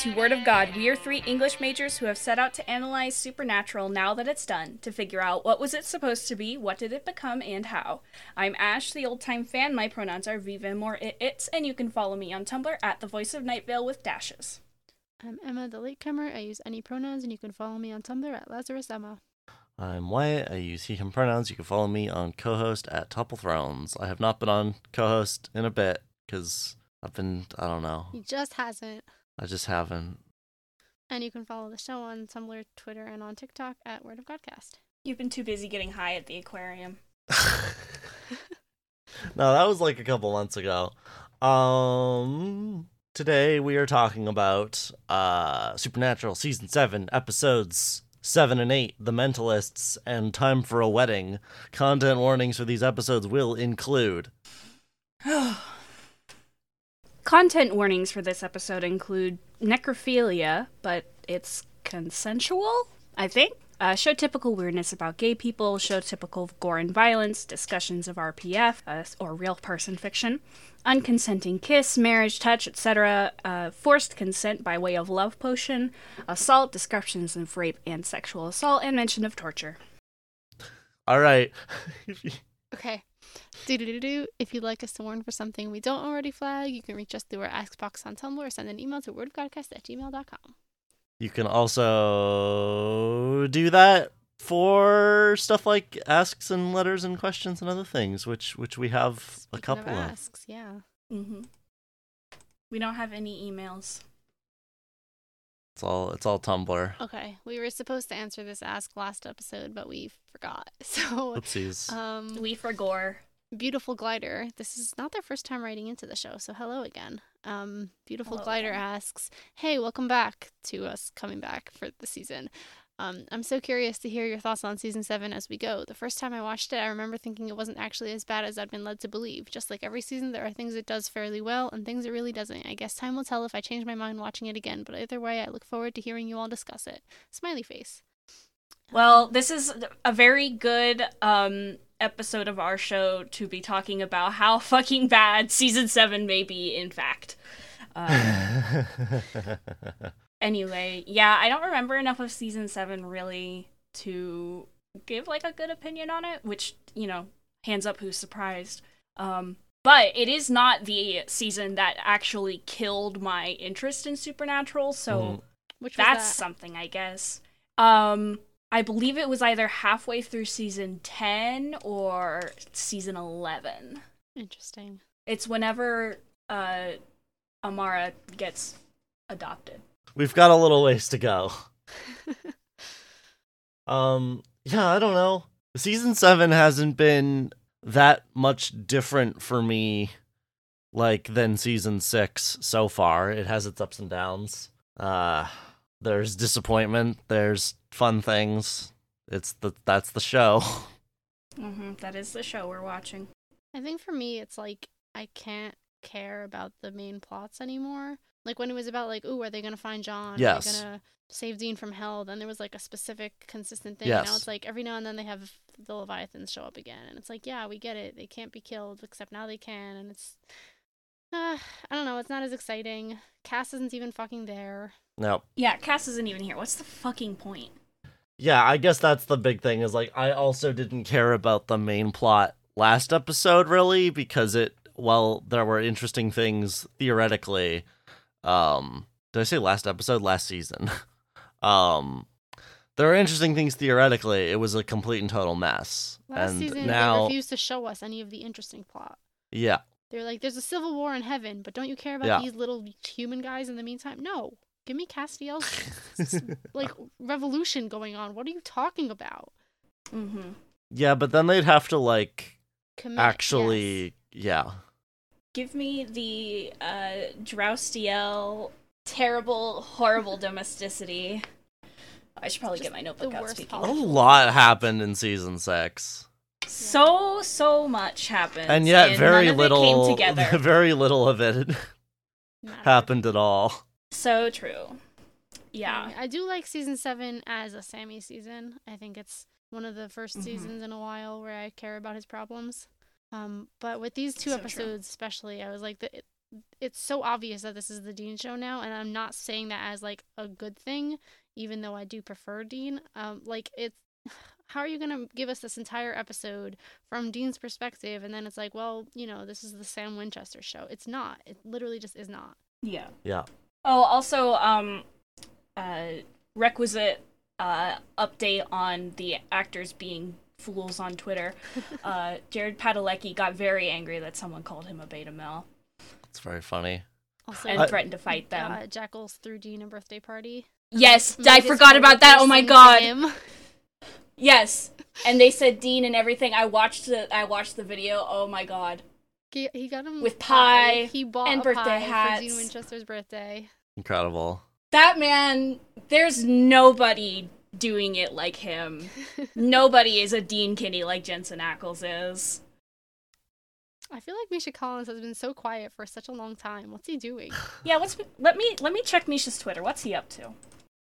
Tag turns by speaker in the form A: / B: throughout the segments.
A: Welcome back to Word of God. We are three English majors who have set out to analyze Supernatural now that it's done, to figure out what was it supposed to be, what did it become, and how. I'm Ash, the old time fan. My pronouns are we, them, or it, its, and you can follow me on Tumblr at the voice of Night Vale with dashes.
B: I'm Emma, the latecomer. I use any pronouns, and you can follow me on Tumblr at Lazarus Emma.
C: I'm Wyatt. I use he, him pronouns. You can follow me on Cohost at Topple Thrones. I have not been on Cohost in a bit because I've been, I don't know.
B: He just hasn't.
C: I just haven't.
B: And you can follow the show on Tumblr, Twitter, and on TikTok at Word of Godcast.
A: You've been too busy getting high at the aquarium.
C: no, that was like a couple months ago. Um, today we are talking about uh Supernatural season 7 episodes 7 and 8 The Mentalists and Time for a Wedding. Content warnings for these episodes will include
A: Content warnings for this episode include necrophilia, but it's consensual, I think. Uh, show typical weirdness about gay people, show typical gore and violence, discussions of RPF uh, or real person fiction, unconsenting kiss, marriage, touch, etc., uh, forced consent by way of love potion, assault, descriptions of rape and sexual assault, and mention of torture.
C: All right.
B: okay. Do do do do. If you'd like us to warn for something we don't already flag, you can reach us through our Ask box on Tumblr or send an email to wordofgodcast at gmail.com.
C: You can also do that for stuff like asks and letters and questions and other things, which which we have
B: Speaking
C: a couple
B: of
C: of.
B: asks, yeah.
A: Mm-hmm. We don't have any emails.
C: It's all it's all Tumblr.
B: Okay, we were supposed to answer this ask last episode, but we forgot. So,
C: Oopsies.
B: um,
A: We for gore.
B: Beautiful Glider. This is not their first time writing into the show, so hello again. Um, Beautiful
A: Hello
B: Glider
A: again.
B: asks, "Hey, welcome back to us coming back for the season. Um, I'm so curious to hear your thoughts on season seven as we go. The first time I watched it, I remember thinking it wasn't actually as bad as I'd been led to believe. Just like every season, there are things it does fairly well and things it really doesn't. I guess time will tell if I change my mind watching it again. But either way, I look forward to hearing you all discuss it. Smiley face.
A: Well, this is a very good um, episode of our show to be talking about how fucking bad season seven may be. In fact, uh, anyway, yeah, I don't remember enough of season seven really to give like a good opinion on it. Which you know, hands up, who's surprised? Um, but it is not the season that actually killed my interest in Supernatural. So.
C: Mhm.
B: Which
A: That's
B: that?
A: something, I guess. Um, I believe it was either halfway through season 10 or season 11.
B: interesting.
A: It's whenever uh, Amara gets adopted.
C: We've got a little ways to go. Um, yeah, I don't know. Season seven hasn't been that much different for me, like than season six so far. It has its ups and downs. Uh, there's disappointment. There's fun things. It's the that's the show.
A: Mm-hmm, that is the show we're watching.
B: I think for me, it's like I can't care about the main plots anymore. Like when it was about like, ooh, are they gonna find John? Are
C: Yes.
B: they gonna save Dean from hell? Then there was like a specific, consistent thing. And now it's like every now and then they have the Leviathans show up again, and it's like, yeah, we get it. They can't be killed, except now they can, and it's, uh, I don't know. It's not as exciting. Cass isn't even fucking there.
C: no.
A: Yeah, Cass isn't even here. What's the fucking point?
C: Yeah, I guess that's the big thing is like I also didn't care about the main plot last episode really because it Well, there were interesting things theoretically um did I say last episode last season um there are interesting things theoretically it was a complete and total mess
B: Last
C: and
B: season, they refused to show us any of the interesting plot.
C: yeah
B: They're like, there's a civil war in heaven, but don't you care about
C: Yeah.
B: these little human guys in the meantime? No. Give me Castiel's like revolution going on. What are you talking about?
A: Mm-hmm.
C: yeah but then they'd have to like
B: Commit,
C: actually yeah
A: Give me the uh, Drowstiel terrible, horrible domesticity. I should probably
B: Just
A: get my notebook out. Speaking
C: a lot happened in season 6
A: So so much happened,
C: and yet very
A: none of
C: little
A: it came together.
C: very little of it happened at all
A: so true. Yeah.
B: I do like season seven as a Sammy season. I think it's one of the 1st
A: Mhm.
B: seasons in a while where I care about his problems. Um, but with these two
A: So true.
B: episodes, especially, I was like, the, it's so obvious that this is the Dean show now, and I'm not saying that as like a good thing, even though I do prefer Dean. Um, like it's how are you gonna give us this entire episode from Dean's perspective, and then it's like, well, you know, this is the Sam Winchester show. It's not. It literally just is not.
A: Yeah.
C: Yeah.
A: Oh, also, um, uh, requisite uh, update on the actors being fools on Twitter. Uh, Jared Padalecki got very angry that someone called him a beta male
C: It's very funny.
B: Also,
A: and
C: I-
A: threatened to fight them.
B: uh, Jackles threw Dean a birthday party.
A: yes,
B: Made
A: I forgot about that. Oh my god.
B: him.
A: Yes, and they said Dean and everything. I watched the I watched the video. Oh my god.
B: He, he got him
A: With pie
B: He bought
A: and
B: a
A: birthday
B: pie
A: hats.
B: for Dean Winchester's birthday.
C: Incredible.
A: That man, there's nobody doing it like him. nobody is a Dean Kinney like Jensen Ackles is.
B: I feel like Misha Collins has been so quiet for such a long time. What's he doing?
A: Yeah, what's let me let me check Misha's Twitter. What's he up to?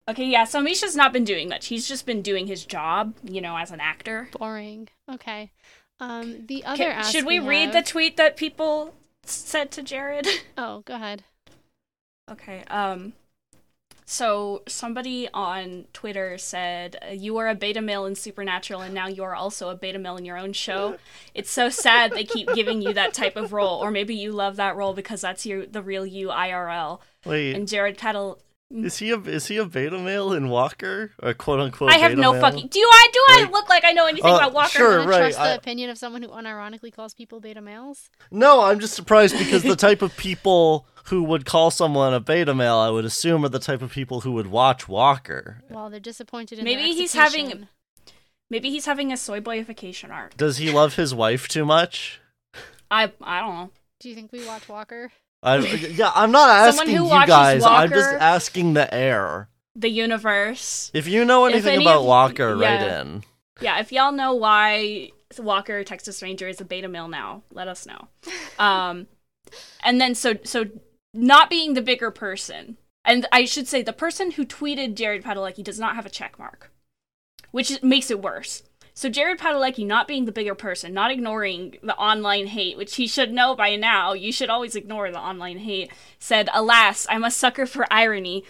A: Okay, yeah, so Misha's not been doing much. He's just been doing his job, you know, as an actor.
B: Boring. Okay. Um, the other
A: Can- should we,
B: we
A: read the tweet that people said to Jared?
B: Oh, go ahead.
A: Okay. Um. So somebody on Twitter said you are a beta male in Supernatural, and now you are also a beta male in your own show. It's so sad they keep giving you that type of role, or maybe you love that role because that's your the real you IRL.
C: Wait,
A: And Jared Paddle,
C: is he a is he a beta male in Walker? A quote unquote.
A: I have
C: beta
A: no
C: male?
A: fucking. Do I do I look like I know anything
C: Uh,
A: about Walker?
C: sure.
B: Gonna
C: right,
B: Trust
C: I-
B: the opinion of someone who unironically calls people beta males.
C: No, I'm just surprised because the type of people who would call someone a beta male, I would assume, are the type of people who would watch Walker.
B: Well, they're disappointed in
A: Maybe
B: their
A: he's having- Maybe he's having a soy boyification arc.
C: Does he love his wife too much?
A: I I don't know.
B: Do you think we watch Walker?
C: I, yeah, I'm not asking you guys. I'm just asking the air.
A: The universe.
C: If you know anything
A: any
C: about Walker, write in.
A: Yeah, if y'all know why Walker Texas Ranger is a beta male now, let us know. Um, and then so so not being the bigger person, and I should say the person who tweeted Jared Padalecki does not have a check mark, which makes it worse. So Jared Padalecki not being the bigger person, not ignoring the online hate, which he should know by now. You should always ignore the online hate. Said, "Alas, I'm a sucker for irony."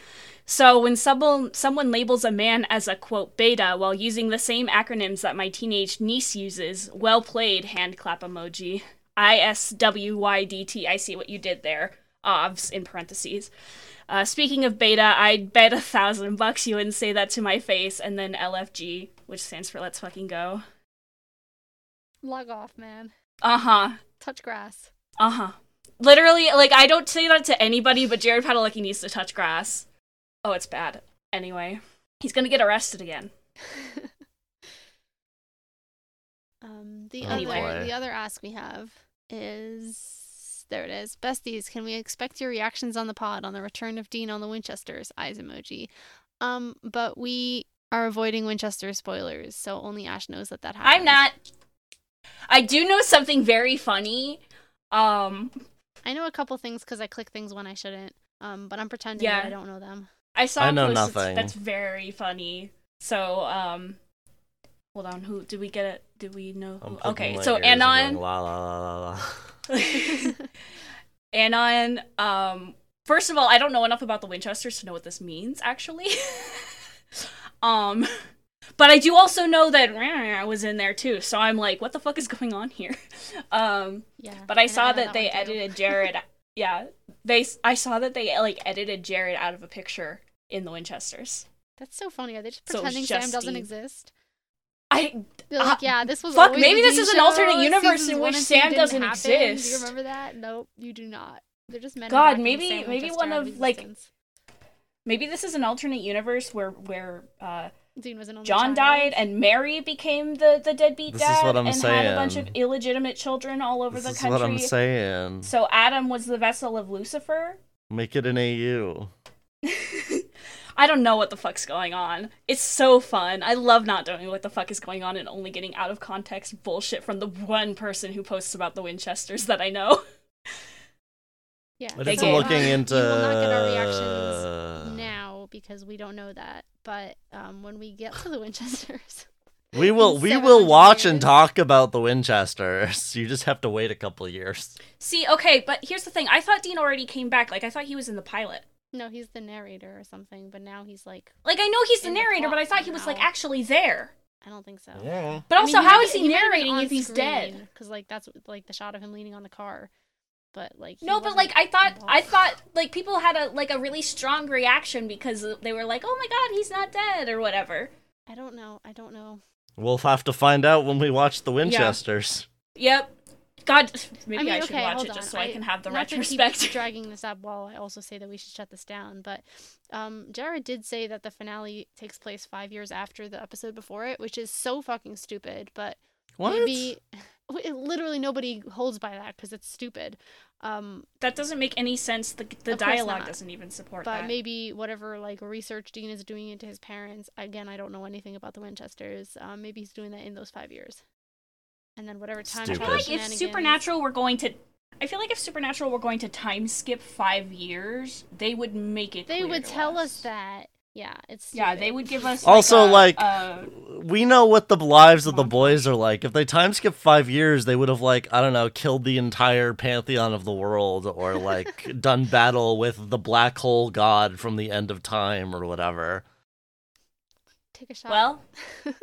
A: So when someone someone labels a man as a quote beta while using the same acronyms that my teenage niece uses, well played, hand clap emoji. I S W Y D T. I see what you did there. Ovs in parentheses. Uh, speaking of beta, I'd bet a thousand bucks you wouldn't say that to my face, and then LFG, which stands for Let's Fucking Go.
B: Log off, man.
A: Uh huh.
B: Touch grass.
A: Uh huh. Literally, like I don't say that to anybody, but Jared Padalecki needs to touch grass. Oh, it's bad. Anyway, he's gonna get arrested again.
B: um, the
C: Oh,
B: other
C: boy.
B: the other ask we have is there it is. Besties, can we expect your reactions on the pod on the return of Dean on the Winchesters? Eyes emoji. Um, but we are avoiding Winchester spoilers, so only Ash knows that that happened.
A: I'm not. I do know something very funny. Um,
B: I know a couple things because I click things when I shouldn't. Um, but I'm pretending
A: Yeah.
B: that I don't know them.
A: I saw
C: I
A: a
C: know
A: post that's-
C: nothing.
A: That's very funny. So, um, hold on. Who did we get it? Did we know? Who? Okay, so
C: ears and
A: Anon.
C: going, La la la la la.
A: Anon. Um, first of all, I don't know enough about the Winchesters to know what this means. Actually, um, but I do also know that I was in there too. So I'm like, what the fuck is going on here? Um,
B: Yeah.
A: But I
B: know
A: saw that they edited Jared. yeah, they. I saw that they like edited Jared out of a picture in the Winchesters.
B: That's so funny. Are they just
A: So
B: pretending
A: just
B: Sam doesn't exist?
A: I
B: They're like,
A: Uh,
B: yeah, this was
A: fuck, maybe this is an alternate universe in which Sam doesn't
B: happen. Do you
A: exist.
B: remember that? Nope, you do not. They're just men.
A: God, maybe- maybe one of, like,
B: existence.
A: Maybe this is an alternate universe where where uh,
B: Dean was an only
A: John
B: child.
A: died and Mary became the the deadbeat
C: This is
A: dad
C: what I'm
A: and had a bunch of illegitimate children all over
C: This
A: the
C: is
A: country.
C: what I'm saying.
A: So Adam was the vessel of Lucifer.
C: Make it an AU.
A: I don't know what the fuck's going on. It's so fun. I love not knowing what the fuck is going on and only getting out of context bullshit from the one person who posts about the Winchesters that I know.
B: Yeah,
C: I
A: They
C: did
A: get-
C: some
B: um,
C: looking into.
B: You will not get our reactions now because we don't know that. But um, when we get to the Winchesters,
C: We will we will
B: 700
C: watch and talk about the Winchesters. You just have to wait a couple years.
A: See, okay, but here's the thing. I thought Dean already came back. Like I thought he was in the pilot.
B: No, he's the narrator or something, but now he's like,
A: Like I know he's the
B: In the
A: narrator, but I thought he was like actually there.
B: I don't think so.
C: Yeah.
A: But
B: I
A: also,
B: mean,
A: how
B: might
A: is
B: be-
A: he
B: might have been
A: narrating if he's dead?
B: Because like that's like the shot of him leaning on the car. But like
A: No, but like I thought, I thought like people had a like a really strong reaction because they were like, "Oh my god, he's not dead" or whatever.
B: I don't know. I don't know.
C: We'll have to find out when we watch the Winchesters.
A: Yep. God, maybe I,
B: I
A: should
B: okay,
A: watch it just
B: on.
A: so I, can have the
B: not to keep
A: retrospect.
B: dragging this up while I also say that we should shut this down, but um, Jared did say that the finale takes place five years after the episode before it, which is so fucking stupid. But
C: What?
B: maybe it, literally nobody holds by that because it's stupid. Um,
A: that doesn't make any sense. The the dialogue
B: not.
A: doesn't even support
B: but
A: that.
B: But maybe whatever like research Dean is doing into his parents. Again, I don't know anything about the Winchesters. Um, maybe he's doing that in those five years, and then whatever time.
A: I
C: Stupid.
A: feel like if
B: shenanigans-
A: Supernatural were going to, I feel like if Supernatural were going to time skip five years, they would make it.
B: they
A: clear
B: would
A: to
B: tell
A: us
B: us that. Yeah, it's
A: Yeah, they would give us
C: Also,
A: a-
C: like-
A: a-
C: we know what the lives of the boys are like. If they time skip five years, they would have like I don't know, killed the entire pantheon of the world, or like done battle with the black hole god from the end of time, or whatever.
B: take a shot.
A: well.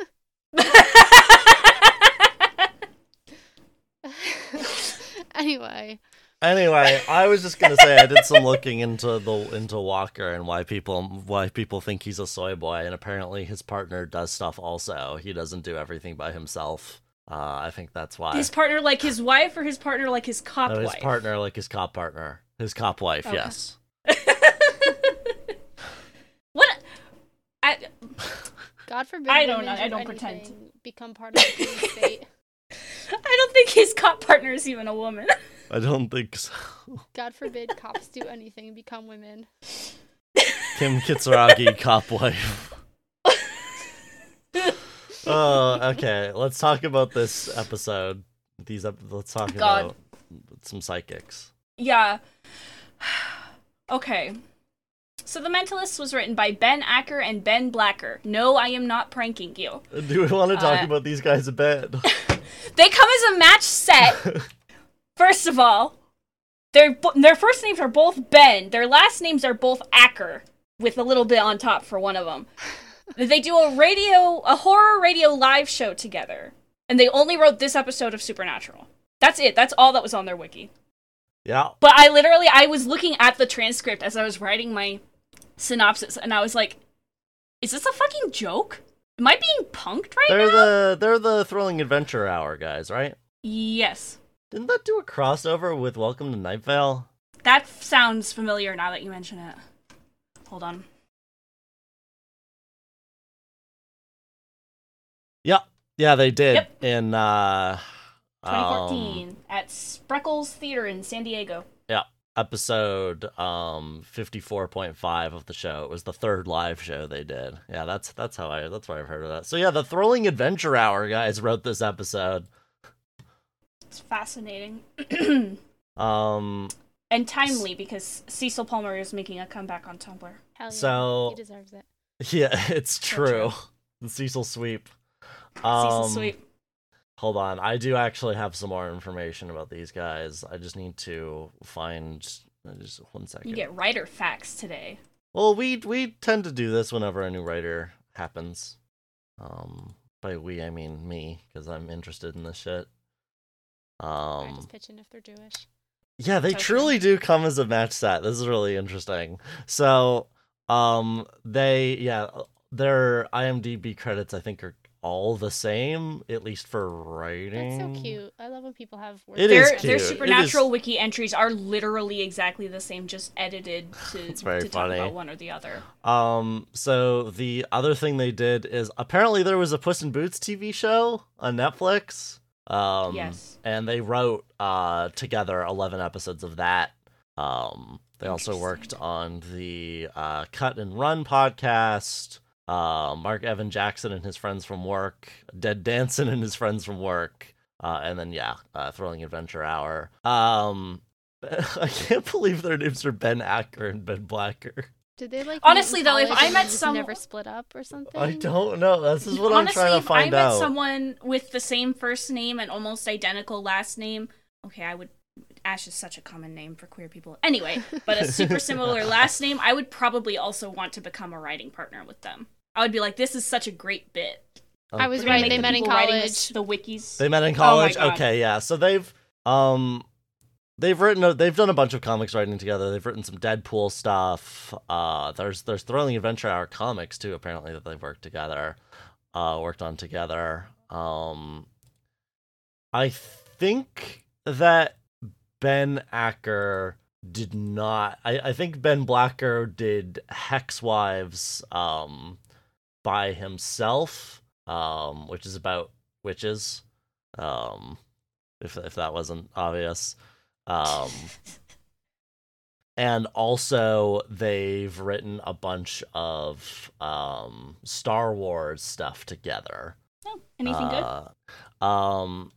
B: anyway,
C: Anyway, I was just gonna say I did some looking into the into Walker and why people why people think he's a soy boy, and apparently his partner does stuff also. He doesn't do everything by himself. Uh, I think that's why.
A: his partner like his wife or his partner like his cop
C: No, his
A: wife.
C: partner, like his cop partner, his cop wife.
A: Okay.
C: Yes.
A: what? I,
B: God forbid.
A: I don't
B: women
A: know, I
B: do
A: don't pretend.
B: anything, Become part of the police state.
A: I don't think his cop partner is even a woman.
C: I don't think so.
B: God forbid cops do anything, and become women.
C: Kim Kitsuragi, cop wife. Oh, okay. Let's talk about this episode. These ep- let's talk
A: God.
C: about some psychics.
A: Yeah. okay. So The Mentalist was written by Ben Acker and Ben Blacker. No, I am not pranking you.
C: Do we want to talk
A: Uh,
C: about these guys a bit?
A: They come as a match set. First of all, their their first names are both Ben. Their last names are both Acker, with a little bit on top for one of them. they do a radio, a horror radio live show together, and they only wrote this episode of Supernatural. That's it. That's all that was on their wiki.
C: yeah.
A: But I literally, I was looking at the transcript as I was writing my synopsis, and I was like, "Is this a fucking joke? Am I being punked right
C: They're
A: now?"
C: the they're the thrilling adventure hour guys, right?
A: Yes,
C: Didn't that do a crossover with Welcome to Night Vale?
A: that sounds familiar now that you mention it. Hold on.
C: Yeah. Yeah, they did.
A: Yep.
C: In uh
A: 2014
C: um,
A: at Spreckels Theater in San Diego.
C: Yeah, episode um 54.5 of the show. It was the third live show they did. Yeah, that's that's how I that's why I've heard of that. So yeah, the Thrilling Adventure Hour guys wrote this episode.
A: It's fascinating
C: Um
A: and timely because Cecil Palmer is making a comeback on Tumblr.
B: Hell yeah.
C: So-
B: he deserves it.
C: yeah, it's true.
A: true.
C: The Cecil sweep.
A: Cecil
C: Um,
A: Sweep.
C: Hold on. I do actually have some more information about these guys. I just need to find uh, just one second.
A: You get writer facts today.
C: Well, we we tend to do this whenever a new writer happens. Um, by we I mean me, because I'm interested in this shit.
B: I
C: Um,
B: just pitch in if they're Jewish.
C: yeah, they
A: So true.
C: truly do come as a match set. This is really interesting. So, um, they yeah, their IMDb credits I think are all the same, at least for writing.
B: That's so cute. I love when people have words.
C: It
B: like
C: is
A: their, their supernatural
C: is-
A: wiki entries are literally exactly the same, just edited to,
C: It's very
A: to talk about one or the other.
C: Um, so the other thing they did is apparently there was a Puss in Boots TV show on Netflix. Um,
A: Yes.
C: and they wrote uh together 11 episodes of that. Um, they also worked on the uh, Cut and Run podcast. Uh, Mark Evan Jackson and his friends from work, Ted Danson and his friends from work, uh, and then yeah, uh, Thrilling Adventure Hour. Um, I can't believe their names are Ben Acker and Ben Blacker.
B: Did they like?
A: Honestly, though, if I met
B: then just
A: some-
B: never split up or something.
C: I don't know. This is what
A: Honestly,
C: I'm trying
A: if
C: to find out.
A: If I met
C: out.
A: someone with the same first name and almost identical last name, okay, I would. Ash is such a common name for queer people. Anyway, but a super similar last name, I would probably also want to become a writing partner with them. I would be like, this is such a great bit.
B: I was
A: We're
B: right. They
A: the
B: met in college.
A: this- The wikis.
C: They met in
A: Oh
C: college.
A: God.
C: okay, yeah. So they've um they've written a, they've done a bunch of comics writing together. They've written some Deadpool stuff. Uh there's there's Thrilling Adventure Hour comics too apparently that they've worked together. Uh worked on together. Um I think that Ben Acker did not I, I think Ben Blacker did Hex Wives um by himself um which is about witches um if if that wasn't obvious um and also they've written a bunch of um Star Wars stuff together
A: Oh, anything good?
C: uh, Um,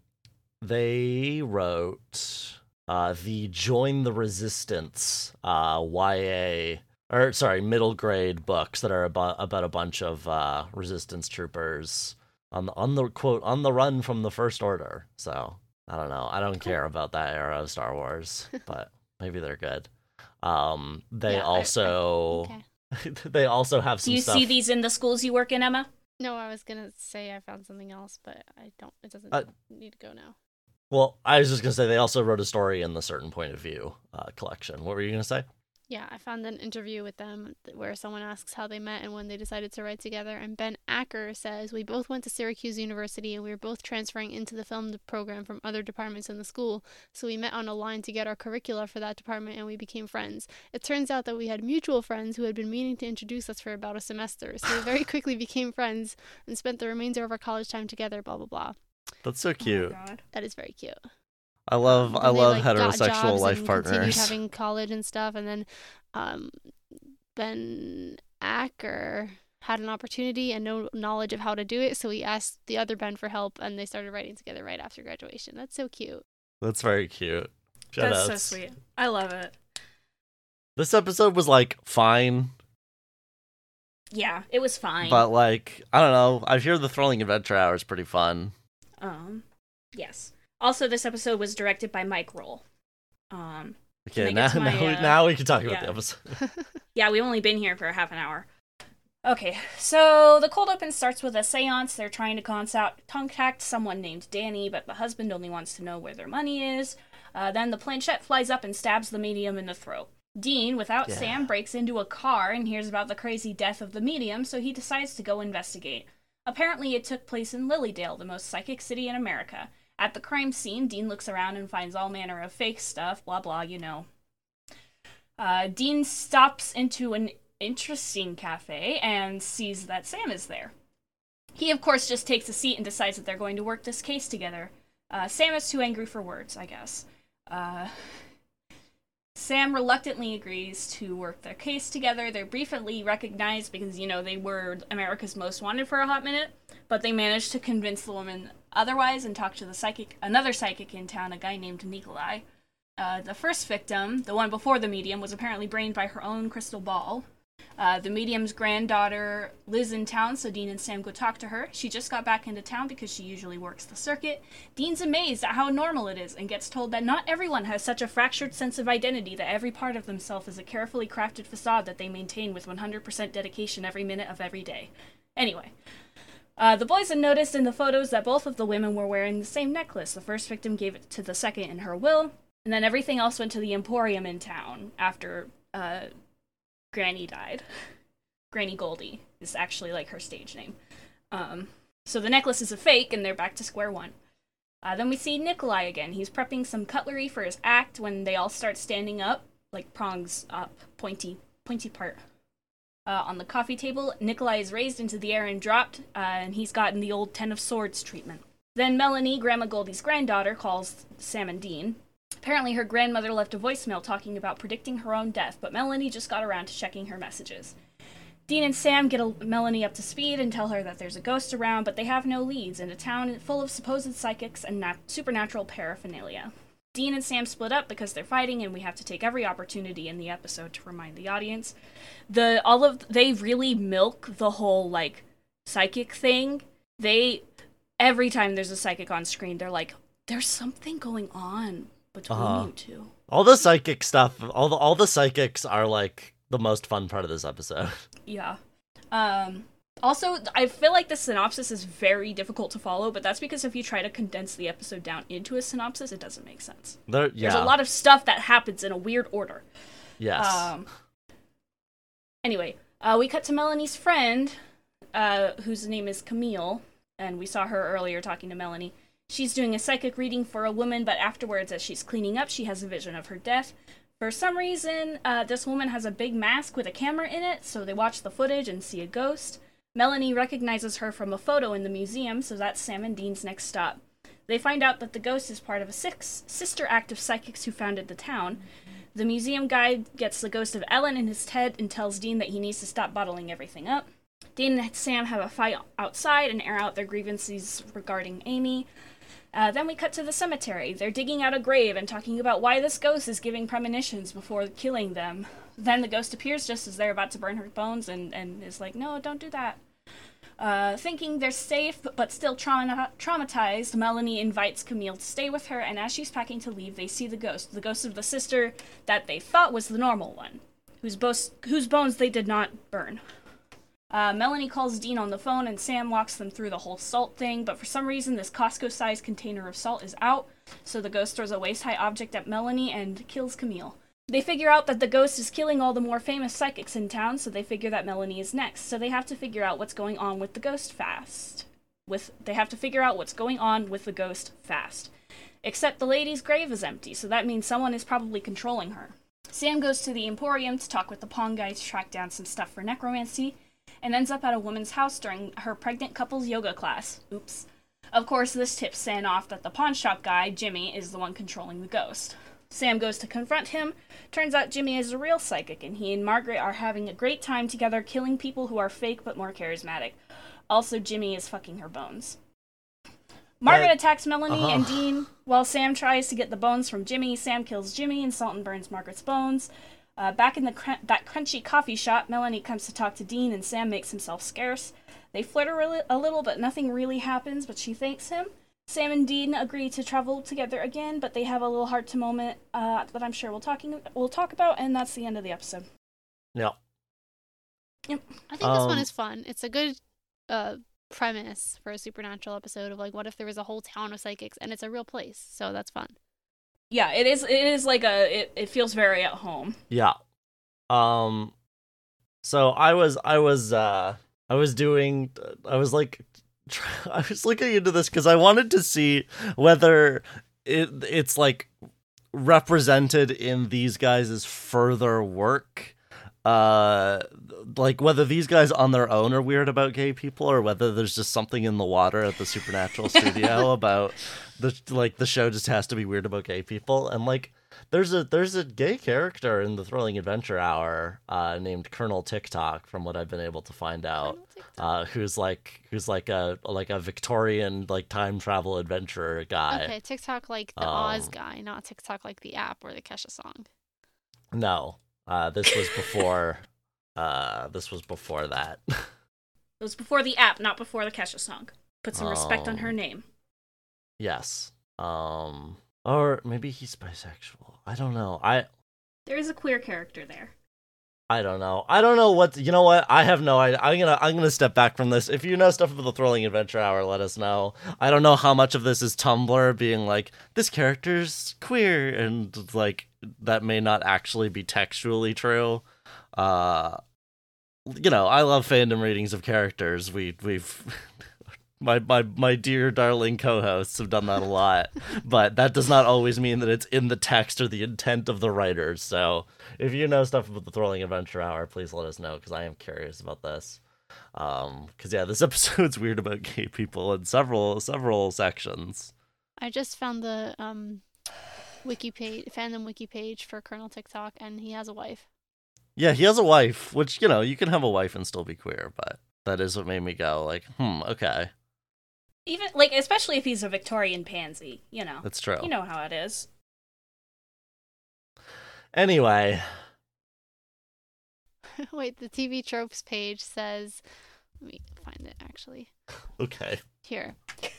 C: they wrote uh the Join the Resistance uh YA or sorry middle grade books that are about about a bunch of uh resistance troopers on the on the quote on the run from the First Order. So I don't know. I don't care about that era of Star Wars, but maybe they're good. Um, they
B: Yeah, I- I-
C: also
B: Okay.
C: they also have some.
A: Do you
C: stuff.
A: see these in the schools you work in, Emma?
B: No, I was gonna say I found something else, but I don't. It doesn't
C: Uh,
B: need to go now.
C: Well, I was just gonna say they also wrote a story in the Certain Point of View uh, collection. What were you gonna say?
B: Yeah, I found an interview with them where someone asks how they met and when they decided to write together. And Ben Acker says, We both went to Syracuse University and we were both transferring into the film program from other departments in the school. So we met on a line to get our curricula for that department and we became friends. It turns out that we had mutual friends who had been meaning to introduce us for about a semester. So we very quickly became friends and spent the remainder of our college time together, blah, blah, blah.
C: That's so cute.
A: Oh my God.
B: That is very cute.
C: I love
B: Um,
C: I
B: and they,
C: love
B: like,
C: heterosexual life
B: and
C: partners.
B: Continued having college and stuff, and then um, Ben Acker had an opportunity and no knowledge of how to do it, so he asked the other Ben for help, and they started writing together right after graduation. That's so cute.
C: That's very cute.
A: That's
C: Shoutouts.
A: so sweet. I love it.
C: This episode was like fine,
A: Yeah, it was fine.
C: but like I don't know. I hear the thrilling adventure hour is pretty fun.
A: um, yes. Also, this episode was directed by Mike Rohl. Um,
C: Okay, now
A: my,
C: now, we,
A: uh,
C: now we can talk about the episode.
A: yeah, we've only been here for half an hour. Okay, so the cold open starts with a seance. They're trying to contact, contact someone named Danny, but the husband only wants to know where their money is. Uh, then the planchette flies up and stabs the medium in the throat. Dean, without
C: Yeah.
A: Sam, breaks into a car and hears about the crazy death of the medium, so he decides to go investigate. Apparently, it took place in Lilydale, the most psychic city in America. At the crime scene, Dean looks around and finds all manner of fake stuff, blah blah, you know. Uh, Dean stops into an interesting cafe and sees that Sam is there. He, of course, just takes a seat and decides that they're going to work this case together. Uh, Sam is too angry for words, I guess. Uh, Sam reluctantly agrees to work their case together. They're briefly recognized because, you know, they were America's most wanted for a hot minute, but they managed to convince the woman otherwise and talk to the psychic, another psychic in town, a guy named Nikolai. Uh, the first victim, the one before the medium, was apparently brained by her own crystal ball. Uh, the medium's granddaughter lives in town, so Dean and Sam go talk to her. She just got back into town because she usually works the circuit. Dean's amazed at how normal it is and gets told that not everyone has such a fractured sense of identity that every part of themselves is a carefully crafted facade that they maintain with 100% dedication every minute of every day. Anyway, uh, the boys had noticed in the photos that both of the women were wearing the same necklace. The first victim gave it to the second in her will, and then everything else went to the Emporium in town after uh, Granny died. Granny Goldie is actually like her stage name. Um, so the necklace is a fake, and they're back to square one. Uh, then we see Nikolai again. He's prepping some cutlery for his act when they all start standing up, like prongs up, pointy, pointy part. Uh, on the coffee table, Nikolai is raised into the air and dropped, uh, and he's gotten the old Ten of Swords treatment. Then Melanie, Grandma Goldie's granddaughter, calls Sam and Dean. Apparently, her grandmother left a voicemail talking about predicting her own death, but Melanie just got around to checking her messages. Dean and Sam get a- Melanie up to speed and tell her that there's a ghost around, but they have no leads in a town full of supposed psychics and nat- supernatural paraphernalia. Dean and Sam split up because they're fighting, and we have to take every opportunity in the episode to remind the audience. The all of they really milk the whole like psychic thing. They every time there's a psychic on screen, they're like, "There's something going on between
C: Uh-huh.
A: you two.
C: All the psychic stuff, all the all the psychics are like the most fun part of this episode.
A: Yeah. Um also I feel like the synopsis is very difficult to follow, but that's because if you try to condense the episode down into a synopsis, it doesn't make sense.
C: There, yeah,
A: There's a lot of stuff that happens in a weird order.
C: yes.
A: Um Anyway, uh we cut to Melanie's friend, uh whose name is Camille, and we saw her earlier talking to Melanie. She's doing a psychic reading for a woman, but afterwards, as she's cleaning up, she has a vision of her death. For some reason, uh, this woman has a big mask with a camera in it, so they watch the footage and see a ghost. Melanie recognizes her from a photo in the museum, so that's Sam and Dean's next stop. They find out that the ghost is part of a six sister act of psychics who founded the town. The museum guide gets the ghost of Ellen in his head and tells Dean that he needs to stop bottling everything up. Dean and Sam have a fight outside and air out their grievances regarding Amy. Uh, then we cut to the cemetery. They're digging out a grave and talking about why this ghost is giving premonitions before killing them. Then the ghost appears just as they're about to burn her bones and, and is like, no, don't do that. Uh, thinking they're safe but still trauma- traumatized, Melanie invites Camille to stay with her, and as she's packing to leave, they see the ghost, the ghost of the sister that they thought was the normal one, whose, bos- whose bones they did not burn. Uh, Melanie calls Dean on the phone, and Sam walks them through the whole salt thing, but for some reason, this Costco sized container of salt is out, so the ghost throws a waist high object at Melanie and kills Camille. They figure out that the ghost is killing all the more famous psychics in town, so they figure that Melanie is next. So they have to figure out what's going on with the ghost fast. With they have to figure out what's going on with the ghost fast. Except the lady's grave is empty, so that means someone is probably controlling her. Sam goes to the Emporium to talk with the pawn guy to track down some stuff for necromancy, and ends up at a woman's house during her pregnant couple's yoga class. Oops. Of course, this tips Sam off that the pawn shop guy, Jimmy, is the one controlling the ghost. Sam goes to confront him. Turns out Jimmy is a real psychic, and he and Margaret are having a great time together, killing people who are fake but more charismatic. Also, Jimmy is fucking her bones. Margaret
C: But-
A: attacks Melanie
C: uh-huh.
A: and Dean while Sam tries to get the bones from Jimmy. Sam kills Jimmy, and Sultan burns Margaret's bones. Uh, back in the cr- that crunchy coffee shop, Melanie comes to talk to Dean, and Sam makes himself scarce. They flirt a, really, a little, but nothing really happens. But she thanks him. Sam and Dean agree to travel together again, but they have a little heart to moment uh, that I'm sure we'll talking we'll talk about, and that's the end of the episode.
C: yeah.
B: I think this one
C: Um,
B: is fun. It's a good uh, premise for a supernatural episode of like, what if there was a whole town of psychics and it's a real place? So that's fun.
A: Yeah, it is. It is like a. It, it feels very at home.
C: Yeah. Um so I was I was uh I was doing I was like try- I was looking into this cuz I wanted to see whether it it's like represented in these guys' further work. Uh like whether these guys on their own are weird about gay people or whether there's just something in the water at the supernatural studio about the like the show just has to be weird about gay people. And like there's a there's a gay character in the thrilling adventure hour uh named colonel tiktok from what i've been able to find out uh who's like who's like a like a victorian like time travel adventurer guy
B: Okay, TikTok like the Oz
C: Um,
B: guy, not TikTok like the app or the Kesha song.
C: no uh this was before uh this was before that
A: It was before the app, not before the Kesha song. Put some respect on her
C: Oh.
A: name.
C: yes um or maybe he's bisexual i don't know i
A: There is a queer character there.
C: I don't know. I don't know what you know. What I have no idea. I'm gonna I'm gonna step back from this. If you know stuff about the Thrilling Adventure Hour, let us know. I don't know how much of this is Tumblr being like this character's queer and like that may not actually be textually true. Uh, you know, I love fandom readings of characters. We we've. My, my my dear darling co-hosts have done that a lot, but that does not always mean that it's in the text or the intent of the writers. So if you know stuff about the Thrilling Adventure Hour, please let us know because I am curious about this. Um, because yeah, this episode's weird about gay people in several several sections.
B: I just found the um wiki page, fandom wiki page for Colonel TikTok, and he has a wife.
C: Yeah, he has a wife, which you know you can have a wife and still be queer, but that is what made me go like, hmm, okay,
A: Even like, especially if he's a Victorian pansy, you know.
C: that's true.
A: You know how it is.
C: Anyway,
B: Wait, the TV tropes page says. Let me find it actually.
C: okay.
B: Here.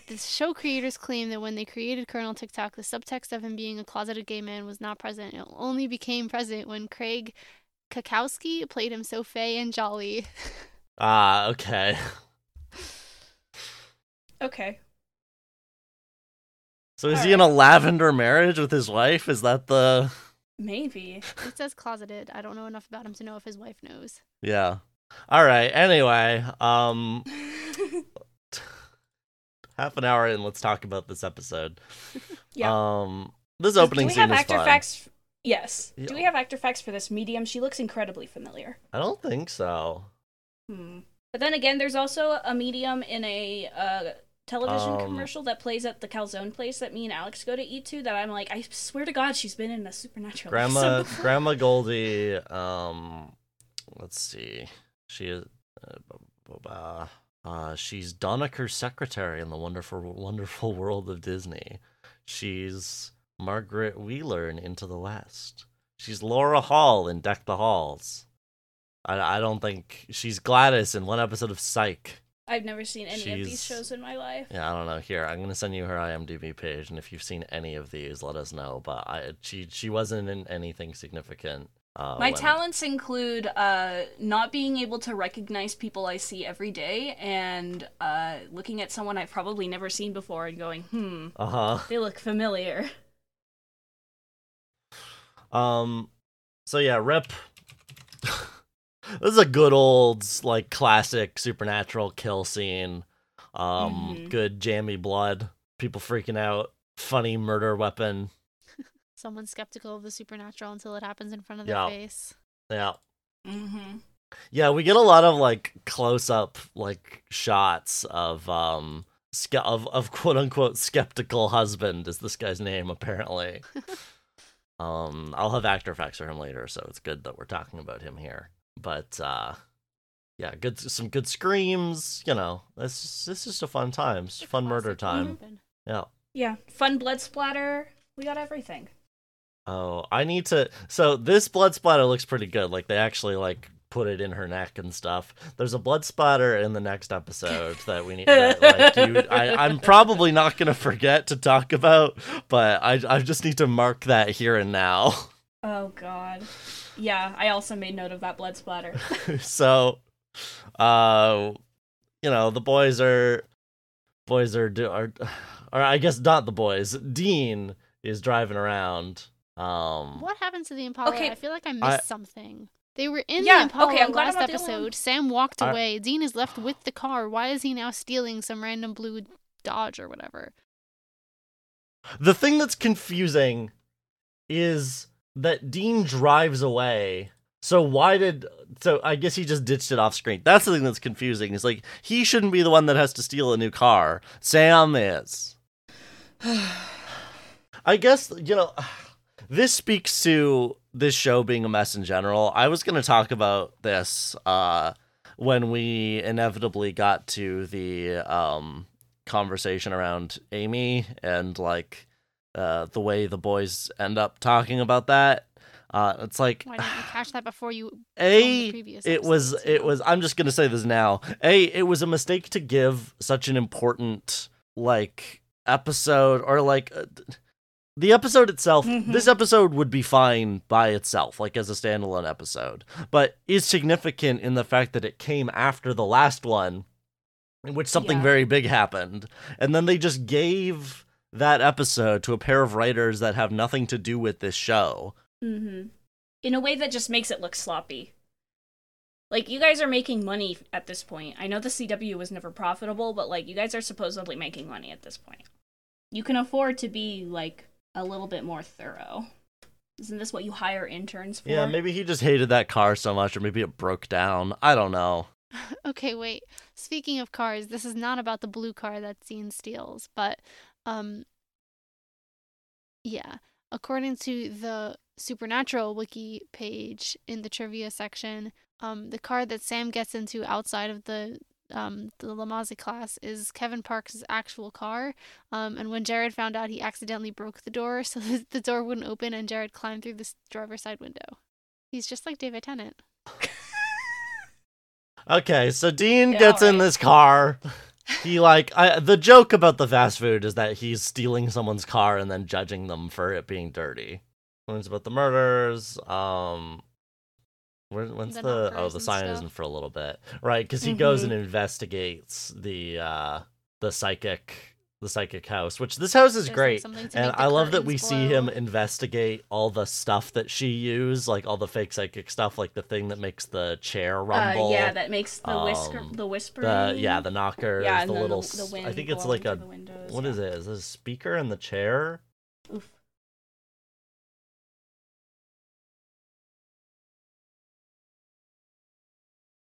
B: The show creators claim that when they created Colonel TikTok, the subtext of him being a closeted gay man was not present. It only became present when Craig Cackowski played him so fey and jolly.
C: Ah, okay.
A: Okay.
C: So is
A: All
C: he in a lavender marriage with his wife? Is that the
A: Maybe.
B: it says closeted. I don't know enough about him to know if his wife knows.
C: Yeah. All right. Anyway, um half an hour in, let's talk about this episode.
A: Yeah.
C: Um this
A: Do
C: opening
A: we
C: scene
A: have
C: is
A: actor
C: fun.
A: facts? Yes.
C: Yeah.
A: Do we have actor facts for this medium? She looks incredibly familiar.
C: I don't think so.
A: Hmm. But then again, there's also a medium in a uh, television
C: Um,
A: commercial that plays at the calzone place that me and Alex go to eat to. That I'm like, I swear to God, she's been in a supernatural
C: Grandma. Grandma Goldie um let's see. She is uh, uh, uh she's Doniker's secretary in the wonderful wonderful world of Disney. She's Margaret Wheeler in Into the West. She's Laura Hall in Deck the Halls. I, I don't think she's Gladys in one episode of Psych.
A: I've never seen any of these shows in my life.
C: Yeah, I don't know. Here, I'm gonna send you her IMDb page, and if you've seen any of these, let us know. But I, she, she wasn't in anything significant. Uh,
A: My
C: when-
A: talents include uh, not being able to recognize people I see every day and uh, looking at someone I've probably never seen before and going, hmm,
C: Uh huh.
A: they look familiar.
C: Um. So yeah, Rip. This is a good old like classic supernatural kill scene. Um,
A: Mhm.
C: good jammy blood, people freaking out, funny murder weapon.
B: Someone's skeptical of the supernatural until it happens in front of their
C: Yeah.
B: face.
C: Yeah.
A: Mm-hmm.
C: Yeah, we get a lot of like close up like shots of um ske- of of quote unquote skeptical husband is this guy's name apparently. um I'll have actor facts for him later, so it's good that we're talking about him here. But uh yeah, good some good screams, you know. This is this is just a fun time. It's fun murder
B: Classic
C: time.
B: weapon.
C: Yeah.
A: Yeah, fun blood splatter. We got everything.
C: Oh, I need to. So this blood splatter looks pretty good. Like they actually like put it in her neck and stuff. There's a blood splatter in the next episode that we need. That, like you, I, I'm probably not gonna forget to talk about, but I I just need to mark that here and now.
A: Oh God. Yeah, I also made note of that blood splatter.
C: so, uh, you know the boys are boys are do are, or I guess not the boys. Dean is driving around. Um,
B: What happened to the Impala?
A: Okay.
B: I feel like I missed
C: I-
B: something. They were in
A: Yeah,
B: the Impala
A: okay, I'm glad
B: last
A: I'm not the only one.
B: episode. Sam walked
C: I-
B: away. Dean is left with the car. Why is he now stealing some random blue Dodge or whatever?
C: The thing that's confusing is that Dean drives away. So why did so I guess he just ditched it off screen. That's the thing that's confusing. Is like he shouldn't be the one that has to steal a new car. Sam is. I guess you know this speaks to this show being a mess in general. I was going to talk about this uh when we inevitably got to the um conversation around Amy and like uh the way the boys end up talking about that. Uh it's like
B: Why didn't you catch that before you filmed the
C: a
B: previous
C: it was it was i'm just gonna say this now a it was a mistake to give such an important like episode or like uh, the episode itself
A: Mhm.
C: this episode would be fine by itself like as a standalone episode but is significant in the fact that it came after the last one in which something
A: Yeah.
C: very big happened and then they just gave that episode to a pair of writers that have nothing to do with this show
A: mm-hmm. In a way that just makes it look sloppy. Like you guys are making money at this point. I know the CW was never profitable, but like you guys are supposedly making money at this point. You can afford to be like a little bit more thorough. Isn't this what you hire interns for?
C: yeah maybe he just hated that car so much or maybe it broke down i don't know
B: okay, wait. Speaking of cars, this is not about the blue car that Dean steals, but um yeah, according to the Supernatural wiki page in the trivia section, um the car that Sam gets into outside of the um, the Lamaze class is Kevin Parks' actual car. Um, and when Jared found out, he accidentally broke the door so that the door wouldn't open, and Jared climbed through the driver's side window. He's just like David Tennant.
C: Okay, so Dean
A: Yeah,
C: gets in this car. He like I, the joke about the fast food is that he's stealing someone's car and then judging them for it being dirty. Learns about the murders. Um, where, when's
B: The
C: the, oh the sign isn't for a little bit, right? Because he goes
A: Mhm.
C: and investigates the uh the psychic the psychic house, which this house is
B: There's,
C: great. And I love that we
B: curtains
C: see him investigate all the stuff that she used, like all the fake psychic stuff, like the thing that makes the chair rumble.
A: Uh, yeah, that makes the whisker,
C: um,
A: the whispering.
C: the yeah, the knocker.
A: yeah,
C: the little.
A: the, the
C: I think it's like a.
A: windows.
C: What
A: yeah.
C: is it? Is it a speaker in the chair?
A: Oof.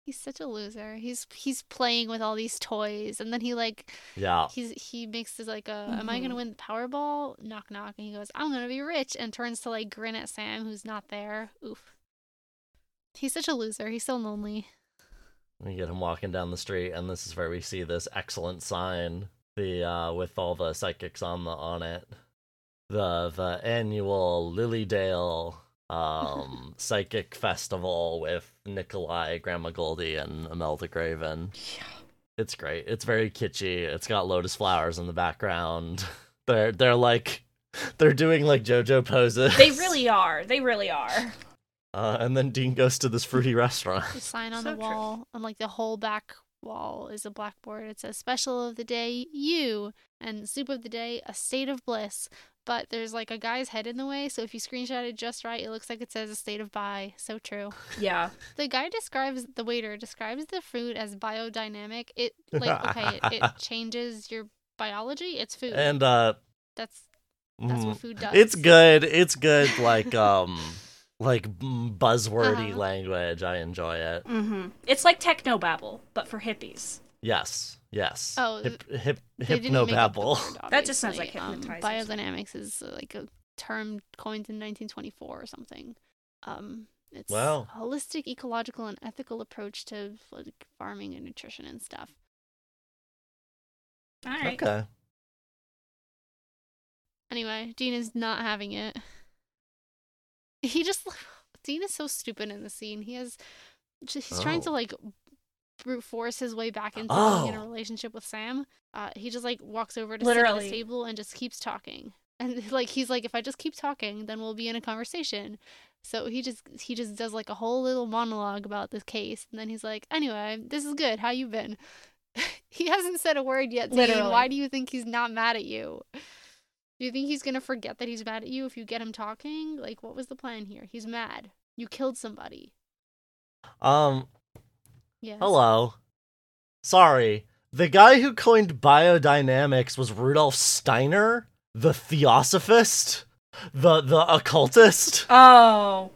B: He's such a loser. He's he's playing with all these toys, and then he like
C: Yeah.
B: he's he makes this like a am I gonna
A: Mhm.
B: win the Powerball? Knock knock, and he goes I'm gonna be rich, and turns to like grin at Sam who's not there. Oof. He's such a loser. He's so lonely.
C: We get him walking down the street, and this is where we see this excellent sign, the uh, with all the psychics on the on it, the the annual Lily Dale um psychic festival with Nikolai, Grandma Goldie, and Imelda Graven. Yeah. It's great. It's very kitschy. It's got lotus flowers in the background. They're they're like they're doing like JoJo poses.
A: They really are. They really are.
C: Uh, and then Dean goes to this fruity restaurant.
B: The sign on
A: So
B: the
A: true.
B: wall, on like the whole back wall, is a blackboard. It says "Special of the day, you," and "Soup of the day, a state of bliss." But there's like a guy's head in the way, so if you screenshot it just right, it looks like it says "a state of bi." So true.
A: Yeah.
B: The guy describes the waiter describes the food as biodynamic. It like okay, it, it changes your biology. It's food.
C: and uh
B: that's that's
C: mm,
B: what food does.
C: It's good. It's good. Like um, like mm, buzzwordy
B: Uh-huh.
C: language. I enjoy it.
A: Mm-hmm. It's like techno technobabble, but for hippies.
C: Yes. Yes.
B: Oh,
C: hip hip
B: They didn't make up the
C: hypnobabble.
B: word,
A: That just sounds
B: obviously.
A: like
B: Um,
A: hypnotizers.
B: biodynamics is uh, like a term coined in 1924 or something. Um, it's
C: Wow.
B: a holistic, ecological, and ethical approach to like farming and nutrition and stuff.
A: All right.
C: Okay.
B: Anyway, Dean is not having it. He just Dean is so stupid in the scene. He has just, he's trying to
C: Oh.
B: like brute force his way back into being in a
C: Oh.
B: relationship with Sam. Uh, he just like walks over to sit at his table and just keeps talking. And like he's like, if I just keep talking, then we'll be in a conversation. So he just he just does like a whole little monologue about this case, and then he's like, anyway, this is good. How you been? he hasn't said a word yet. Dean.
A: Literally.
B: Why do you think he's not mad at you? Do you think he's gonna forget that he's mad at you if you get him talking? Like, what was the plan here? He's mad. You killed somebody.
C: Um.
B: Yes.
C: Hello. Sorry. The guy who coined biodynamics was Rudolf Steiner, the theosophist, the the occultist.
A: Oh.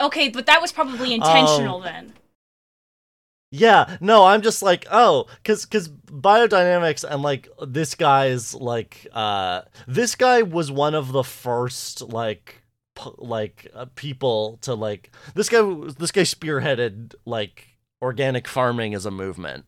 A: Okay, but that was probably intentional
C: Um,
A: then.
C: Yeah, no, I'm just like, oh, cuz cuz biodynamics and like this guy's like uh this guy was one of the first like p- like uh, people to like this guy this guy spearheaded like organic farming as a movement.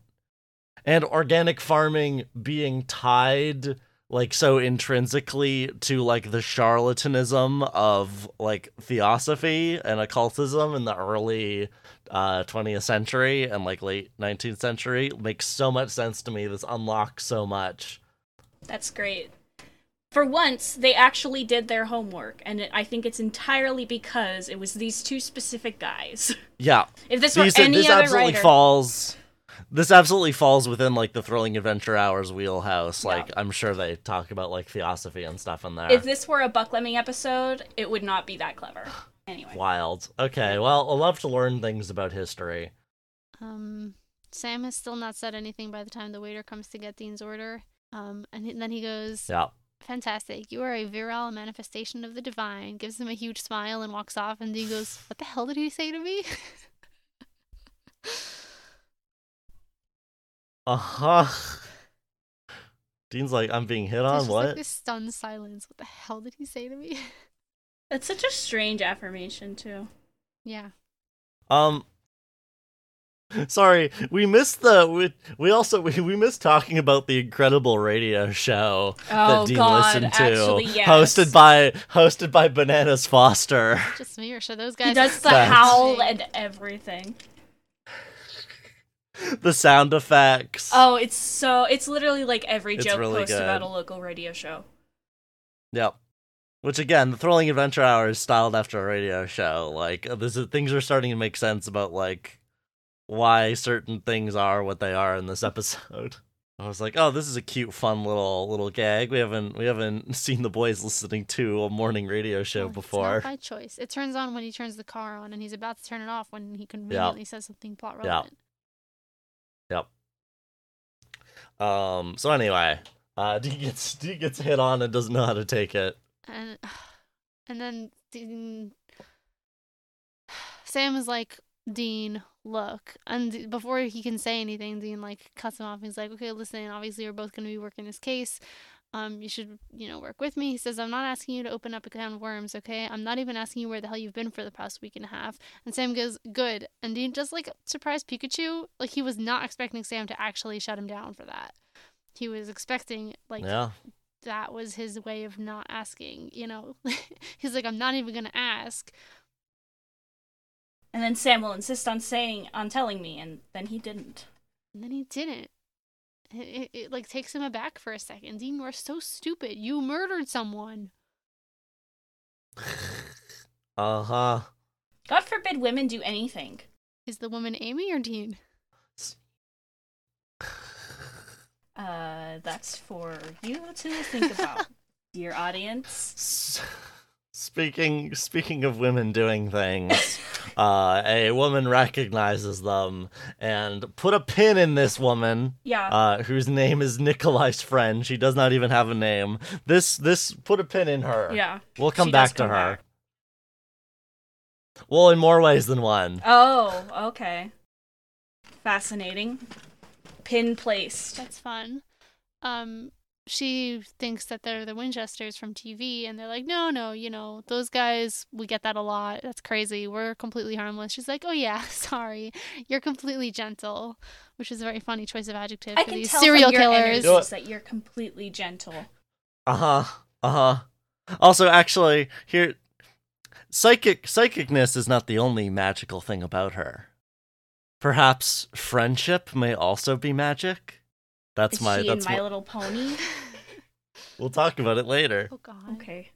C: And organic farming being tied like so intrinsically to like the charlatanism of like theosophy and occultism in the early uh 20th century and like late 19th century makes so much sense to me this unlocks so much
A: That's great. For once, they actually did their homework, and it, I think it's entirely because it was these two specific guys.
C: yeah
A: If this were
C: these,
A: any
C: this
A: other
C: absolutely
A: writer,
C: falls this absolutely falls within like the thrilling adventure hours wheelhouse
A: Yeah.
C: like i'm sure they talk about like theosophy and stuff in there
A: if this were a Buckleming episode, it would not be that clever. Anyway,
C: wild okay well i love to learn things about history
B: Um, Sam has still not said anything by the time the waiter comes to get Dean's order. Um, and then he goes,
C: yeah
B: "Fantastic! You are a virile manifestation of the divine." Gives him a huge smile and walks off. And Dean goes, "What the hell did he say to me?"
C: uh-huh dean's like i'm being hit
B: There's
C: on
B: just
C: what
B: like this stunned silence. What the hell did he say to me?
A: that's such a strange affirmation too.
B: yeah.
C: Um Sorry, we missed the we, we also we, we missed talking about the incredible radio show
A: Oh,
C: that Dean
A: God,
C: listened to,
A: actually, yes.
C: hosted by hosted by Bananas Foster.
B: Just me, or should those guys?
A: He does the
C: That's-
A: howl and everything.
C: the sound effects.
A: Oh, it's so it's literally like every
C: It's
A: joke
C: really
A: post about a local radio show.
C: Yep. Which again, the Thrilling Adventure Hour is styled after a radio show. Like uh, this is, things are starting to make sense about like why certain things are what they are in this episode. I was like, oh, this is a cute, fun little little gag. We haven't we haven't seen the boys listening to a morning radio show
B: Oh, It's
C: before.
B: not by choice. It turns on when he turns the car on, and he's about to turn it off when he conveniently says something plot relevant.
C: Yep. Um. So anyway, uh, D gets D gets hit on and doesn't know how to take it.
B: And and then Sam is like, Dean, look. And before he can say anything, Dean like cuts him off. He's like, okay, listen. Obviously, we're both going to be working this case. Um, you should, you know, work with me. He says, I'm not asking you to open up a can of worms, okay? I'm not even asking you where the hell you've been for the past week and a half. And Sam goes, good. And Dean just like surprised Pikachu. Like he was not expecting Sam to actually shut him down for that. He was expecting like
C: yeah.
B: that was his way of not asking, you know. He's like, I'm not even gonna ask.
A: And then Sam will insist on saying on telling me, and then he didn't.
B: And then he didn't. It, it, it like takes him aback for a second. Dean, you are so stupid. You murdered someone.
C: Uh huh.
A: God forbid women do anything.
B: Is the woman Amy or Dean?
A: Uh, that's for you to think about, dear audience.
C: S- Speaking speaking of women doing things, uh, a woman recognizes them and put a pin in this woman,
A: Yeah.
C: uh, whose name is Nikolai's friend. She does not even have a name. This this put a pin in her.
A: yeah.
C: We'll come
A: She does
C: back to
A: come
C: her.
A: back.
C: Well, in more ways than one.
A: Oh, okay. Fascinating. Pin placed.
B: That's fun. Um, she thinks that they're the Winchesters from TV, and they're like, no, no, you know, those guys, we get that a lot. That's crazy. We're completely harmless. She's like, oh, yeah, sorry. You're completely gentle, which is a very funny choice of adjective
A: I
B: for
A: can
B: these
A: tell
B: serial
A: from your
B: killers.
A: energies
C: You know
A: that you're completely gentle.
C: Uh huh. Uh huh. Also, actually, here, psychic psychicness is not the only magical thing about her. Perhaps friendship may also be magic. That's
A: Is
C: my.
A: she
C: that's
A: in My
C: what-
A: Little Pony?
C: We'll talk about it later.
B: oh, God.
A: Okay.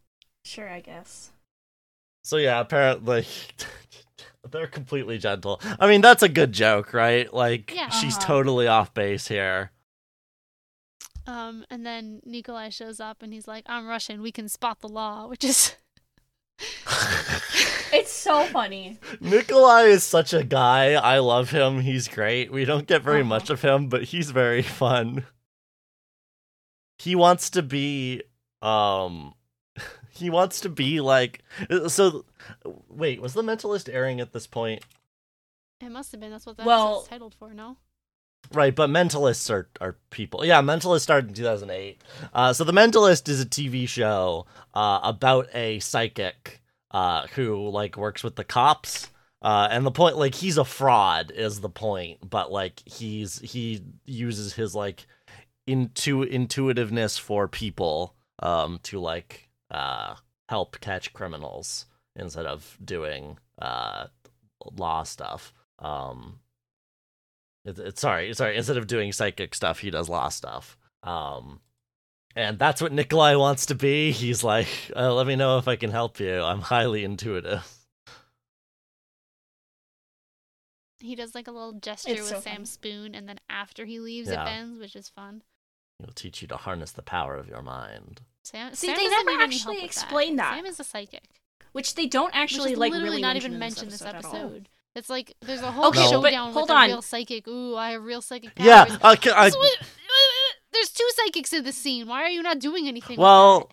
A: Sure, I guess.
C: So yeah, apparently they're completely gentle. I mean, that's a good joke, right? Like
B: Yeah.
C: she's
A: Uh-huh.
C: totally off base here.
B: Um, and then Nikolai shows up and he's like, I'm Russian. We can spot the law, which is.
A: It's so funny.
C: Nikolai is such a guy. I love him. He's great. We don't get very
A: Uh-huh.
C: much of him, but he's very fun. He wants to be um he wants to be like so wait, was the mentalist airing at this point?
B: It must have been. That's what that
A: Well-
B: titled for, no?
C: Right, but mentalists are, are people. Yeah, mentalist started in 2008. Uh, so the mentalist is a TV show uh, about a psychic uh, who like works with the cops. Uh, and the point, like, he's a fraud, is the point. But like, he's he uses his like intu intuitiveness for people um, to like uh, help catch criminals instead of doing uh, law stuff. Um, it's, it's sorry, sorry. Instead of doing psychic stuff, he does law stuff. Um, and that's what Nikolai wants to be. He's like, uh, "Let me know if I can help you. I'm highly intuitive."
B: He does like a little gesture
A: It's
B: with
A: so
B: Sam
A: funny.
B: Spoon, and then after he leaves,
C: Yeah.
B: it bends, which is fun.
C: He'll teach you to harness the power of your mind.
B: Sam,
A: See,
B: Sam
A: they
B: doesn't
A: never actually explain that.
B: Sam is a psychic.
A: Which they don't actually
B: which is
A: like
B: literally
A: really
B: not
A: mention
B: even
A: in
B: mentioned this
A: at all.
B: episode. It's like there's a whole
A: Okay,
C: No.
B: showdown
A: hold
B: with
A: on.
B: a real psychic. Ooh, I have real psychic powers.
C: Yeah, I, ca- I,
B: So what- there's two psychics in the scene. Why are you not doing anything?
C: well,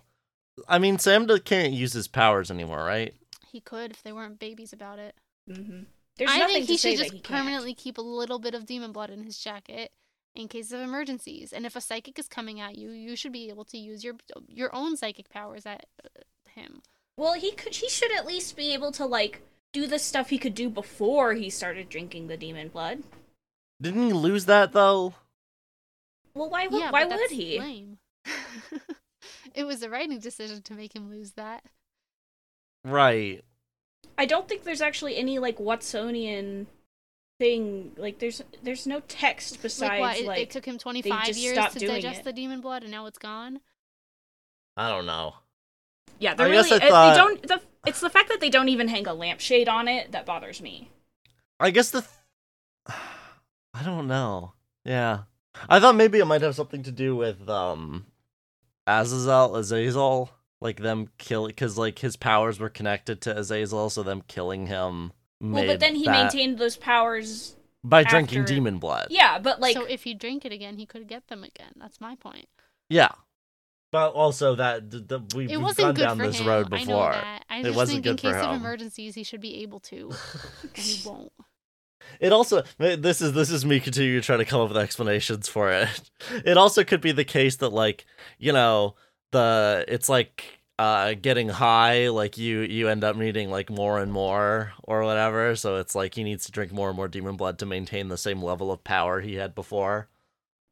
B: that?
C: I mean, Sam can't use his powers anymore, right?
B: he could if they weren't babies about it.
A: hmm There's
B: I
A: nothing
B: think he
A: say
B: should just
A: he can't.
B: permanently keep a little bit of demon blood in his jacket in case of emergencies. And if a psychic is coming at you, you should be able to use your your own psychic powers at uh, him.
A: Well, he could. He should at least be able to like do the stuff he could do before he started drinking the demon blood.
C: Didn't he lose that though?
A: Well, why would
B: yeah,
A: why would he?
B: Lame. it was a writing decision to make him lose that.
C: Right.
A: I don't think there's actually any like Watsonian thing. Like there's there's no text besides
B: like what? It,
A: like
B: it took him 25 years to digest
A: it.
B: the demon blood, and now it's gone.
C: I don't know.
A: Yeah. They're
C: I
A: really
C: guess I thought-
A: they don't. The, it's the fact that they don't even hang a lampshade on it that bothers me.
C: I guess the. Th- I don't know. Yeah, I thought maybe it might have something to do with um, Azazel, Azazel, like them kill because like his powers were connected to Azazel, so them killing him.
A: Well, but then he
C: that-
A: maintained those powers.
C: by drinking
A: after-
C: demon blood.
A: Yeah, but like
B: so if he drink it again, he could get them again. That's my point.
C: Yeah. But also that the, the, we,
B: It
C: we've
B: wasn't
C: gone down
B: for
C: this
B: him.
C: road
B: I know
C: before.
B: that. I
C: It
B: just
C: wasn't
B: think in
C: good for
B: case of emergencies, he should be able to, and he won't.
C: It also this is this is me continuing to try to come up with explanations for it. It also could be the case that like you know the it's like uh getting high like you you end up needing like more and more or whatever so it's like he needs to drink more and more demon blood to maintain the same level of power he had before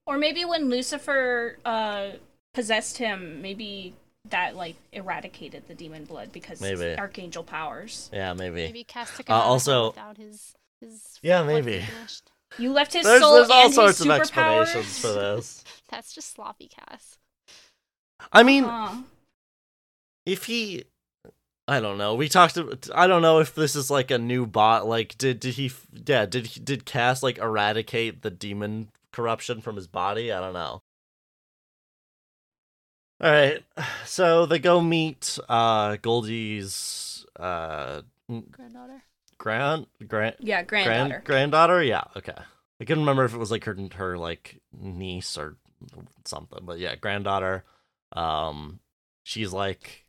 A: Or maybe when Lucifer uh, possessed him, maybe that like eradicated the demon blood because
C: Maybe.
A: archangel powers.
C: yeah maybe,
B: Maybe cast
C: Uh,
B: him out of
C: also-
B: without his his.
C: Yeah, maybe.
B: finished.
A: You left his
C: there's,
A: soul
C: there's all
A: and
C: sorts
A: his
C: of explanations for this
B: That's just sloppy Cass.
C: i mean
A: Huh.
C: if he i don't know we talked about i don't know if this is like a new bot like did did he yeah did he did cass like eradicate the demon corruption from his body i don't know all right so they go meet uh goldie's uh
B: Granddaughter.
C: grand grand
A: Yeah, granddaughter.
C: grand granddaughter yeah okay i couldn't remember if it was like her her like niece or something but yeah granddaughter um she's like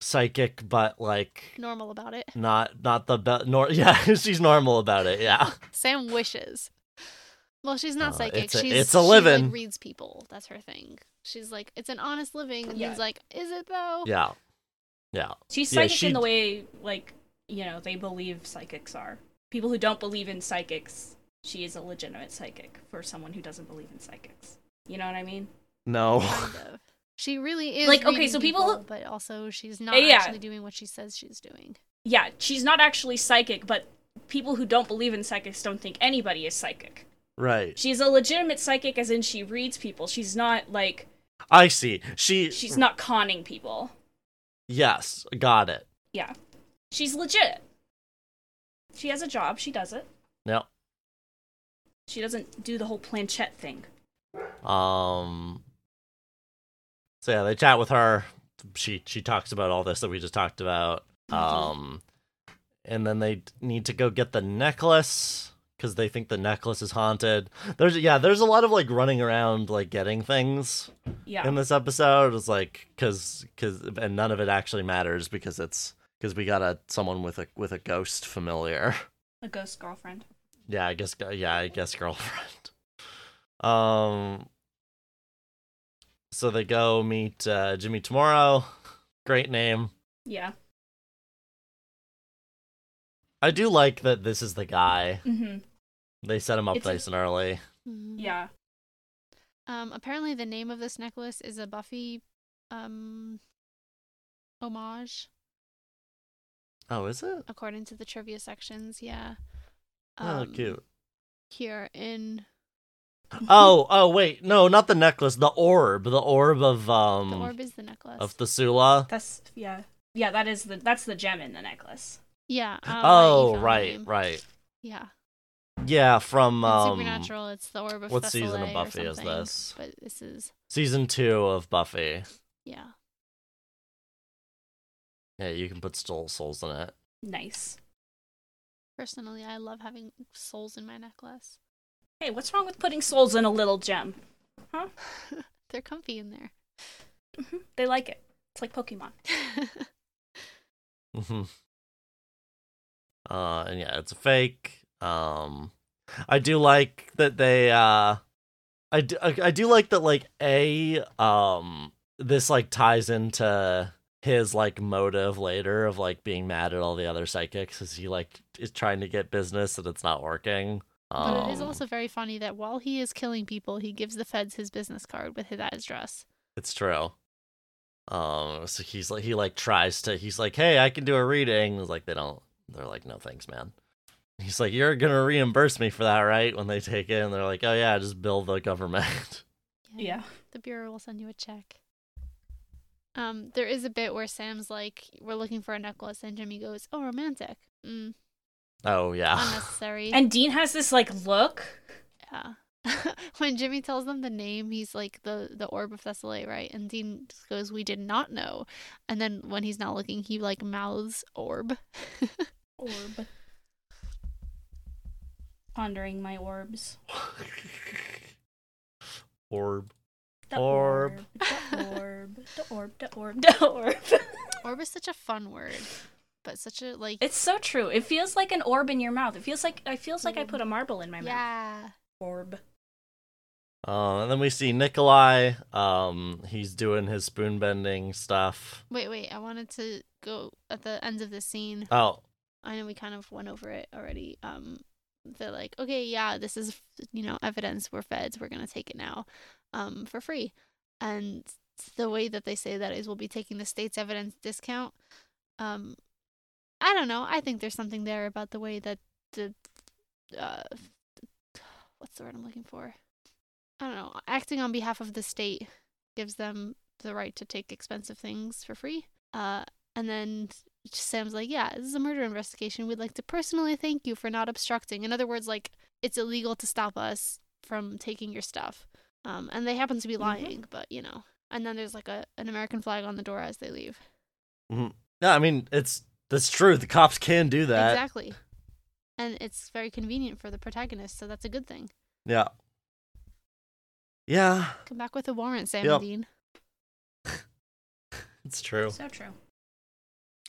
C: psychic but like
B: Normal about it.
C: not not the be- nor yeah she's normal about it yeah
B: Sam wishes. Well, she's not
C: Uh,
B: psychic.
C: it's a-
B: she's
C: it's a
B: she, like,
C: living.
B: reads people. That's her thing. She's like, it's an honest living, and
A: Yeah.
B: he's like, is it though?
C: yeah yeah
A: She's
C: Yeah,
A: psychic
C: she-
A: in the way like you know they believe psychics are. People who don't believe in psychics, she is a legitimate psychic for someone who doesn't believe in psychics. You know what I mean?
C: no
B: Kind of. She really is
A: Like, okay, so people-
B: people, but also she's not
A: yeah.
B: actually doing what she says she's doing.
A: Yeah, she's not actually psychic, but people who don't believe in psychics don't think anybody is psychic.
C: Right
A: She's a legitimate psychic as in she reads people. She's not like
C: i see she
A: she's not conning people.
C: yes got it
A: Yeah. She's legit. She has a job, she does it.
C: no
A: She doesn't do the whole planchette thing.
C: Um. So yeah, they chat with her. She she talks about all this that we just talked about. Um, and then they need to go get the necklace because they think the necklace is haunted. There's yeah, there's a lot of like running around like getting things
A: Yeah.
C: in this episode. It's like because because and none of it actually matters because it's because we got a someone with a with a ghost familiar.
A: a ghost girlfriend.
C: Yeah, I guess. Yeah, I guess girlfriend. Um. So they go meet uh, Jimmy tomorrow. Great name.
A: Yeah.
C: I do like that this is the guy.
A: Mhm.
C: They set him up
A: It's a-
C: nice and early.
B: Mhm.
A: Yeah.
B: Um, apparently the name of this necklace is a Buffy um homage,
C: Oh, is it?
B: according to the trivia sections, yeah.
C: Oh,
B: Um,
C: cute.
B: Here in
C: Oh, oh, wait, no, not the necklace. The orb, the orb of um
B: the orb is the necklace.
C: of the Sula.
A: That's yeah. Yeah, that is the that's the gem in the necklace.
B: yeah. Um,
C: Oh,
B: you found the
C: right,
B: name.
C: right.
B: Yeah.
C: Yeah, from
B: In
C: um
B: Supernatural, it's the orb of
C: what season of Buffy is this?
B: But this is
C: season two of Buffy.
B: yeah.
C: Yeah, you can put soul souls in it.
A: Nice.
B: Personally, I love having souls in my necklace.
A: Hey, what's wrong with putting souls in a little gem? Huh?
B: They're comfy in there.
A: Mhm. They like it. It's like Pokemon.
C: hmm Uh, and yeah, it's a fake. Um, I do like that they. Uh, I do, I I do like that. Like a um, this like ties into his like motive later of like being mad at all the other psychics as he like is trying to get business and it's not working.
B: But it is
C: Um,
B: also very funny that while he is killing people, he gives the feds his business card with his address.
C: It's true. Um, so he's like, he like tries to, he's like, hey, I can do a reading. It's like, they don't, they're like, no thanks, man. He's like, you're gonna reimburse me for that, right? When they take it, and they're like, oh yeah, just bill the government.
A: Yeah.
B: The bureau will send you a check. Um, there is a bit where Sam's like, "We're looking for a necklace," and Jimmy goes, "Oh, romantic. Mm,
C: oh yeah.
B: unnecessary."
A: And Dean has this like look.
B: yeah. when Jimmy tells them the name, he's like the the orb of Thessaly, right? And Dean just goes, "We did not know." And then when he's not looking, he like mouths orb.
A: Orb. Pondering my orbs.
C: Orb.
A: The
C: Orb.
A: The orb. The orb. The orb. The orb.
B: orb is such a fun word, but such a like
A: it's so true. It feels like an orb in your mouth. It feels like it feels like I put a marble in my mouth.
B: yeah.
A: Orb.
C: Um, and then we see Nikolai. Um, he's doing his spoon bending stuff.
B: Wait, wait. I wanted to go at the end of the scene.
C: Oh,
B: I know we kind of went over it already. Um, they're like, okay, yeah, this is you know evidence. We're feds. We're gonna take it now, um, for free. And the way that they say that is, we'll be taking the state's evidence discount. Um, I don't know. I think there's something there about the way that the, uh, what's the word I'm looking for? I don't know. Acting on behalf of the state gives them the right to take expensive things for free. Uh, and then Sam's like, yeah, this is a murder investigation. We'd like to personally thank you for not obstructing. In other words, like, it's illegal to stop us from taking your stuff. Um, and they happen to be lying, but you know. And then there's like a an American flag on the door as they leave.
C: yeah. I mean, it's that's true. The cops can do that.
B: Exactly. And it's very convenient for the protagonist, so that's a good thing.
C: Yeah. Yeah,
B: Come back with a warrant, Sam
C: Yep.
B: and Dean.
C: it's true.
A: So true.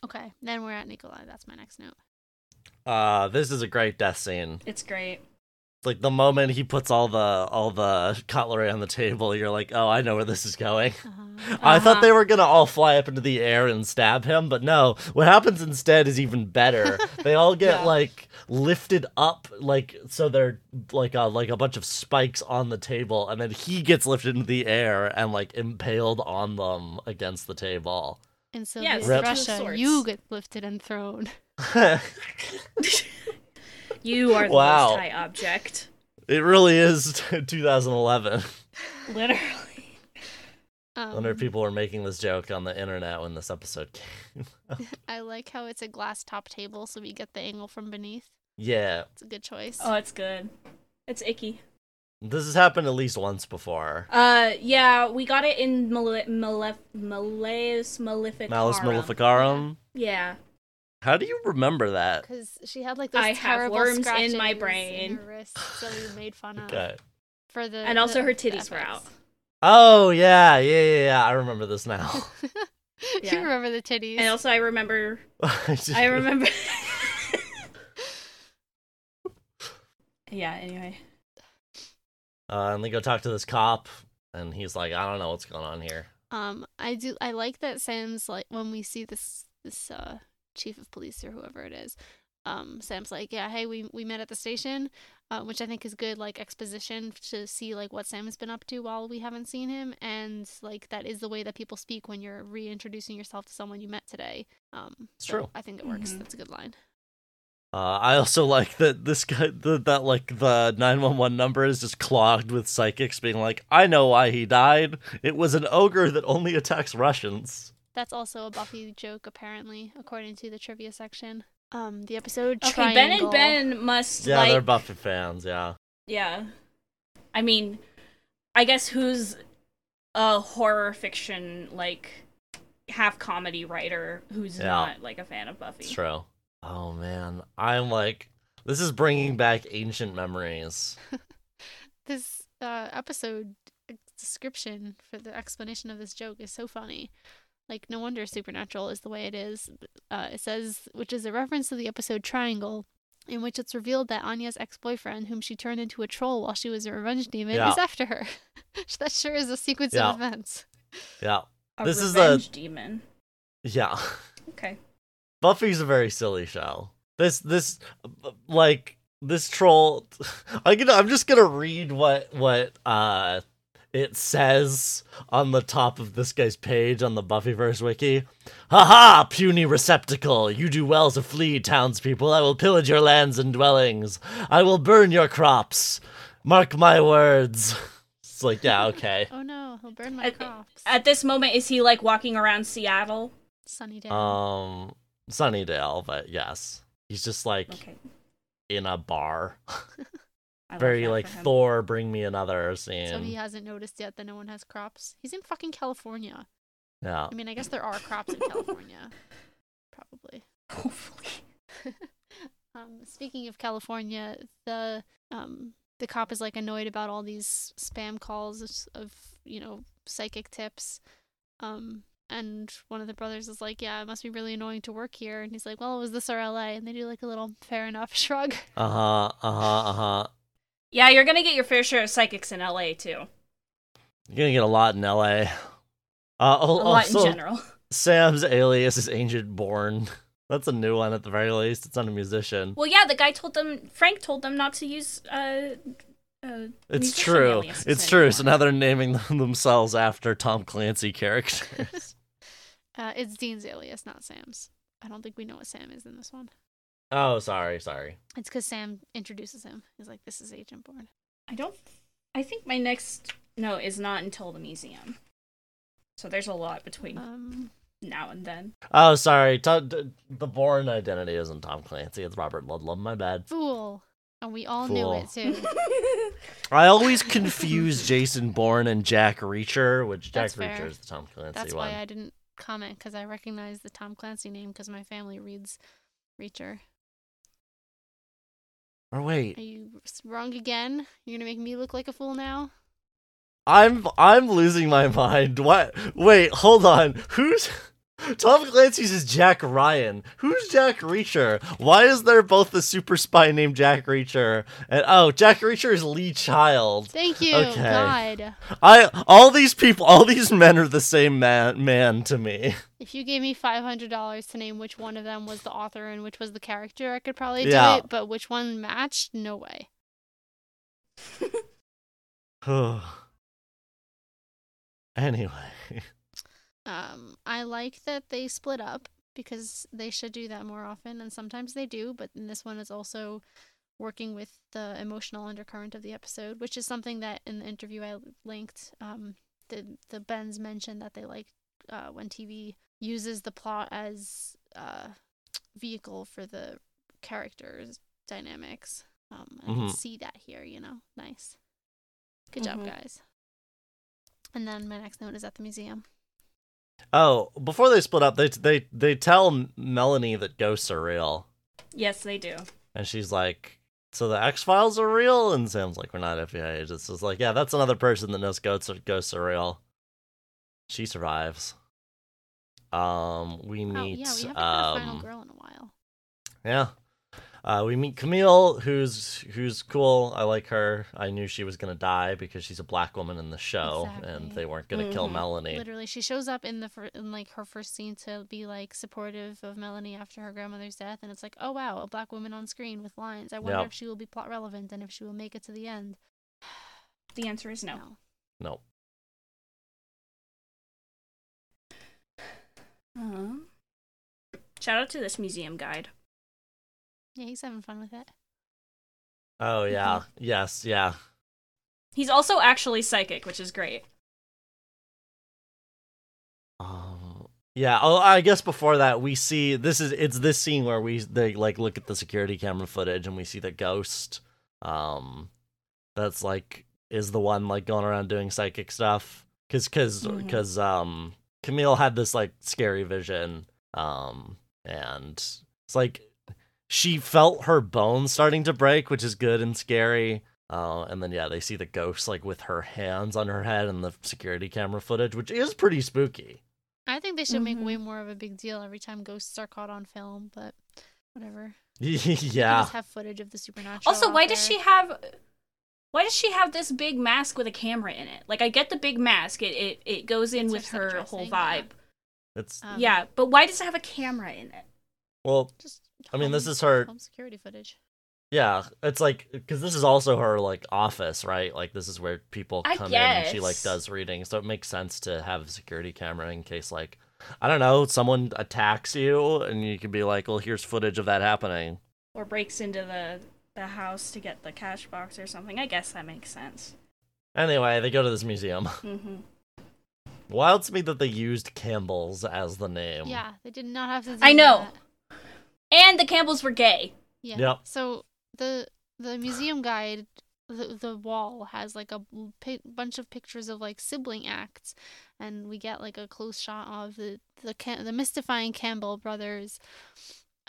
B: Okay, then we're at Nikolai. That's my next note.
C: Uh, this is a great death scene.
A: It's great.
C: Like the moment he puts all the all the cutlery on the table, you're like, oh, I know where this is going.
B: Uh-huh.
C: I thought
A: Uh-huh.
C: they were gonna all fly up into the air and stab him, but no. What happens instead is even better. they all get
A: Yeah.
C: like lifted up, like so they're like a like a bunch of spikes on the table, and then he gets lifted into the air and like impaled on them against the table.
B: In Soviet
A: Yeah, it's
C: Rip.
A: two
B: Russia, you get lifted and thrown.
A: You are the
C: Wow.
A: most high object.
C: it really is 2011.
A: Literally.
C: I
B: Um,
C: wonder if people were making this joke on the internet when this episode came.
B: I like how it's a glass top table, so we get the angle from beneath.
C: yeah,
B: It's a good choice.
A: Oh, it's good. It's icky.
C: This has happened at least once before.
A: Uh, yeah, we got it in Male- Malef- Malleus Maleficarum.
C: Malice Maleficarum.
A: Yeah.
C: How do you remember that?
B: Because she had like those
A: I have
B: terrible
A: worms in
B: scratches
A: my
B: in
A: brain.
B: her wrists that we made fun of
C: Okay.
B: for the
A: And also her titties were out.
C: Oh yeah, yeah, yeah, yeah. I remember this now.
A: Yeah.
B: you remember the titties?
A: And also, I remember.
C: I
A: I remember. yeah. Anyway.
C: Uh, and they go talk to this cop, and he's like, "I don't know what's going on here."
B: Um, I do. I like that Sam's like when we see this this uh chief of police or whoever it is. Um, Sam's like, yeah, hey, we we met at the station, uh, which I think is good like exposition to see like what Sam has been up to while we haven't seen him, and like that is the way that people speak when you're reintroducing yourself to someone you met today. Um,
C: It's
B: so
C: true.
B: I think it works.
A: Mhm.
B: That's a good line.
C: Uh, I also like that this guy, the, that like the nine one one number is just clogged with psychics being like, "I know why he died. It was an ogre that only attacks Russians."
B: That's also a Buffy joke, apparently, according to the trivia section. Um, the episode
A: Okay,
B: Triangle.
A: Ben and Ben must
C: Yeah,
A: like.
C: they're Buffy fans. Yeah.
A: Yeah. I mean, I guess who's a horror fiction like half comedy writer who's
C: Yeah.
A: not like a fan of Buffy?
C: It's true. Oh man, I'm like, this is bringing back ancient memories.
B: this uh, episode description for the explanation of this joke is so funny. Like, no wonder Supernatural is the way it is. Uh, it says, which is a reference to the episode Triangle, in which it's revealed that Anya's ex boyfriend, whom she turned into a troll while she was a revenge demon,
C: Yeah.
B: is after her. that sure is a sequence
C: Yeah.
B: of events.
C: Yeah,
A: A
C: This is the-
A: revenge demon.
C: yeah.
A: Okay.
C: Buffy's a very silly show. This this like this troll I'm gonna I'm just gonna read what what uh it says on the top of this guy's page on the Buffyverse wiki. Haha, puny receptacle! You do well to flee, townspeople. I will pillage your lands and dwellings. I will burn your crops. Mark my words. It's like, yeah, okay.
B: Oh no, he'll burn my
A: At-
B: crops.
A: At this moment, is he like walking around Seattle?
B: Sunny day.
C: Um, Sunnydale, but yes, he's just like
A: Okay.
C: in a bar, very like. Thor, bring me another scene.
B: so he hasn't noticed yet that no one has crops. He's in fucking California.
C: yeah,
B: I mean, I guess there are crops in California. Probably.
A: Hopefully.
B: um, speaking of California, the um the cop is like annoyed about all these spam calls of you know psychic tips. Um, and one of the brothers is like, "Yeah, it must be really annoying to work here." And he's like, "Well, it was this or LA," and they do like a little fair enough shrug.
C: uh huh, uh huh, uh huh.
A: Yeah, you're gonna get your fair share of psychics in LA too.
C: You're gonna get a lot in L.A. Uh,
A: A lot
C: also,
A: in general.
C: Sam's alias is Agent Bourne. That's a new one at the very least. It's not a musician.
A: Well, yeah, the guy told them. Frank told them not to use. Uh, uh,
C: It's true.
A: aliases
C: It's true. So now they're naming them themselves after Tom Clancy characters.
B: Uh, it's Dean's alias, not Sam's. I don't think we know what Sam is in this one.
C: oh, sorry, sorry.
B: It's because Sam introduces him. He's like, "This is Agent Bourne."
A: I don't. I think my next note is not until the museum. So there's a lot between
B: Um,
A: now and then.
C: Oh, sorry. To- d- the Bourne identity isn't Tom Clancy. It's Robert Ludlum. My bad.
B: fool, and we all
C: Fool.
B: knew it too.
C: I always confuse Jason Bourne and Jack Reacher, which Jack
B: That's fair.
C: Reacher is the Tom Clancy
B: That's
C: one.
B: why I didn't comment because I recognize the Tom Clancy name because my family reads Reacher.
C: Or wait,
B: Are you wrong again? You're gonna make me look like a fool now?
C: I'm I'm losing my mind. What? Wait, hold on. Who's Tom Clancy's is Jack Ryan. Who's Jack Reacher? Why is there both a super spy named Jack Reacher and oh, Jack Reacher is Lee Child.
B: Thank you,
C: Okay.
B: God.
C: I all these people, all these men are the same man man to me.
B: If you gave me five hundred dollars to name which one of them was the author and which was the character, I could probably do
C: Yeah.
B: it. But which one matched? No way.
C: anyway,
B: Um, I like that they split up because they should do that more often, and sometimes they do. But in this one is also working with the emotional undercurrent of the episode, which is something that in the interview I linked, um, the the Bens mentioned that they like uh, when TV uses the plot as uh, vehicle for the characters dynamics. Um, I can
C: Mhm.
B: see that here, you know, nice. Good job,
A: Mhm.
B: guys. And then my next note is at the museum.
C: Oh, before they split up, they they they tell Melanie that ghosts are real.
A: yes, they do.
C: And she's like, "So the X Files are real?" And Sam's like, "We're not FBI agents." It's like, "Yeah, that's another person that knows ghosts are, ghosts are real." She survives. Um, we meet.
B: Oh yeah, we haven't had a final
C: um,
B: girl in a while.
C: yeah. Uh, we meet Camille, who's who's cool. I like her. I knew she was gonna die because she's a black woman in the show, and they weren't gonna kill
A: Mhm.
C: Melanie.
B: Literally, she shows up in the fir- in like her first scene to be like supportive of Melanie after her grandmother's death, and it's like, oh wow, a black woman on screen with lines. I wonder
C: Yep.
B: if she will be plot relevant and if she will make it to the end.
A: The answer is no.
C: No.
A: Uh, shout out to this museum guide.
B: Yeah, he's having fun with it.
C: Oh yeah. Yes. Yeah.
A: He's also actually psychic, which is great.
C: Um, yeah. Oh, I guess before that, we see this is it's this scene where we they like look at the security camera footage and we see the ghost. Um, that's like is the one like going around doing psychic stuff because because because um Camille had this like scary vision. Um, and it's like she felt her bones starting to break, which is good and scary. Uh, and then yeah, they see the ghost like with her hands on her head in the security camera footage, which is pretty spooky.
B: I think they should make
A: Mhm.
B: way more of a big deal every time ghosts are caught on film, but whatever.
C: Yeah.
B: just have footage of the supernatural.
A: Also,
B: out
A: why does she have? Why does she have this big mask with a camera in it? Like, I get the big mask; it it, it goes in
B: It's
A: with
B: her
A: her whole
B: dressing, yeah.
A: vibe.
C: It's
B: Um,
A: yeah, but why does it have a camera in it?
C: well,
B: Just
C: I mean, this is her-
B: home security footage.
C: Yeah, it's like because this is also her like office, right? Like this is where people
A: I
C: come in and she like does readings, so it makes sense to have a security camera in case like I don't know someone attacks you and you can be like, well, here's footage of that happening.
A: Or breaks into the the house to get the cash box or something. I guess that makes sense.
C: Anyway, they go to this museum.
A: hmm
C: Wild to me that they used Campbell's as the name.
B: Yeah, they did not have to. Do
A: I know.
B: that.
A: And the Campbells were gay.
B: Yeah.
C: Yep.
B: So the the museum guide, the the wall has like a bunch of pictures of like sibling acts, and we get like a close shot of the the Cam- the mystifying Campbell brothers.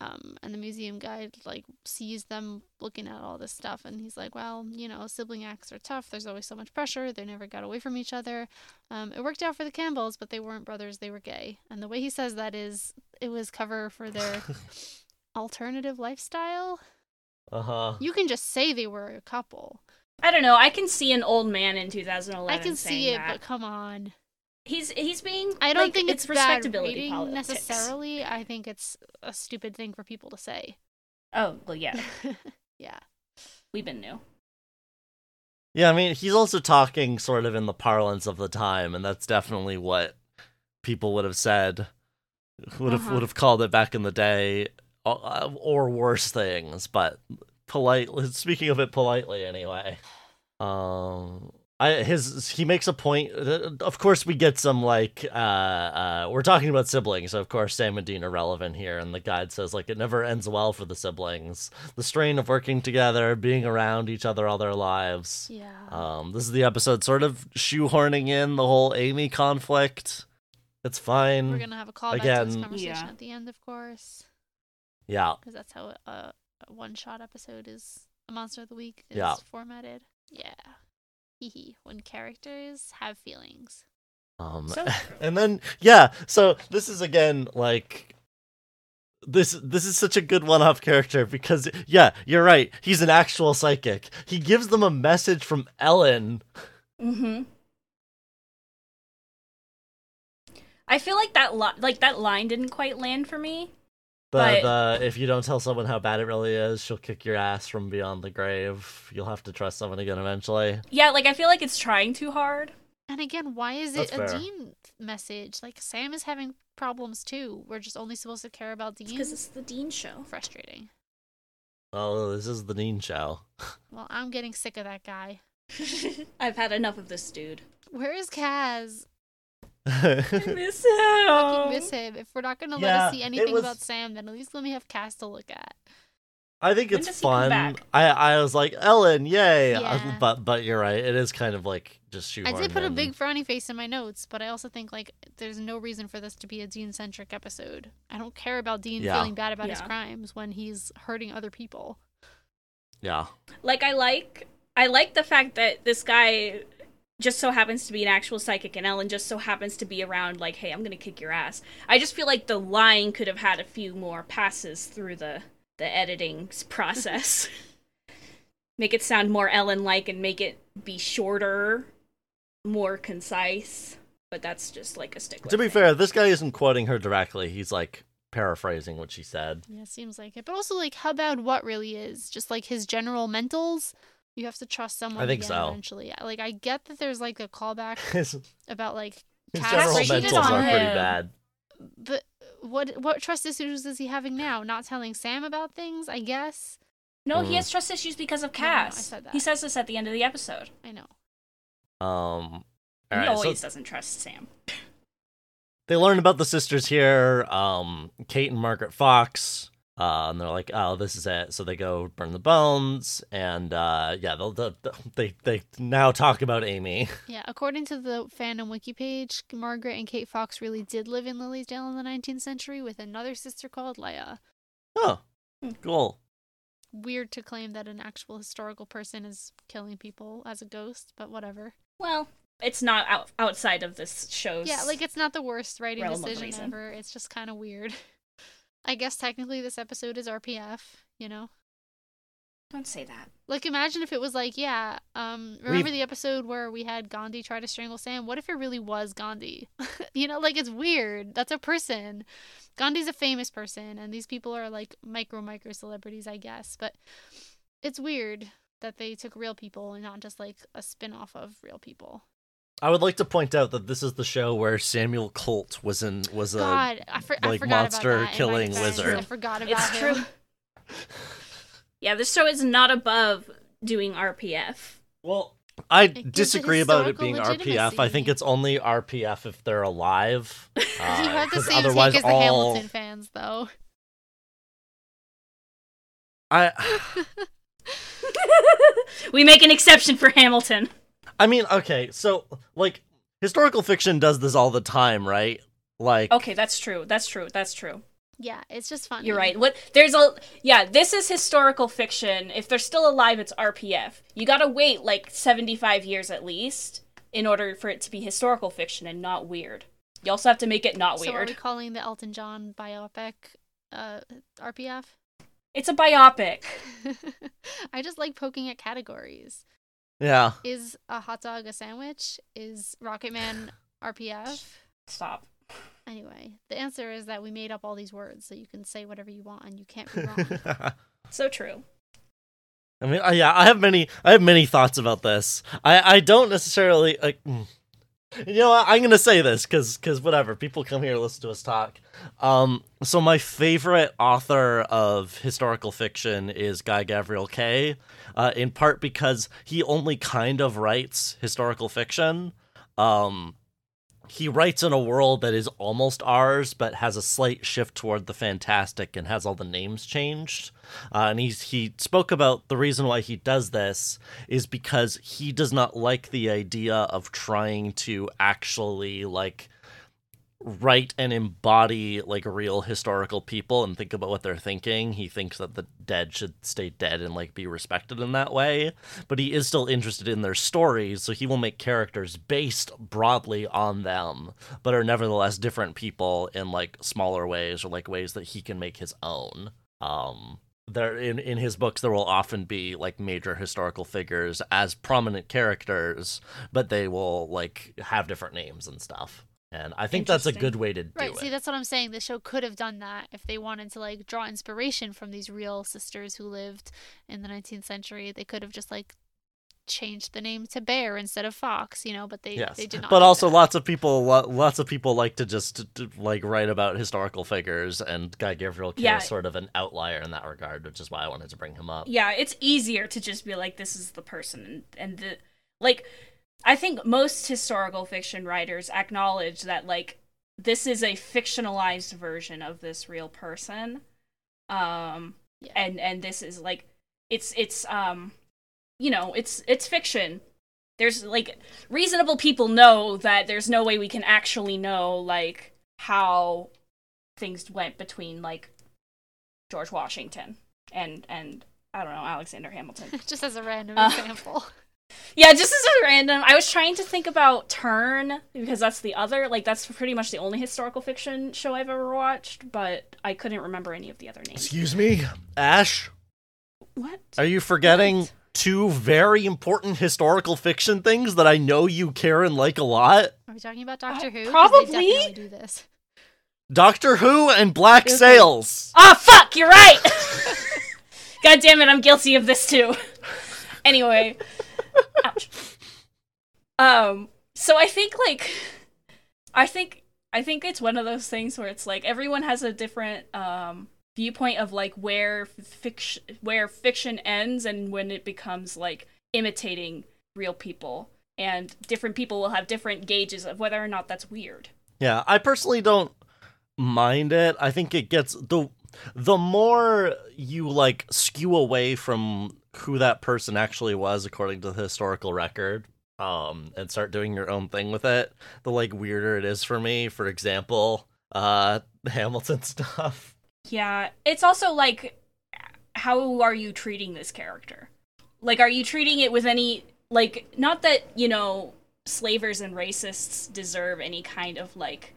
B: Um, and the museum guide like sees them looking at all this stuff, and he's like, "Well, you know, sibling acts are tough. There's always so much pressure. They never got away from each other. Um, it worked out for the Campbells, but they weren't brothers. They were gay. And the way he says that is, it was cover for their alternative lifestyle.
C: Uh huh.
B: You can just say they were a couple.
A: I don't know. I can see an old man in 2011.
B: I can see it,
A: that.
B: but come on.
A: he's he's being.
B: I don't
A: like,
B: think it's, bad
A: respectability
B: reading
A: politics.
B: necessarily. I think it's a stupid thing for people to say.
A: Oh well, yeah.
B: yeah.
A: We've been new.
C: Yeah, I mean, he's also talking sort of in the parlance of the time, and that's definitely what people would have said, would have
A: Uh-huh.
C: would have called it back in the day, or worse things. But politely, speaking of it politely, anyway. Um, I his he makes a point. uh, Of course, we get some like uh uh we're talking about siblings, so of course Sam and Dean are relevant here, and the guide says like it never ends well for the siblings. The strain of working together, being around each other all their lives.
B: Yeah.
C: Um, this is the episode sort of shoehorning in the whole Amy conflict. It's fine.
B: We're gonna have a callback to
C: again-
B: this conversation
A: Yeah.
B: at the end, of course,
C: Yeah,
B: because that's how a, a one-shot episode is. A monster of the week is
C: Yeah.
B: formatted. Yeah. Hee hee. When characters have feelings.
C: Um,
A: So
C: and then yeah, so this is again like this this is such a good one-off character because yeah, you're right. He's an actual psychic. He gives them a message from Ellen.
A: Mm-hmm. I feel like that li- like that line didn't quite land for me.
C: The,
A: But-
C: the if you don't tell someone how bad it really is, she'll kick your ass from beyond the grave. You'll have to trust someone again eventually.
A: Yeah, like I feel like it's trying too hard.
B: And again, why is it
C: That's
B: a
C: fair.
B: Dean message? Like Sam is having problems too. We're just only supposed to care about Dean.
A: Because it's the Dean show.
B: frustrating.
C: Oh, this is the Dean show.
B: Well, I'm getting sick of that guy.
A: I've had enough of this dude.
B: Where is Cass?
A: I miss
B: Fucking
A: him.
B: miss him. If we're not gonna let us see anything
C: was-
B: about Sam, then at least let me have Cass to look at.
C: I think
A: When
C: it's
A: does he come
C: fun. I I was like Ellen, yay!
B: Uh, yeah.
C: But but you're right. It is kind of like just shoehorned.
B: I did put a big frowny face in my notes, but I also think like there's no reason for this to be a Dean centric episode. I don't care about Dean
C: Yeah.
B: feeling bad about his crimes when he's hurting other people.
C: Yeah.
A: Like I like I like the fact that this guy just so happens to be an actual psychic and Ellen just so happens to be around like, hey, I'm gonna kick your ass. I just feel like the line could have had a few more passes through the the editing process. make it sound more Ellen like and make it be shorter, more concise. But that's just like a stick.
C: To be fair, this guy isn't quoting her directly. He's like paraphrasing what she said.
B: Yeah, seems like it. But also like how bad what really is. Just like his general mentals. You have to trust someone
C: I think
B: again
C: so.
B: eventually. Like I get that there's like a callback about like
C: his
B: Cass
C: general
B: cheated
C: mentals
B: on
C: are pretty bad.
B: but what what trust issues is he having now? Not telling Sam about things, I guess.
A: No, he
C: Mm.
A: has trust issues because of
B: No, no, I
A: Cass.
B: said that.
A: He says this at the end of the episode.
B: I know.
C: Um,
A: he
C: alright, so
A: always doesn't trust Sam.
C: they learn about the sisters here. Um, Kate and Margaret Fox. Uh, and they're like, "Oh, this is it." So they go burn the bones, and uh, yeah, they'll, they'll, they they now talk about Amy.
B: Yeah, according to the fandom wiki page, Margaret and Kate Fox really did live in Lily Dale in the 19th century with another sister called Leah.
C: Oh, cool.
B: Weird to claim that an actual historical person is killing people as a ghost, but whatever.
A: Well, it's not out- outside of this show's.
B: Yeah, like it's not the worst writing decision ever. It's just kind of weird. I guess technically this episode is RPF, you know?
A: Don't say that.
B: Like imagine if it was like, yeah, um remember
C: We've-
B: the episode where we had Gandhi try to strangle Sam? What if it really was Gandhi? you know, like it's weird. That's a person. Gandhi's a famous person and these people are like micro micro celebrities, I guess. But it's weird that they took real people and not just like a spin off of real people.
C: I would like to point out that this is the show where Samuel Colt was in was a
B: God, I, for, I
C: like,
B: forgot
C: monster
B: about that
C: killing wizard.
B: I forgot about
A: It's
B: him.
A: true. Yeah, this show is not above doing RPF.
C: well. I
B: it
C: disagree about it
B: historical
C: being RPF. I think it's only RPF if they're alive.
B: you
C: uh,
B: have the
C: 'cause
B: same
C: otherwise
B: take as the
C: all-
B: Hamilton fans, though.
C: I
A: we make an exception for Hamilton.
C: I mean, okay, so like historical fiction does this all the time, right? Like
A: Okay, that's true. That's true. That's true.
B: yeah, it's just fun.
A: You're right. What there's a yeah, this is historical fiction. If they're still alive, it's RPF. You got to wait like 75 years at least in order for it to be historical fiction and not weird. You also have to make it not
B: So are
A: weird.
B: we calling the Elton John biopic uh, RPF?
A: It's a biopic.
B: I just like poking at categories.
C: Yeah.
B: Is a hot dog a sandwich? Is Rocket Man RPF?
A: Stop.
B: Anyway, the answer is that we made up all these words so you can say whatever you want and you can't be wrong.
A: So true.
C: I mean, yeah, I have many, I have many thoughts about this. I, I don't necessarily like. mm. You know, what? I'm gonna say this because, because whatever. People come here listen to us talk. Um, so my favorite author of historical fiction is Guy Gavriel Kay, uh, in part because he only kind of writes historical fiction. Um, he writes in a world that is almost ours, but has a slight shift toward the fantastic and has all the names changed. Uh, and he's he spoke about the reason why he does this is because he does not like the idea of trying to actually like write and embody like real historical people and think about what they're thinking. He thinks that the dead should stay dead and like be respected in that way. But he is still interested in their stories, so he will make characters based broadly on them, but are nevertheless different people in like smaller ways or like ways that he can make his own. Um there in in his books there will often be like major historical figures as prominent characters, but they will like have different names and stuff. And I think that's a good way to do it.
B: right,
C: it.
B: see, that's what I'm saying. The show could have done that if they wanted to like draw inspiration from these real sisters who lived in the 19th century. They could have just like changed the name to Bear instead of Fox, you know, but they
C: yes,
B: they did not.
C: but also
B: that.
C: lots of people, lo- lots of people like to just to, like write about historical figures, and Guy Gavriel Kay
A: Yeah.
C: is sort of an outlier in that regard, which is why I wanted to bring him up.
A: Yeah, it's easier to just be like, this is the person, and, and the like. I think most historical fiction writers acknowledge that like this is a fictionalized version of this real person, um,
B: Yeah.
A: and and this is like it's it's um, you know, it's it's fiction. There's like reasonable people know that there's no way we can actually know like how things went between like George Washington and and I don't know Alexander Hamilton.
B: just as a random
A: Uh,
B: example.
A: Yeah, just as a random. I was trying to think about Turn because that's the other like that's pretty much the only historical fiction show I've ever watched, but I couldn't remember any of the other names.
C: Excuse me, Ash.
A: What?
C: Are you forgetting
A: What?
C: two very important historical fiction things that I know you care and like a lot?
B: Are we talking about Doctor Who? 'Cause
A: Uh, probably.
B: They definitely do this.
C: Doctor Who and Black
A: Okay.
C: Sails.
A: Ah, fuck! You're right. God damn it! I'm guilty of this too. anyway, ouch. Um. So I think like, I think I think it's one of those things where it's like everyone has a different um viewpoint of like where fiction where fiction ends and when it becomes like imitating real people and different people will have different gauges of whether or not that's weird
C: Yeah, I personally don't mind it. I think it gets the the more you like skew away from who that person actually was according to the historical record um and start doing your own thing with it, the like weirder it is for me. For example, uh the Hamilton stuff.
A: Yeah, it's also like how are you treating this character? Like are you treating it with any like not that, you know, slavers and racists deserve any kind of like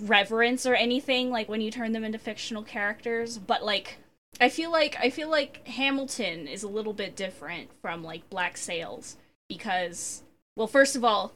A: reverence or anything like when you turn them into fictional characters, but like I feel like I feel like Hamilton is a little bit different from like Black Sails because well, first of all,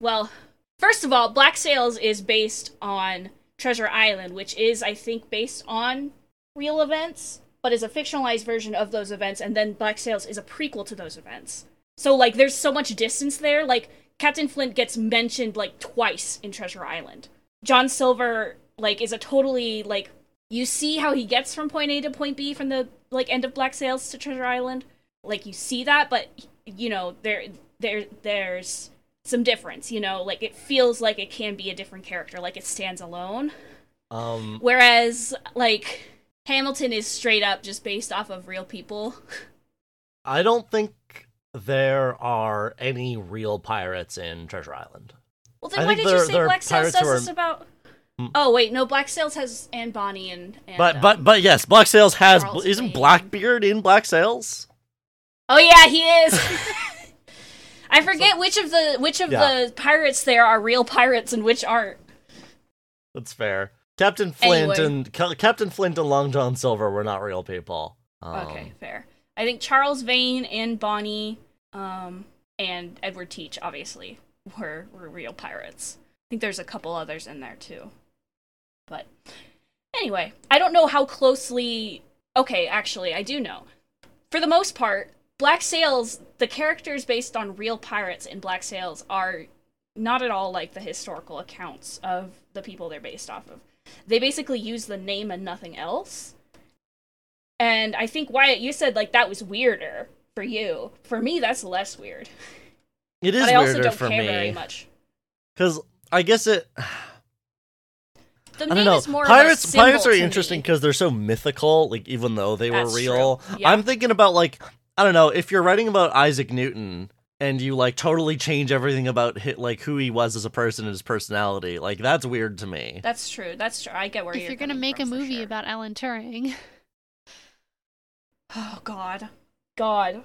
A: well, first of all, Black Sails is based on Treasure Island, which is, I think, based on real events. but is a fictionalized version of those events, and then Black Sails is a prequel to those events. So like, there's so much distance there. Like Captain Flint gets mentioned like twice in Treasure Island. John Silver like is a totally like you see how he gets from point A to point B from the like end of Black Sails to Treasure Island. Like you see that, but you know there there there's some difference. You know, like it feels like it can be a different character, like it stands alone.
C: Um,
A: Whereas like Hamilton is straight up just based off of real people.
C: I don't think there are any real pirates in Treasure Island.
A: Well, then
C: I
A: why did you say Black Sails
C: pirates
A: says
C: who are-
A: this about?
C: Hmm.
A: Oh wait, no. Black Sails has Anne Bonny and. and
C: But
A: um,
C: but but yes, Black Sails has
A: Charles
C: isn't. Blackbeard in Black Sails?
A: Oh yeah, he is. I forget which of the which of
C: Yeah.
A: the pirates there are real pirates and which aren't.
C: That's fair. Captain Flint
A: Anyway.
C: and Ca- Captain Flint and Long John Silver were not real people. Um,
A: okay, fair. I think Charles Vane and Bonny, um, and Edward Teach obviously were were real pirates. I think there's a couple others in there too. But anyway, I don't know how closely. Okay, actually, I do know. For the most part, Black Sails, the characters based on real pirates in Black Sails are not at all like the historical accounts of the people they're based off of. They basically use the name and nothing else. And I think Wyatt, you said like that was weirder for you. For me, that's less weird.
C: It is
A: but I also don't
C: for
A: care
C: me
A: very much.
C: because I guess it.
A: The
C: I don't know.
A: is more
C: Pirates
A: of a
C: pirates are interesting because they're so mythical. Like even though they
A: That's
C: were real.
A: Yeah.
C: I'm thinking about like I don't know if you're writing about Isaac Newton and you like totally change everything about hi like who he was as a person and his personality. Like that's weird to me.
A: That's true. That's true. I get where
B: if
A: you're
B: you're gonna make a
A: from, for
B: movie
A: sure.
B: about Alan Turing,
A: Oh God, God.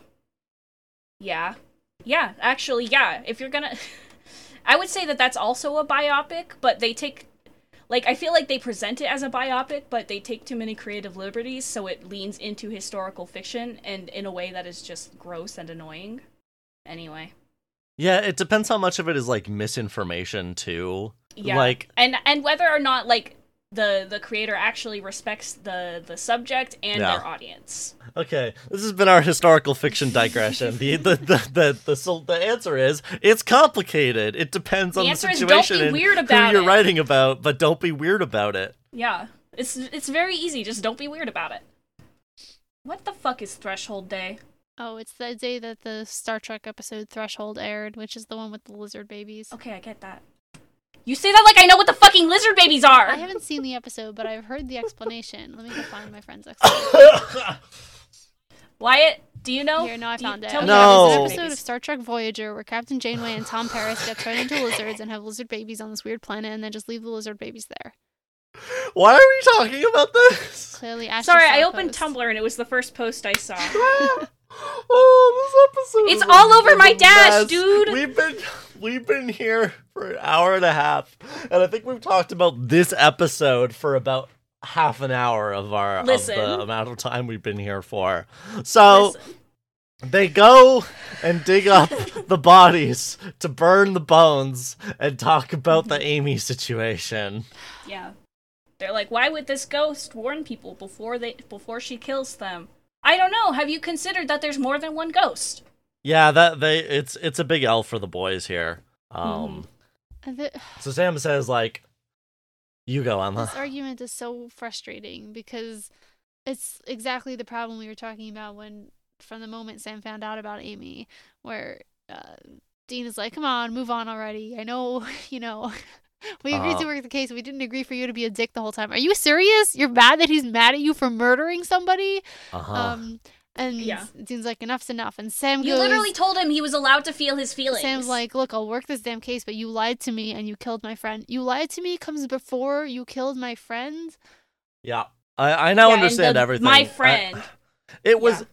A: Yeah, yeah. Actually, yeah. If you're gonna, I would say that that's also a biopic, but they take, like, I feel like they present it as a biopic, but they take too many creative liberties, so it leans into historical fiction and in a way that is just gross and annoying. Anyway,
C: Yeah, it depends how much of it is like misinformation too.
A: yeah.
C: Like
A: and and whether or not like the the creator actually respects the the subject and
C: Yeah.
A: their audience.
C: Okay, this has been our historical fiction digression. the, the, the, the, the, so the answer is it's complicated. It depends
A: The
C: on the
A: answer is
C: situation
A: don't be
C: and
A: weird
C: who
A: about
C: you're
A: it.
C: writing about, but don't be weird about it.
A: Yeah, it's it's very easy. Just don't be weird about it. What the fuck is Threshold Day?
B: oh, it's the day that the Star Trek episode Threshold aired, which is the one with the lizard babies.
A: Okay, I get that. You say that like I know what the fucking lizard babies are.
B: I haven't seen the episode, but I've heard the explanation. Let me go find my friend's explanation.
A: Wyatt, do you know?
B: Here, no, I
A: Do you-
B: found it.
A: tell me
C: No.
A: about
B: There's
A: lizard
B: an episode of Star Trek Voyager where Captain Janeway and Tom Paris get turned into lizards and have lizard babies on this weird planet and then just leave the lizard babies there.
C: Why are we talking about this?
B: Clearly, Ash
A: Sorry,
B: just saw
A: I
B: a
A: opened
B: post.
A: Tumblr and it was the first post I saw.
C: oh, this episode.
A: It's all over my dash,
C: mess.
A: dude.
C: We've been we've been here for an hour and a half, and I think we've talked about this episode for about half an hour of our of the amount of time we've been here for. So
A: Listen,
C: they go and dig up the bodies to burn the bones and talk about the Amy situation.
A: yeah. They're like, why would this ghost warn people before they before she kills them? I don't know. Have you considered that there's more than one ghost?
C: Yeah, that they it's it's a big L for the boys here. Um
B: And the-
C: so Sam says like you go, Emma.
B: this argument is so frustrating because it's exactly the problem we were talking about when, from the moment Sam found out about Amy, where uh, Dean is like, "Come on, move on already. I know, you know." We agreed
C: Uh-huh.
B: to work the case. We didn't agree for you to be a dick the whole time. Are you serious? You're mad that he's mad at you for murdering somebody?
C: Uh-huh.
B: Um, and
A: Yeah.
B: Dean's like, enough's enough. And Sam
A: You
B: goes,
A: literally told him he was allowed to feel his feelings.
B: Sam's like, look, I'll work this damn case, but you lied to me and you killed my friend. You lied to me comes before you killed my friend.
C: Yeah. I, I now
A: Yeah,
C: understand
A: the-
C: everything.
A: My
C: I-
A: friend.
C: it was
A: Yeah.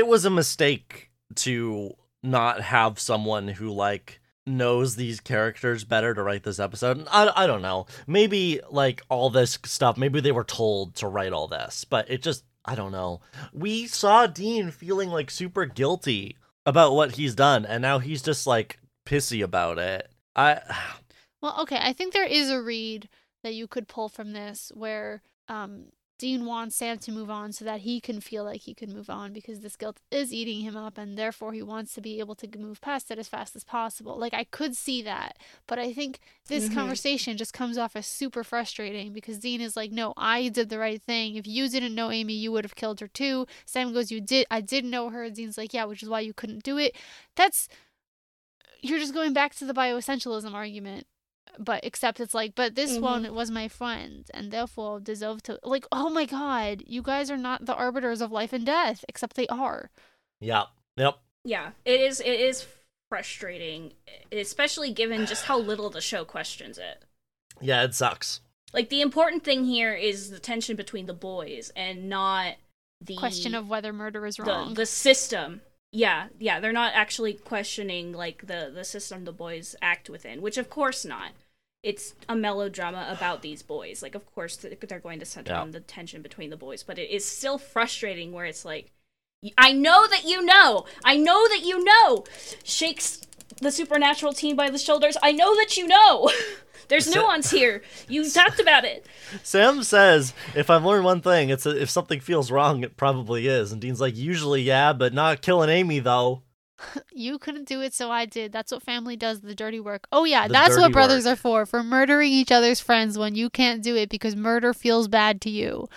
C: it was a mistake to not have someone who like knows these characters better to write this episode. I I don't know. Maybe like all this stuff, maybe they were told to write all this, but it just I don't know. We saw Dean feeling like super guilty about what he's done and now he's just like pissy about it. I
B: Well, okay, I think there is a read that you could pull from this where um Dean wants Sam to move on so that he can feel like he can move on because this guilt is eating him up and therefore he wants to be able to move past it as fast as possible. Like I could see that, but I think this
A: Mhm.
B: conversation just comes off as super frustrating because Dean is like, "No, I did the right thing. If you didn't know Amy, you would have killed her too." Sam goes, "You did. I did know her." Dean's like, "Yeah, which is why you couldn't do it." That's you're just going back to the bioessentialism argument but except it's like but this
A: Mhm.
B: one was my friend and therefore deserve to like oh my god you guys are not the arbiters of life and death except they are
C: Yep. Yep.
A: Yeah, it is. It is frustrating, especially given just how little the show questions it.
C: Yeah, it sucks.
A: Like the important thing here is the tension between the boys and not the
B: question of whether murder is
A: the
B: wrong
A: the system. Yeah, yeah, they're not actually questioning like the the system the boys act within, which of course not. It's a melodrama about these boys. Like of course they're going to center
C: Yeah.
A: on the tension between the boys, but it is still frustrating where it's like I know that you know. I know that you know. Shakes the supernatural team by the shoulders. I know that you know. There's nuance here. You talked about it.
C: Sam says, if I've learned one thing, it's that if something feels wrong, it probably is. And Dean's like, usually, yeah, but not killing Amy, though.
B: you couldn't do it so i did that's what family does the dirty work oh yeah
C: The
B: that's what brothers
C: work.
B: are for for murdering each other's friends when you can't do it because murder feels bad to you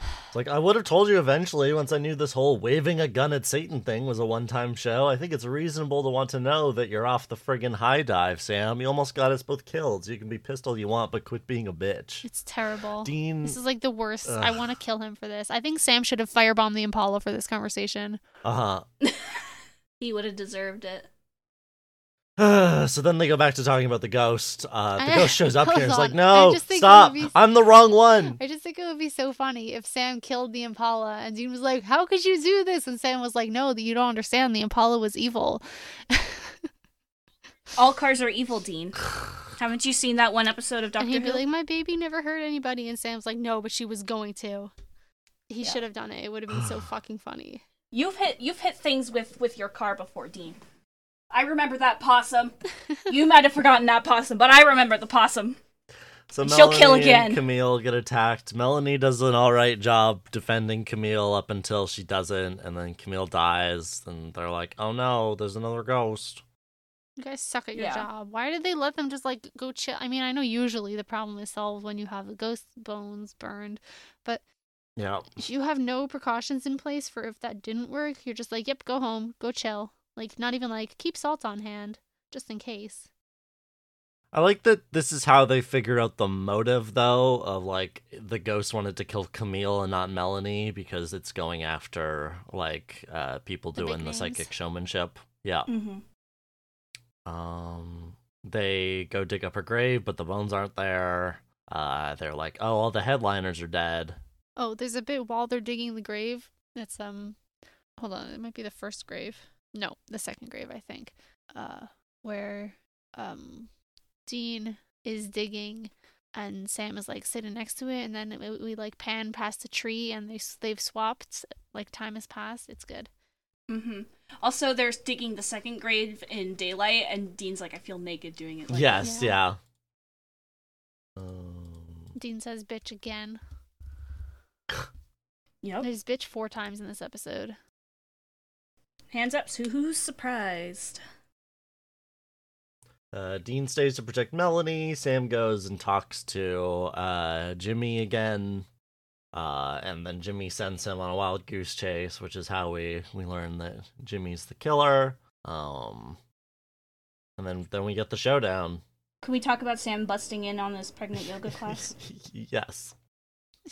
C: It's like, I would have told you eventually once I knew this whole waving a gun at Satan thing was a one time show. I think it's reasonable to want to know that you're off the friggin' high dive, Sam. You almost got us both killed, so you can be pissed all you want, but quit being a bitch.
B: it's terrible
C: Dean.
B: this is like the worst i want to kill him for this i think sam should have firebombed the impala for this conversation
C: Uh huh.
A: He would have deserved it.
C: so then they go back to talking about the ghost. Uh, the
B: I-
C: ghost shows up here
B: hold
C: and is like, no,
B: just think it
C: stop.
B: would be-
C: I'm the wrong one.
B: I just think it would be so funny if Sam killed the Impala and Dean was like, How could you do this? And Sam was like, No, you don't understand. The Impala was evil.
A: All cars are evil, Dean. Haven't you seen that one episode of Doctor
B: and he'd be like, My baby never hurt anybody. And Sam's like, No, but she was going to. He
A: Yeah.
B: should have done it. It would have been so fucking funny.
A: You've hit you've hit things with with your car before, Dean. I remember that possum. you might have forgotten that possum, but I remember the possum.
C: So
A: And she'll kill again.
C: And Camille get attacked. Melanie does an all right job defending Camille up until she doesn't, and then Camille dies. And they're like, "Oh no, there's another ghost."
B: You guys suck at your
A: Yeah.
B: job. Why did they let them just like go chill? I mean, I know usually the problem is solved when you have the ghost bones burned, but
C: Yeah,
B: you have no precautions in place for if that didn't work, you're just like, yep, go home, go chill. Like, not even like, keep salt on hand, just in case.
C: I like that. This is how they figure out the motive, though, of like the ghost wanted to kill Camille and not Melanie because it's going after like uh people
B: The
C: doing the psychic showmanship. Yeah.
A: Mm-hmm.
C: Um, they go dig up her grave, but the bones aren't there. Uh, they're like, "Oh, all the headliners are dead."
B: Oh, there's a bit while they're digging the grave. That's, um, hold on, it might be the first grave. No, the second grave, I think. Uh, where, um, Dean is digging and Sam is like sitting next to it, and then we, we like pan past a tree and they they've swapped, like time has passed. It's good.
A: Mm-hmm. Also, they're digging the second grave in daylight, and Dean's like, "I feel naked doing it." Like
C: yes,
B: Yeah.
C: yeah. Um,
B: Dean says bitch again.
A: Yep.
B: There's bitch four times in this episode.
A: Hands up. So who's surprised?
C: uh, Dean stays to protect Melanie. Sam goes and talks to uh, Jimmy again. Uh, and then Jimmy sends him on a wild goose chase, which is how we, we learn that Jimmy's the killer. Um, and then then we get the showdown.
A: Can we talk about Sam busting in on this pregnant yoga class?
C: yes.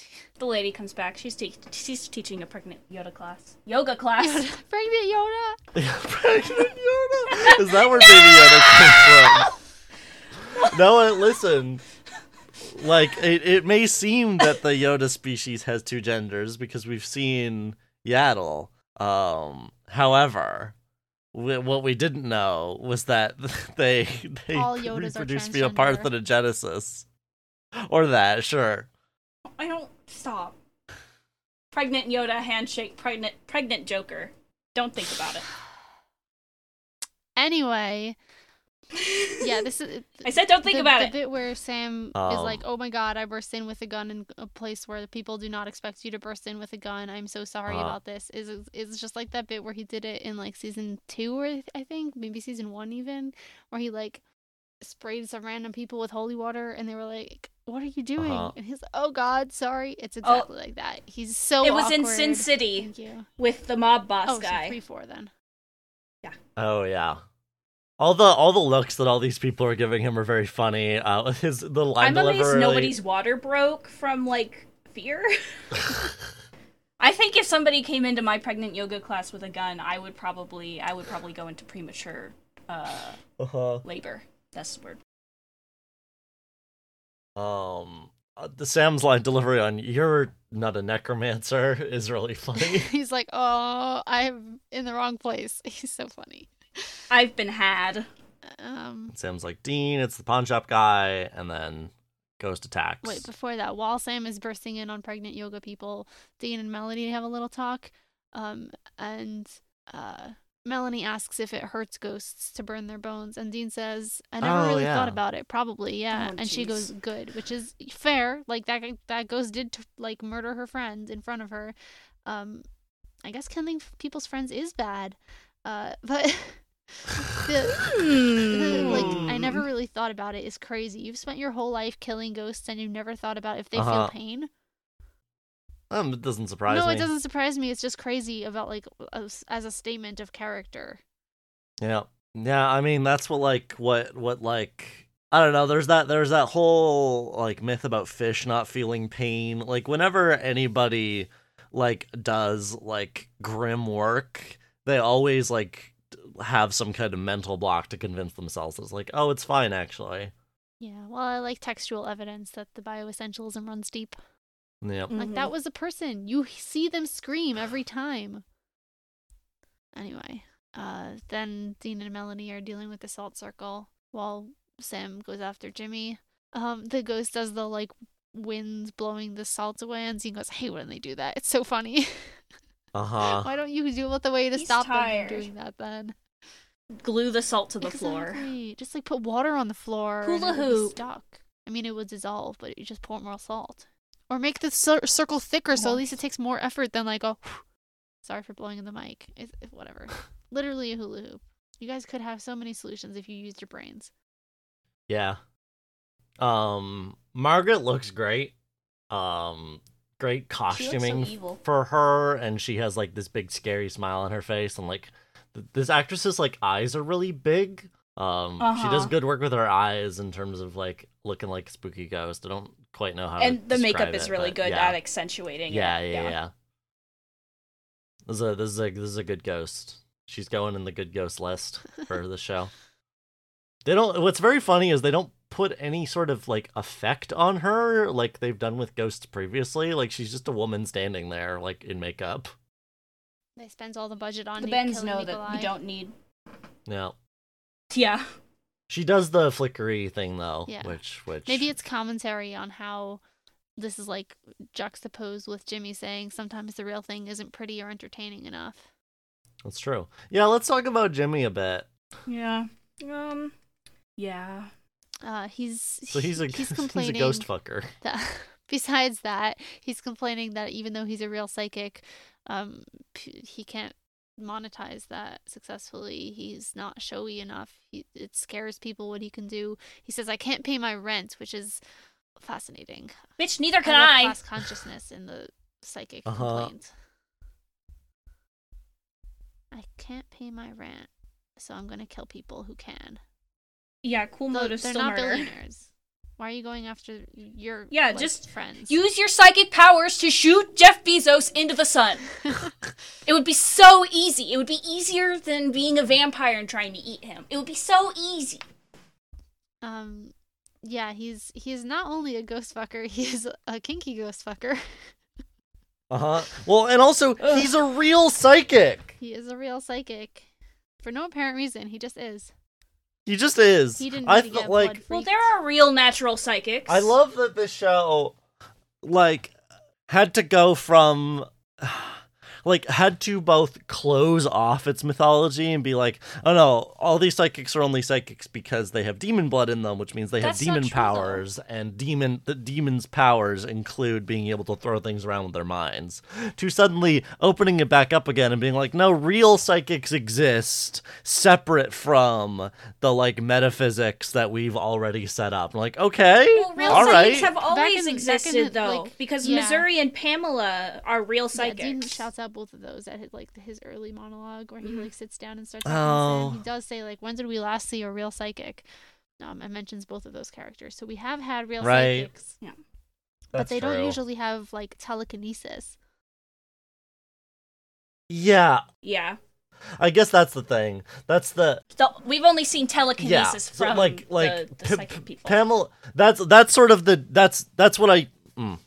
A: the lady comes back. She's te- she's teaching a pregnant yoga class. Yoga class.
B: Pregnant Yoda.
C: Pregnant Yoda. Is that where Baby Yoda came from? No, listen. Like it, it may seem that the Yoda species has two genders because we've seen Yaddle. Um, however, w- what we didn't know was that they they
B: All Yodas are
C: reproduce via
B: transgender.
C: parthenogenesis, or that sure.
A: I don't stop. Pregnant Yoda handshake. Pregnant pregnant Joker. Don't think about it.
B: Anyway, Yeah, this is.
A: I said don't think
B: the,
A: about
B: the
A: it.
B: The bit where Sam is
C: Um,
B: like, "Oh my god, I burst in with a gun in a place where the people do not expect you to burst in with a gun. I'm so sorry
C: Uh.
B: about this." Is is just like that bit where he did it in like season two, or I think maybe season one even, where he like sprayed some random people with holy water, and they were like, "What are you doing?"
C: Uh-huh.
B: And he's like, "Oh God, sorry." It's exactly like that. He's so.
A: It was in. Sin City
B: Thank you.
A: with the mob boss
B: Oh,
A: guy.
B: so three four then.
C: Yeah oh yeah. All the all the looks that all these people are giving him are very funny. Uh, his the line
A: I'm amazed
C: delivery.
A: nobody's water broke from like fear. I think if somebody came into my pregnant yoga class with a gun, I would probably I would probably go into premature uh,
C: uh-huh.
A: labor. That's the word.
C: Um, uh, the Sam's line delivery on "You're not a necromancer" is really funny.
B: He's like, "Oh, I'm in the wrong place." He's so funny.
A: I've been had.
B: Um,
C: Sam's like, "Dean, it's the pawn shop guy," and then Ghost attacks.
B: wait, before that, while Sam is bursting in on pregnant yoga people, Dean and Melody have a little talk. Um, and uh, Melanie asks if it hurts ghosts to burn their bones, and Dean says, "I never
C: Oh,
B: really
C: yeah.
B: thought about it. Probably, yeah."
A: Oh,
B: and she goes, "Good," which is fair. Like that, that ghost did t- like murder her friend in front of her. Um, I guess killing people's friends is bad. Uh, but. the, the, like I never
C: Hmm.
B: really thought about it is crazy. You've spent your whole life killing ghosts and you've never thought about if they
C: Uh-huh.
B: feel pain.
C: Um, it doesn't surprise
B: no,
C: me.
B: it doesn't surprise me. It's just crazy about like as, as a statement of character.
C: Yeah. Yeah, I mean that's what like what what like I don't know, there's that there's that whole like myth about fish not feeling pain. Like whenever anybody like does like grim work, they always like have some kind of mental block to convince themselves it's like, "Oh, it's fine actually."
B: Yeah, well, I like textual evidence that the bioessentialism runs deep.
C: Yep.
B: Like that was a person. You see them scream every time. Anyway, uh, then Dean and Melanie are dealing with the salt circle while Sam goes after Jimmy. Um, the ghost does the like winds blowing the salt away, and Dean goes, "I hate when they do that. It's so funny.
C: Uh-huh.
B: Why don't you do it the way to
A: He's
B: stop
A: tired.
B: them from doing that then?"
A: Glue the salt to the floor.
B: Just like put water on the floor. and
A: Hula
B: be
A: hoop.
B: Stuck. I mean, it would dissolve, but you just pour more salt, or make the cir- circle thicker, so at least it takes more effort than like a. Sorry for blowing in the mic. It's, it, whatever. Literally a hula hoop. You guys could have so many solutions if you used your brains.
C: Yeah. Um Margaret looks great. Um great
A: She looks so
C: costuming for her and she has like this big scary smile on her face and like th- this actress's like eyes are really big. Um she does
A: Uh-huh.
C: good work with her eyes in terms of like looking like a spooky ghost. I don't quite know how
A: And
C: to
A: the makeup is
C: it,
A: really good
C: yeah.
A: at accentuating
C: yeah,
A: it.
C: yeah, yeah, This is a this is a this is a good ghost. She's going in the good ghost list for the show. They don't. What's very funny is they don't put any sort of like effect on her like they've done with ghosts previously. Like she's just a woman standing there like in makeup.
B: They spends all the budget on
A: The
B: Ni-
A: Bens
B: killing
A: know that you don't need.
C: Yeah.
A: Yeah.
C: She does the flickery thing though,
B: Yeah.
C: which which
B: Maybe it's commentary on how this is like juxtaposed with Jimmy saying sometimes the real thing isn't pretty or entertaining enough.
C: that's true. Yeah, let's talk about Jimmy a bit.
A: Yeah. Um. Yeah.
B: Uh, he's
C: So he's a
B: he's
C: he's a
B: complaining
C: ghost fucker.
B: that besides that, he's complaining that even though he's a real psychic, um, he can't monetize that successfully. He's not showy enough. He, it scares people what he can do. He says, "I can't pay my rent," which is fascinating.
A: Bitch, neither can
B: love
A: I.
B: Class consciousness in the psychic
C: Uh-huh.
B: complaint. I can't pay my rent, so I'm gonna kill people who can.
A: Yeah, cool
B: Though
A: motive,
B: they're
A: still
B: not
A: murder.
B: billionaires. Why are you going after your
A: Yeah,
B: like,
A: just
B: friends?
A: Use your psychic powers to shoot Jeff Bezos into the sun. It would be so easy. It would be easier than being a vampire and trying to eat him. It would be so easy.
B: um, yeah, he's he's not only a ghost fucker, he is a kinky ghost fucker.
C: Uh huh. Well, and also he's a real psychic.
B: he is a real psychic, for no apparent reason. He just is.
C: He just is.
B: He didn't
C: I felt like
A: Well, there are real natural psychics.
C: I love that this show, like, had to go from, like had to both close off its mythology and be like, oh no, all these psychics are only psychics because they have demon blood in them, which means they
A: That's
C: have demon
A: true, though.
C: powers, and demon the demons' powers include being able to throw things around with their minds. To suddenly opening it back up again and being like, no, real psychics exist separate from the like metaphysics that we've already set up. I'm like, okay,
A: Well, real
C: all
A: psychics
C: right.
A: have always
B: in- back in
A: existed, though,
B: like,
A: because
B: yeah.
A: Missouri and Pamela are real
B: Yeah,
A: psychics.
B: Dean shouts out both of those at his, like his early monologue where he
A: Mhm.
B: like sits down and starts talking to
C: Oh.
B: Sam. He does say like, "When did we last see a real psychic?" Um, and mentions both of those characters. So we have had real
C: Right.
B: psychics, Yeah. but
C: That's
B: they don't usually have like telekinesis.
C: Yeah,
A: yeah.
C: I guess that's the thing. That's the
A: So we've only seen telekinesis
C: so,
A: from
C: like like
A: the, the
C: P-
A: psychic people.
C: Pamela. That's that's sort of the that's that's what I. Mm.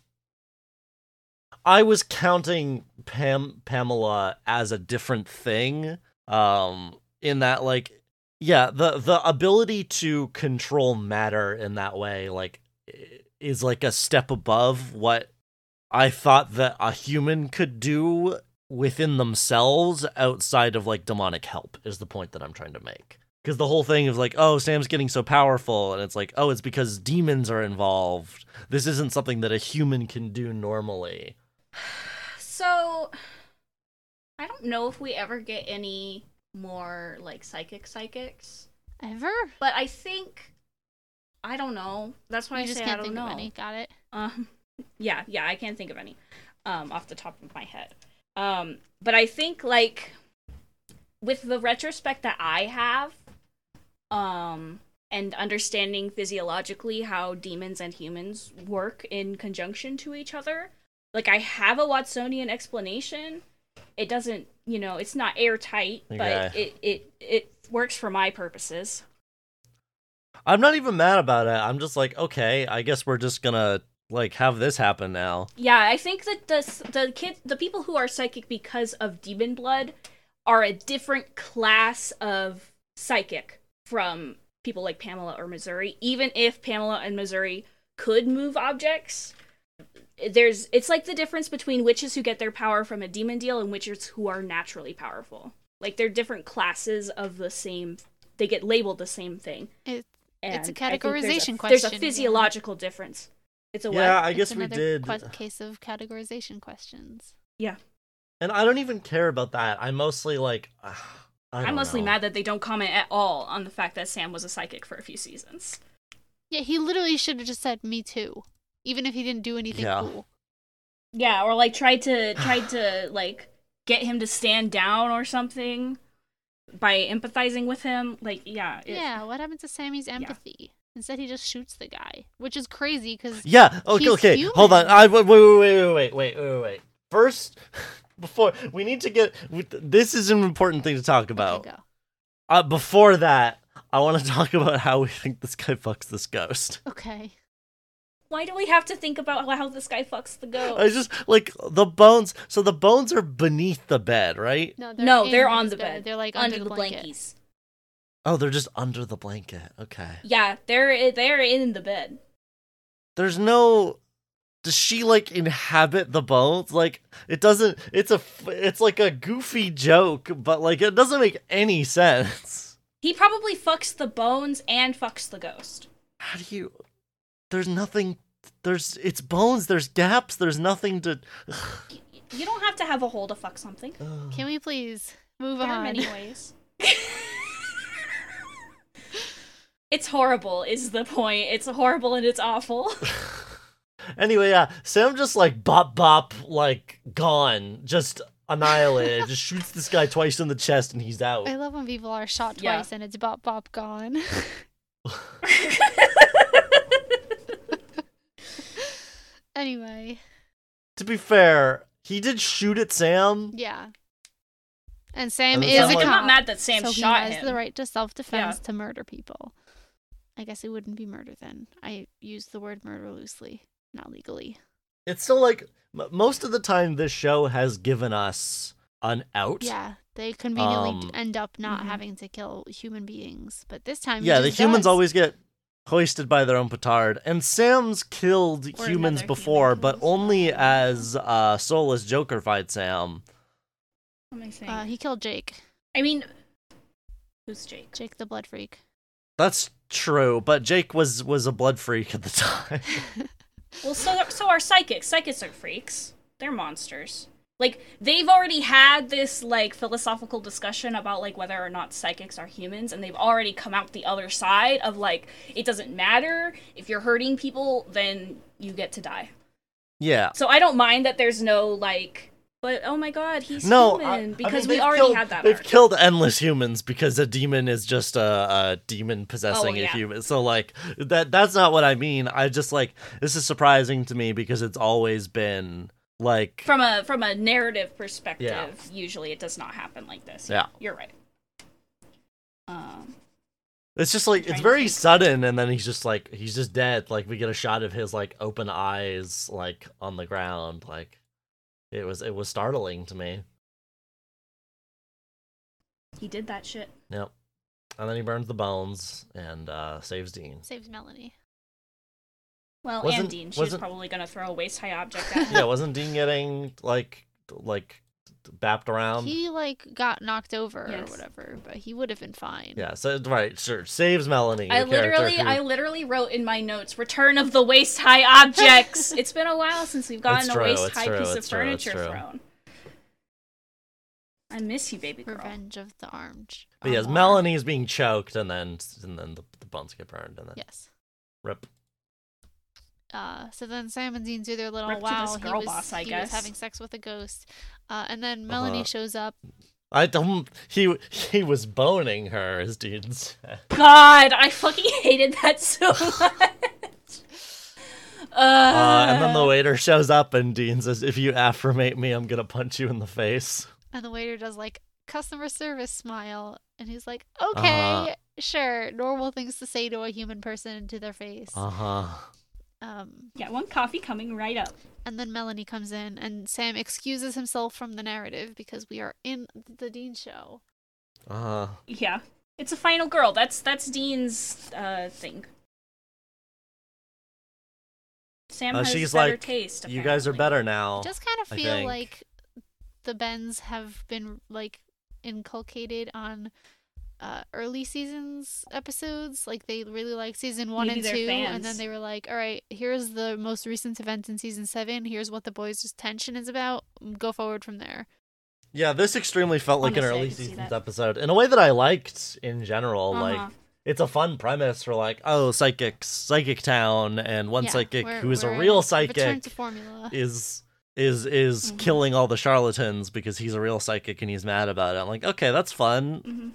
C: I was counting Pam Pamela as a different thing. Um, in that like, yeah, the the ability to control matter in that way, like, is like a step above what I thought that a human could do within themselves outside of like demonic help is the point that I'm trying to make. Because the whole thing is like, oh, Sam's getting so powerful, and it's like, oh, it's because demons are involved. This isn't something that a human can do normally.
A: So I don't know if we ever get any more like psychic psychics,
B: Ever?
A: but I think I don't know. That's why
B: I
A: I
B: just
A: say
B: can't
A: I don't
B: think
A: know.
B: of any. Got it.
A: Um, yeah, yeah, I can't think of any um, off the top of my head. Um, but I think like with the retrospect that I have, um, and understanding physiologically how demons and humans work in conjunction to each other, like I have a Watsonian explanation. It doesn't, you know, it's not airtight, but it it it works for my purposes.
C: I'm not even mad about it. I'm just like, okay, I guess we're just gonna like have this happen now.
A: Yeah, I think that the the kids, the people who are psychic because of demon blood, are a different class of psychic from people like Pamela or Missouri. Even if Pamela and Missouri could move objects, there's it's like the difference between witches who get their power from a demon deal and witches who are naturally powerful. Like they're different classes of the same. They get labeled the same thing.
B: It, It's a
A: categorization there's
B: categorization
A: There's
B: question,
A: a
B: yeah.
A: physiological difference. It's a
C: yeah,
A: what?
C: I
B: it's
C: guess we
B: another
C: did.
B: que- case of categorization questions. Yeah.
C: And I don't even care about that. I'm mostly like, I
A: I'm
C: don't
A: mostly
C: know.
A: mad that they don't comment at all on the fact that Sam was a psychic for a few seasons.
B: Yeah, he literally should have just said "me too," even if he didn't do anything
C: Yeah.
B: cool.
A: Yeah, or like tried to tried to like get him to stand down or something by empathizing with him. Like, yeah, it-
B: Yeah, what happened to Sammy's empathy? Instead, he just shoots the guy, which is crazy because
C: Yeah. Okay.
B: He's
C: okay. Hold on. I wait. Wait. Wait. Wait. Wait. Wait. Wait. Wait. First, before we need to get this is an important thing to talk about.
B: Okay, go.
C: Uh, before that, I want to talk about how we think this guy fucks this ghost.
B: Okay.
A: Why do we have to think about how this guy fucks the ghost?
C: I just like the bones. So the bones are beneath the bed, right?
B: No,
A: no, they're on the bed.
B: They're like
A: under,
B: under,
A: the
B: blanket.
A: blankies.
C: Oh, they're just under the blanket. Okay.
A: Yeah, they're they're in the bed.
C: There's no. Does she like inhabit the bones? Like it doesn't. It's a. It's like a goofy joke, but like it doesn't make any sense.
A: He probably fucks the bones and fucks the ghost.
C: How do you? There's nothing. There's. It's bones. There's gaps. There's nothing to.
A: Y- You don't have to have a hole to fuck something.
B: Can we please move
A: There are
B: on?
A: many ways. it's horrible, is the point. It's horrible and it's awful.
C: Anyway, yeah, Sam just like bop bop, like gone, just annihilated. just shoots this guy twice in the chest and he's out.
B: I love when people are shot
A: Yeah.
B: twice and it's bop bop gone. Anyway,
C: To be fair, he did shoot at Sam.
B: yeah. And Sam
C: And it
B: is a
C: like-
A: I'm
B: cop,
A: not mad that Sam
B: so
A: shot
B: he has
A: him.
B: the right to self defense
A: Yeah.
B: to murder people. I guess it wouldn't be murder then. I use the word murder loosely, not legally.
C: It's still like m- most of the time this show has given us an out.
B: Yeah, they conveniently
C: Um,
B: end up not
A: Mhm.
B: having to kill human beings, but this time,
C: Yeah, the
B: just
C: humans
B: does.
C: always get hoisted by their own petard, and Sam's killed
A: Or
C: humans before,
A: human
C: but
A: kills.
C: only as uh, soulless Joker fight Sam.
A: What am I saying?
B: Uh, he killed Jake.
A: I mean, who's Jake?
B: Jake the blood freak.
C: That's true, but Jake was was a blood freak at the time.
A: Well, so so are psychics. Psychics are freaks. They're monsters. Like they've already had this like philosophical discussion about like whether or not psychics are humans, and they've already come out the other side of like it doesn't matter if you're hurting people, then you get to die.
C: yeah.
A: So I don't mind that there's no like, but oh my god, he's
C: No,
A: human
C: I- I
A: because
C: mean,
A: we already
C: killed-
A: had that.
C: They've killed endless humans because a demon is just a, a demon possessing
A: Oh,
C: a human. So like that that's not what I mean. I just like this is surprising to me because it's always been like
A: from a from a narrative perspective,
C: Yeah.
A: usually it does not happen like this.
C: Yeah.
A: you're right. Um,
C: it's just like it's very
A: think.
C: sudden and then he's just like he's just dead. Like we get a shot of his like open eyes like on the ground. Like it was it was startling to me.
A: he did that shit.
C: Yep. And then he burns the bones and uh saves Dean.
B: Saves Melanie.
A: Well,
C: Wasn't-
A: and Dean, she was probably gonna throw a waist high object at him.
C: yeah, wasn't Dean getting like like bapped around?
B: He like got knocked over
A: Yes.
B: or whatever, but he would have been fine.
C: Yeah, so right, sure. Saves Melanie.
A: I literally,
C: who-
A: I literally wrote in my notes, "Return of the waist high objects." it's been a while since we've gotten
C: It's
A: a waist high
C: true,
A: piece of
C: true,
A: furniture thrown. I miss you, baby girl.
B: Revenge of the Orange.
C: But yes,
B: Armoire.
C: Melanie is being choked, and then and then the, the bones get burned, and then
B: Yes.
C: rip.
B: Uh, so then Sam and Dean do their little
A: Rip
B: wow.
A: this
B: he was,
A: boss, I
B: he
A: guess.
B: was having sex with a ghost. Uh, and then Melanie
C: Uh-huh.
B: shows up.
C: I don't. He he was boning her, as Dean said.
A: God, I fucking hated that so much. Uh,
C: Uh, and then the waiter shows up, and Dean says, "If you affirmate me, I'm gonna punch you in the face."
B: And the waiter does like customer service smile. And he's like, okay,
C: Uh-huh.
B: sure. Normal things to say to a human person to their face.
C: Uh huh.
B: Um,
A: yeah, one coffee coming right up.
B: and then Melanie comes in, and Sam excuses himself from the narrative because we are in the Dean show.
C: Uh huh.
A: Yeah, it's a final girl. That's that's Dean's uh thing. Sam
C: Uh,
A: has
C: she's
A: better
C: like,
A: taste.
C: You guys are better now.
B: I just kind of feel like the Bens have been like inculcated on uh, early seasons episodes. Like they really like season one
A: Maybe
B: and
A: they're
B: two, and then they were like, "All right, here's the most recent event in season seven. Here's what the boys' tension is about. Go forward from there."
C: Yeah, this extremely felt like
A: Honestly,
C: an early
A: could
C: seasons episode in a way that I liked in general.
A: Uh-huh.
C: Like, it's a fun premise for like, oh, psychics, psychic town, and one
B: Yeah,
C: psychic who is a real psychic
B: to formula.
C: is is is
A: Mhm.
C: killing all the charlatans because he's a real psychic and he's mad about it. I'm like, okay, that's fun.
A: Mhm.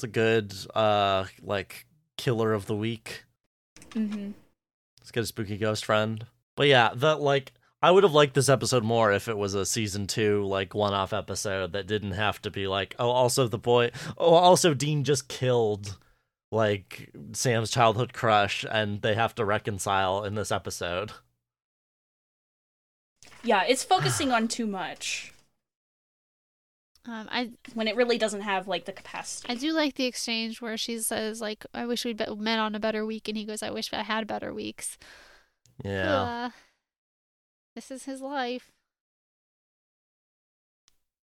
C: It's a good uh like killer of the week.
A: Mhm.
C: Let's get a spooky ghost friend. But yeah, the like I would have liked this episode more if it was a season two like one off episode that didn't have to be like, oh also the boy oh also Dean just killed like Sam's childhood crush and they have to reconcile in this episode.
A: Yeah, it's focusing on too much
B: Um, I
A: when it really doesn't have like the capacity.
B: I do like the exchange where she says like, "I wish we'd met on a better week," and he goes, "I wish I had better weeks."
C: Yeah.
B: Uh, this is his life.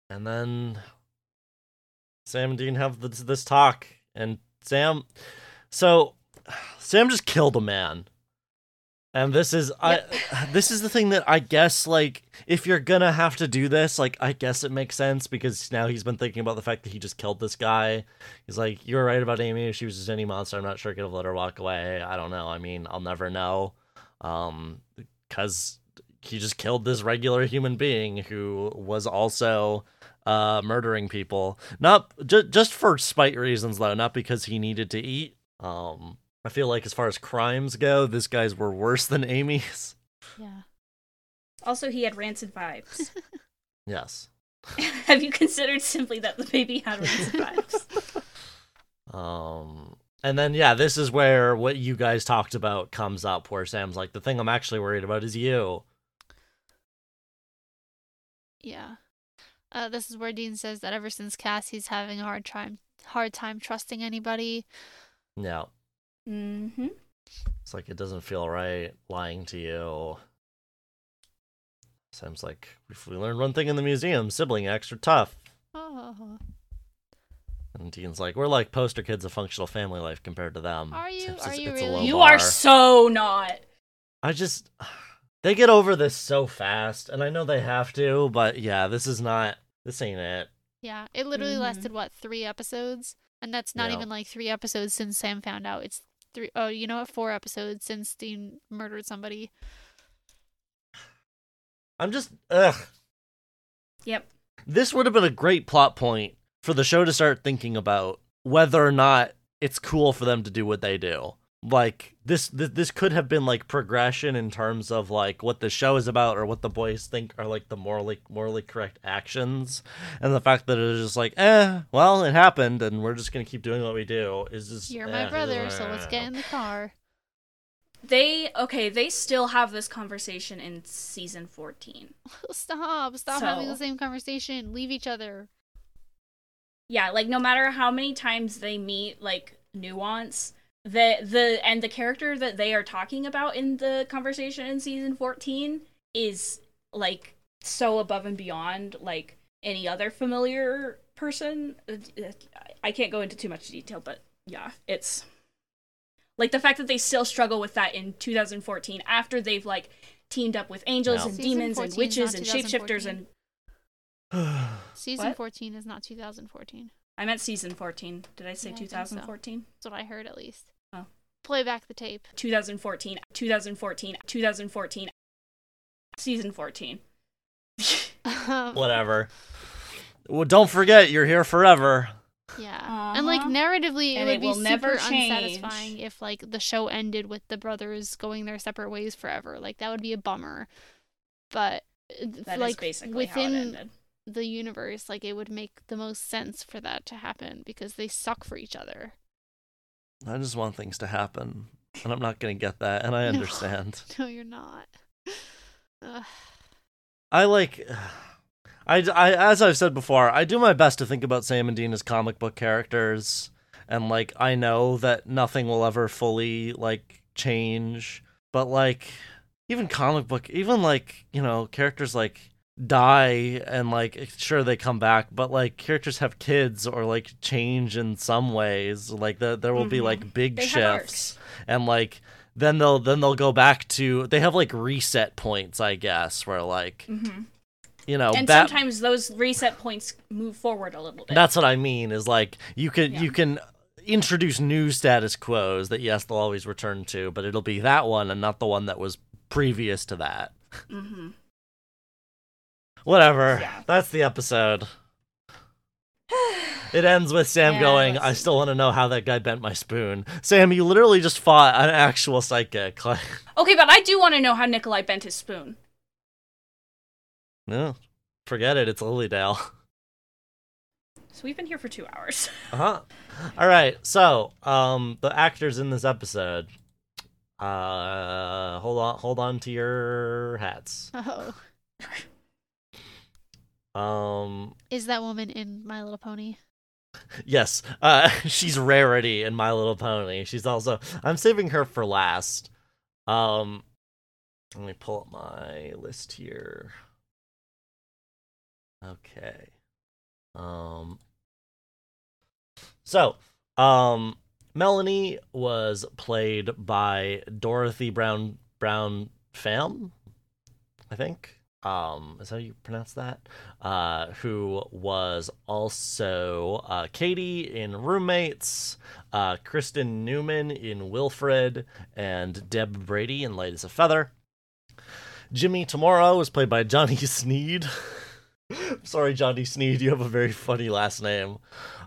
C: And then Sam and Dean have this, this talk, and Sam, so Sam just killed a man, and this is I, this is the thing that I guess like if you're gonna have to do this, like I guess it makes sense because now he's been thinking about the fact that he just killed this guy. He's like, you're right about Amy. If she was just any monster, I'm not sure I could have let her walk away. I don't know. I mean, I'll never know, um, because he just killed this regular human being who was also uh murdering people not ju- just for spite reasons though not because he needed to eat um i feel like as far as crimes go this guy's were worse than amy's
B: Yeah.
A: Also, he had rancid vibes.
C: yes
A: have you considered simply that the baby had rancid vibes?
C: um and then yeah this is where what you guys talked about comes up where sam's like the thing i'm actually worried about is you
B: Yeah. Uh, this is where Dean says that ever since Cass, he's having a hard time, hard time trusting anybody.
C: no
A: mm-hmm.
C: it's like it doesn't feel right lying to you sam's like if we learned one thing in the museum sibling acts are tough
B: Oh.
C: And Dean's like, we're like poster kids of functional family life compared to them.
B: Are you?
C: It's-
B: Are you really?
A: You
C: bar.
A: are so not.
C: I just they get over this so fast, and I know they have to, but yeah, this is not. This ain't it.
B: Yeah, it literally
A: Mhm.
B: lasted what three episodes, and that's not
C: Yeah.
B: even like three episodes since Sam found out. It's three oh, you know what? Four episodes since Dean murdered somebody.
C: I'm just ugh.
A: Yep.
C: This would have been a great plot point for the show to start thinking about whether or not it's cool for them to do what they do. Like this, this, this could have been like progression in terms of like what the show is about or what the boys think are like the morally morally correct actions, and the fact that it is just like, eh, well, it happened, and we're just gonna keep doing what we do is just.
B: You're
C: eh,
B: my brother, so let's get in the car.
A: They okay. They still have this conversation in season fourteen.
B: Stop! Stop having the same conversation. Leave each other.
A: Yeah, like no matter how many times they meet, like nuance, the the and the character that they are talking about in the conversation in season fourteen is like so above and beyond like any other familiar person. I can't go into too much detail, but yeah, it's like the fact that they still struggle with that in 2014 after they've like teamed up with angels
C: No.
A: and
B: Season
A: demons and witches and shapeshifters and
B: Season
A: What?
B: 14 is not 2014.
A: I meant season 14. Did I say
B: Yeah, I so.
A: 2014?
B: That's what I heard at least. Play back the tape.
A: 2014, 2014, 2014, season 14.
C: Whatever. Well, don't forget, you're here forever.
B: Yeah. And like
A: Uh-huh.
B: narratively, it
A: And
B: would
A: it
B: be super
A: never
B: unsatisfying if like the show ended with the brothers going their separate ways forever. Like that would be a bummer. But
A: That is
B: like
A: basically how it
B: within
A: ended.
B: the universe, like it would make the most sense for that to happen because they suck for each other.
C: I just want things to happen, and I'm not gonna get that, and I
B: No.
C: understand.
B: No, you're not. Ugh.
C: I like. I, I, as I've said before, I do my best to think about Sam and Dean as comic book characters, and like I know that nothing will ever fully like change, but like even comic book, even like you know characters like die and like sure they come back, but like characters have kids or like change in some ways. Like the, there will be
A: Mhm.
C: like big
A: They
C: shifts, and like then they'll then they'll go back to they have like reset points, I guess, where like
A: hmm
C: you know
A: and
C: Bat-
A: sometimes those reset points move forward a little bit.
C: that's what I mean is like you can
A: Yeah.
C: you can introduce new status quos that yes they'll always return to, but it'll be that one and not the one that was previous to that.
A: hmm
C: Whatever.
A: Yeah.
C: That's the episode. It ends with Sam
A: Yeah,
C: going, I still want to know how that guy bent my spoon. Sam, you literally just fought an actual psychic.
A: Okay, but I do want to know how Nikolai bent his spoon.
C: no, forget it. It's Lily Dale.
A: So we've been here for two hours.
C: Uh-huh. All right. So, um, the actors in this episode. Uh, hold on, hold on to your hats.
B: Oh.
C: Um,
B: Is that woman in My Little Pony?
C: yes. Uh, she's rarity in My Little Pony. She's also. I'm saving her for last. Um, let me pull up my list here. Okay. Um. So, um, Melanie was played by Dorothy Brown Brown Pham, I think. Um, is how you pronounce that? Uh, who was also uh, Katie in Roommates, uh, Kristen Newman in Wilfred, and Deb Brady in Light as a Feather. Jimmy Tomorrow was played by Johnny Sneed. Sorry, Johnny Sneed, you have a very funny last name.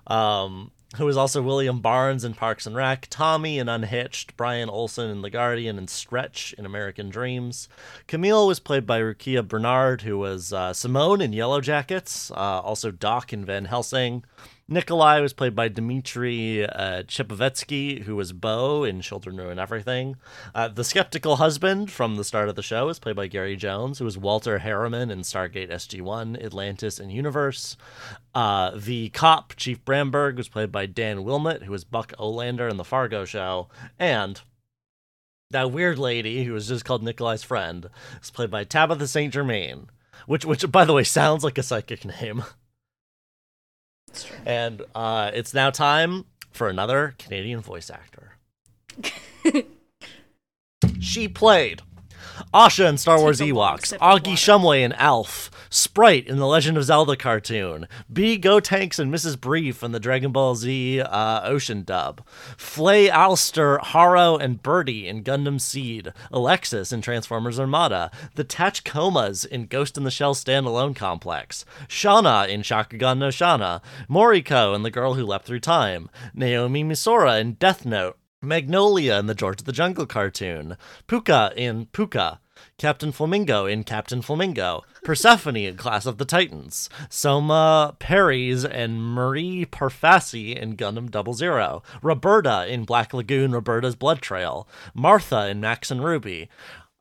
C: Um, who was also William Barnes in Parks and Rec, Tommy in Unhitched, Brian Olson in The Guardian, and Stretch in American Dreams. Camille was played by Rukiya Bernard, who was uh, Simone in Yellow Jackets, uh, also Doc in Van Helsing. Nikolai was played by Dmitry uh, Chepovetsky, who was Bo in Children Ruin Everything. Uh, the skeptical husband from the start of the show is played by Gary Jones, who was Walter Harriman in Stargate SG-1, Atlantis, and Universe. Uh, the cop, Chief Bramberg, was played by Dan Wilmot, who was Buck Olander in the Fargo show. And that weird lady, who was just called Nikolai's friend, is played by Tabitha St. Germain, which, which, by the way, sounds like a psychic name. And uh, it's now time for another Canadian voice actor. she played Asha in Star Wars
A: Take a long
C: Ewoks, Augie. Shumway in Alf, Spryte in the Legend of Zelda cartoon, B Go Tanks and Mrs. Brief in the Dragon Ball Z uh, Ocean dub, Flay Allster, Haro, and Birdie in Gundam Seed, Alexis in Transformers Armada, the Tachikomas in Ghost in the Shell standalone complex, Shana in Shakugan no Shana, Moriko in The Girl Who Leapt Through Time, Naomi Misora in Death Note, Magnolia in the George of the Jungle cartoon, Pucca in Pucca, Captain Flamingo in Captain Flamingo, Persephone in Class of the Titans, Soma Peries and Marie Parfacy in Gundam Double Zero, Roberta in Black Lagoon Roberta's Blood Trail, Martha in Max and Ruby,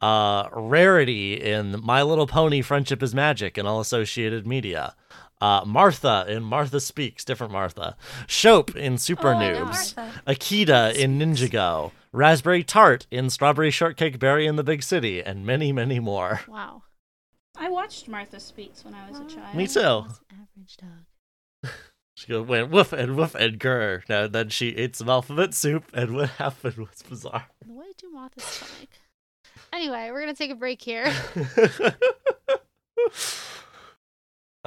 C: uh, Rarity in My Little Pony Friendship is Magic and all associated media. Uh, Martha in Martha Speaks, different Martha. Shope in Super
A: Oh,
C: Noobs. Akita in Ninjago. Raspberry Tart in Strawberry Shortcake Berry in the Big City, and many, many more.
B: Wow.
A: I watched Martha Speaks when I was a child.
C: Me too.
B: Average dog.
C: She goes, went woof and woof and grr. Now then she ate some alphabet soup, and what happened was bizarre.
B: What did you Martha's stomach? Anyway, we're gonna take a break here.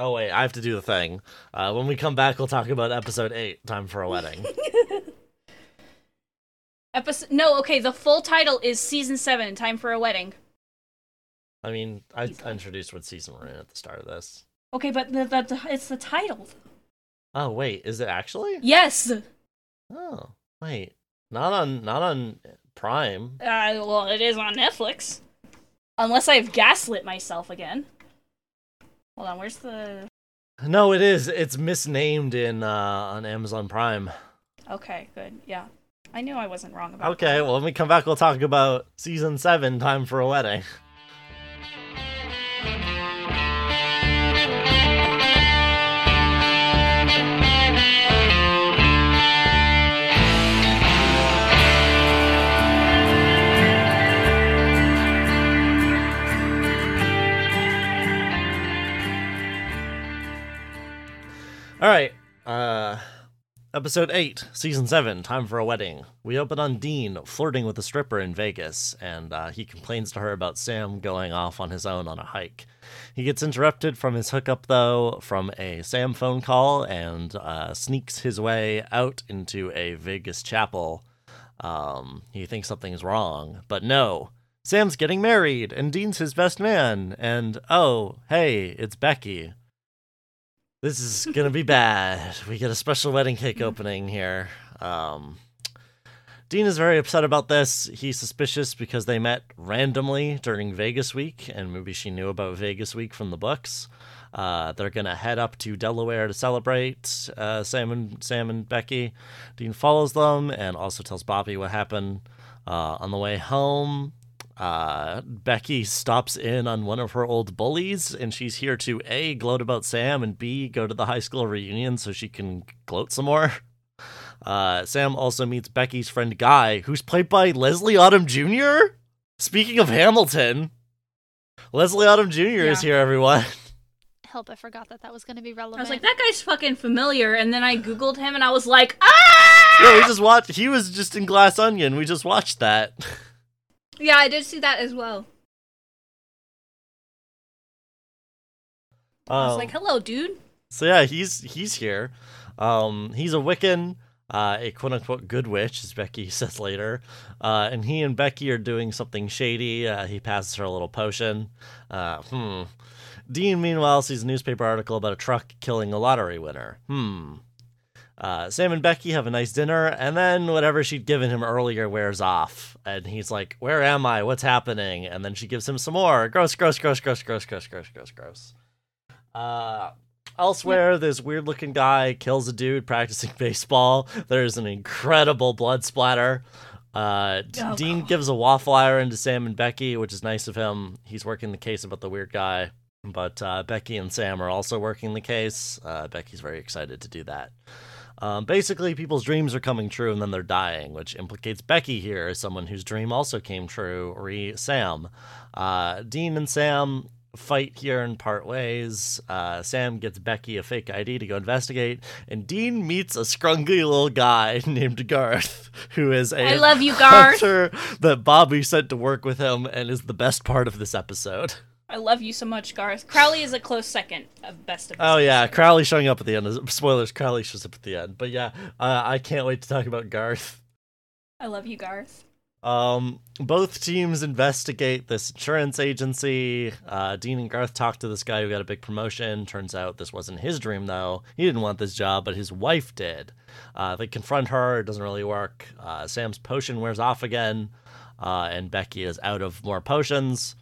C: oh wait, I have to do the thing. Uh, when we come back, we'll talk about episode eight, "Time for a Wedding."
A: Episode No, okay, the full title is season seven, Time for a Wedding.
C: I mean, I, I introduced what season we're in at the start of this.
A: Okay, but the, the, the it's the title.
C: Oh wait, is it actually?
A: Yes. Uh,
C: Oh wait, not on not on Prime.
A: well, it is on Netflix. Unless I've gaslit myself again. Hold on, where's the?
C: No, it is. It's misnamed in uh, on Amazon Prime.
A: Okay, good. Yeah, I knew I wasn't wrong about.
C: Okay, well, when we come back, we'll talk about season seven, "Time for a Wedding." All right. Uh episode 8, season 7, Time for a Wedding. We open on Dean flirting with a stripper in Vegas and uh, he complains to her about Sam going off on his own on a hike. He gets interrupted from his hookup though from a Sam phone call and uh, sneaks his way out into a Vegas chapel. Um, he thinks something's wrong, but no. Sam's getting married and Dean's his best man and oh, hey, it's Becky. This is gonna be bad. We get a special wedding cake opening here. Um, Dean is very upset about this. He's suspicious because they met randomly during Vegas week, and maybe she knew about Vegas week from the books. Uh, they're gonna head up to Delaware to celebrate. Uh, Sam and Sam and Becky. Dean follows them and also tells Bobby what happened. Uh, on the way home, uh, Becky stops in on one of her old bullies, and she's here to A, gloat about Sam, and B, go to the high school reunion so she can gloat some more. Uh, Sam also meets Becky's friend Guy, who's played by Leslie Odom Jr. Speaking of Hamilton, Leslie Odom Jr. is here, everyone.
B: Help! I forgot that that was gonna be relevant.
A: I was like, that guy's fucking familiar, and then I googled him, and I was like, ah!
C: yeah, we just watched. He was just in Glass Onion. We just watched that.
A: Yeah, I did see that as well. I was
C: Um,
A: like, hello, dude.
C: So yeah, he's he's here. Um, he's a Wiccan, uh, a quote unquote good witch, as Becky says later. Uh, and he and Becky are doing something shady. Uh, he passes her a little potion. Uh, hmm. Dean, meanwhile, sees a newspaper article about a truck killing a lottery winner. Hmm. Uh, Sam and Becky have a nice dinner, and then whatever she'd given him earlier wears off. And he's like, Where am I? What's happening? And then she gives him some more. Gross, gross, gross, gross, gross, gross, gross, gross, gross. Uh, elsewhere, this weird looking guy kills a dude practicing baseball. There's an incredible blood splatter. Uh,
A: Oh,
C: Dean
A: God.
C: gives a waffle iron to Sam and Becky, which is nice of him. He's working the case about the weird guy. But uh, Becky and Sam are also working the case. Uh, Becky's very excited to do that. Um, basically, people's dreams are coming true and then they're dying, which implicates Becky here as someone whose dream also came true, re Sam. Uh, Dean and Sam fight here and part ways. Uh, Sam gets Becky a fake ID to go investigate, and Dean meets a scrungly little guy named Garth, who is a
A: I love you, Garth.
C: hunter that Bobby sent to work with him and is the best part of this episode.
A: I love you so much, Garth. Crowley is a close second of best of.
C: Oh yeah. Crowley showing up at the end. Spoilers: Crowley shows up at the end. But yeah, uh, I can't wait to talk about Garth.
A: I love you, Garth.
C: Um, both teams investigate this insurance agency. Uh, Dean and Garth talk to this guy who got a big promotion. Turns out this wasn't his dream, though. He didn't want this job, but his wife did. Uh, they confront her. It doesn't really work. Uh, Sam's potion wears off again, uh, and Becky is out of more potions.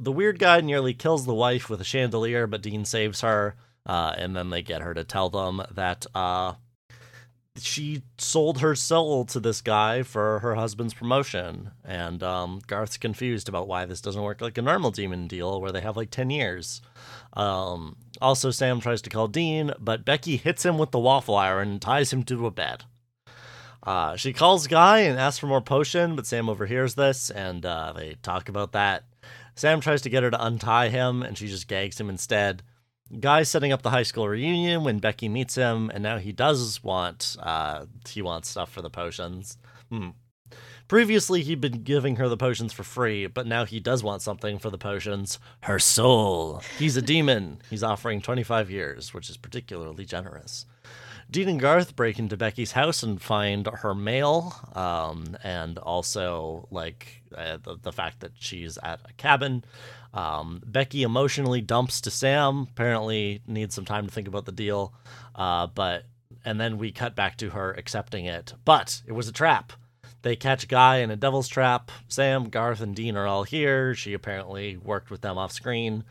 C: The weird guy nearly kills the wife with a chandelier, but Dean saves her. Uh, and then they get her to tell them that uh, she sold her soul to this guy for her husband's promotion. And um, Garth's confused about why this doesn't work like a normal demon deal where they have like 10 years. Um, also, Sam tries to call Dean, but Becky hits him with the waffle iron and ties him to a bed. Uh, she calls Guy and asks for more potion, but Sam overhears this and uh, they talk about that. Sam tries to get her to untie him, and she just gags him instead. Guy's setting up the high school reunion when Becky meets him, and now he does want uh, he wants stuff for the potions. Hmm. Previously, he'd been giving her the potions for free, but now he does want something for the potions. Her soul. He's a demon. He's offering 25 years, which is particularly generous. Dean and Garth break into Becky's house and find her mail, um, and also like uh, the, the fact that she's at a cabin. Um, Becky emotionally dumps to Sam. Apparently, needs some time to think about the deal, uh, but and then we cut back to her accepting it. But it was a trap. They catch Guy in a devil's trap. Sam, Garth, and Dean are all here. She apparently worked with them off screen.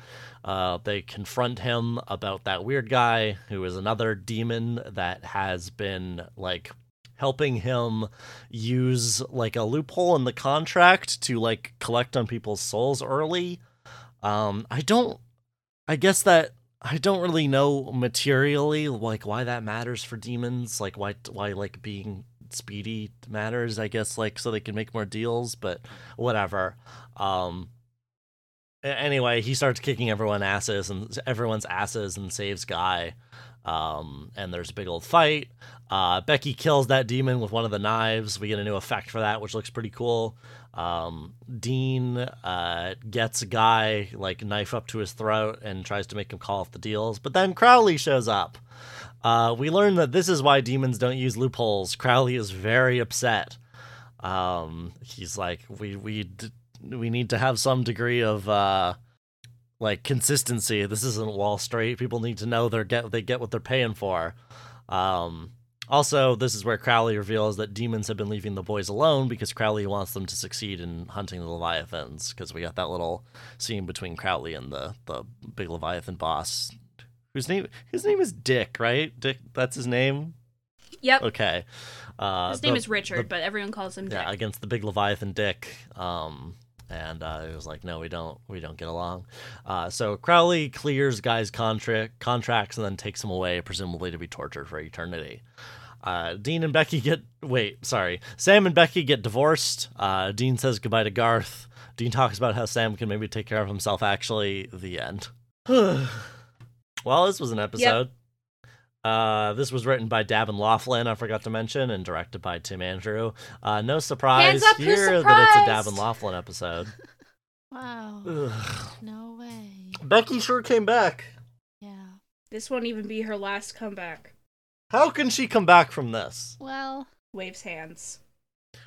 C: Uh, they confront him about that weird guy who is another demon that has been like helping him use like a loophole in the contract to like collect on people's souls early. Um, I don't. I guess that I don't really know materially like why that matters for demons. Like why why like being speedy matters. I guess like so they can make more deals, but whatever. Um, anyway, he starts kicking everyone asses and everyone's asses and saves Guy. Um, and there's a big old fight. Uh, Becky kills that demon with one of the knives. We get a new effect for that, which looks pretty cool. Um, Dean uh, gets a guy like knife up to his throat and tries to make him call off the deals, but then Crowley shows up. Uh, we learn that this is why demons don't use loopholes. Crowley is very upset. Um, he's like, we we d- we need to have some degree of uh, like consistency. This isn't Wall Street. People need to know they get they get what they're paying for. Um, also, this is where Crowley reveals that demons have been leaving the boys alone because Crowley wants them to succeed in hunting the Leviathans. Because we got that little scene between Crowley and the the big Leviathan boss, whose name his name is Dick, right? Dick, that's his name.
A: Yep.
C: Okay. Uh,
A: His name
C: the-
A: is Richard, but everyone calls him Dick.
C: yeah, against the big Leviathan Dick. Um, and uh, it was like, no, we don't, we don't get along. Uh, so Crowley clears Guy's contract contracts and then takes him away, presumably to be tortured for eternity. Uh, Dean and Becky get wait, sorry, Sam and Becky get divorced. Uh, Dean says goodbye to Garth. Dean talks about how Sam can maybe take care of himself. Actually, the end. well, this was an episode. Uh, this was written by Dabb and Loflin, I forgot to mention, and directed by Tim Andrew. Uh, no surprise
A: Hands up,
C: here that it's a?
A: Dabb
C: and Loflin episode.
B: Wow.
C: Ugh.
B: No way.
C: Becky sure came back.
B: Yeah.
A: This won't even be her last comeback.
C: How can she come back from this?
B: Well,
A: Waves hands.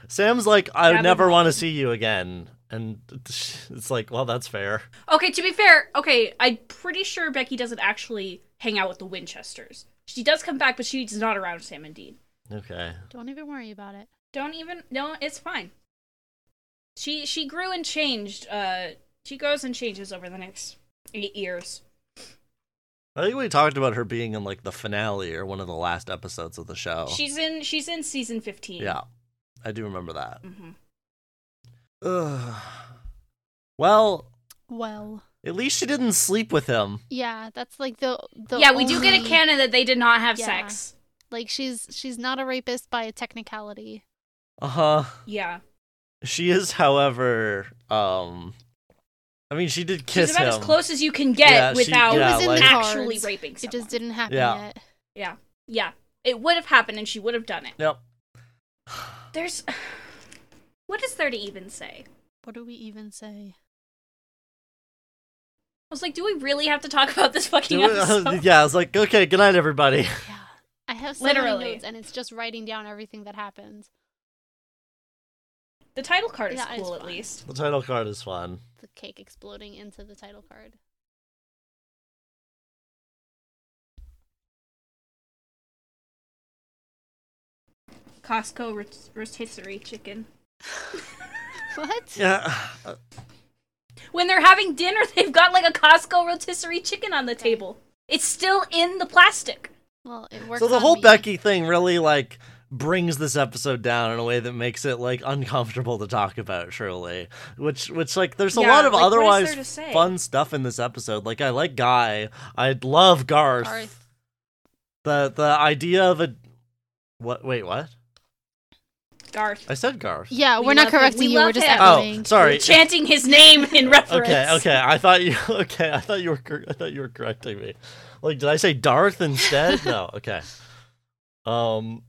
C: Sam's like, I
A: Davin
C: never want to see you again. And it's like, well, that's fair.
A: Okay, to be fair, okay, I'm pretty sure Becky doesn't actually hang out with the Winchesters. She does come back, but she's not around Sam and Dean.
C: Okay.
B: don't even worry about it.
A: Don't even no, it's fine. She she grew and changed. Uh, she grows and changes over the next eight years.
C: I think we talked about her being in like the finale or one of the last episodes of the show.
A: She's in she's in season fifteen.
C: Yeah, I do remember that.
A: hmm
C: Ugh. Well,
B: Well,
C: at least she didn't sleep with him.
B: yeah, that's like the the
A: Yeah, we do get a canon that they did not have
B: Yeah.
A: sex.
B: Like she's she's not a rapist by a technicality.
C: Uh huh.
A: Yeah.
C: She is, however, um, I mean, she did kiss
A: She's about
C: him.
A: as close as you can get
C: Yeah, she-
A: without
C: yeah,
B: it was in
C: like-
B: the
A: actually
B: cards.
A: raping
B: It just didn't happen
C: Yeah.
B: yet.
A: Yeah, yeah, it would have happened, and she would have done it.
C: Yep.
A: There's, what is there to even say?
B: What do we even say?
A: I was like, do we really have to talk about this fucking
C: Do it-
A: episode?
C: yeah, I was like, okay, good night, everybody.
B: Yeah. I have so
A: Literally.
B: many notes, and it's just writing down everything that happens.
A: The title card is
B: Yeah,
A: cool, at least.
C: The title card is fun.
B: The cake exploding into the title card.
A: Costco rot- rotisserie chicken.
B: what?
C: Yeah.
A: When they're having dinner, they've got like a Costco rotisserie chicken on the table. It's still in the plastic.
B: Well, it works.
C: So the
B: on
C: whole
B: me.
C: Becky thing really like brings this episode down in a way that makes it like uncomfortable to talk about truly which which like there's a
A: Yeah,
C: lot of
A: like,
C: otherwise
A: there to say?
C: fun stuff in this episode like i like guy i love garth,
B: Garth.
C: the the idea of a what wait what
A: Garth.
C: i said garth
B: Yeah,
A: We
B: we are not correcting
A: We
B: you. We're just
A: him.
B: echoing.
C: oh sorry
A: Chanting his name in reference.
C: okay okay i thought you okay i thought you were i thought you were correcting me like did i say darth instead no okay um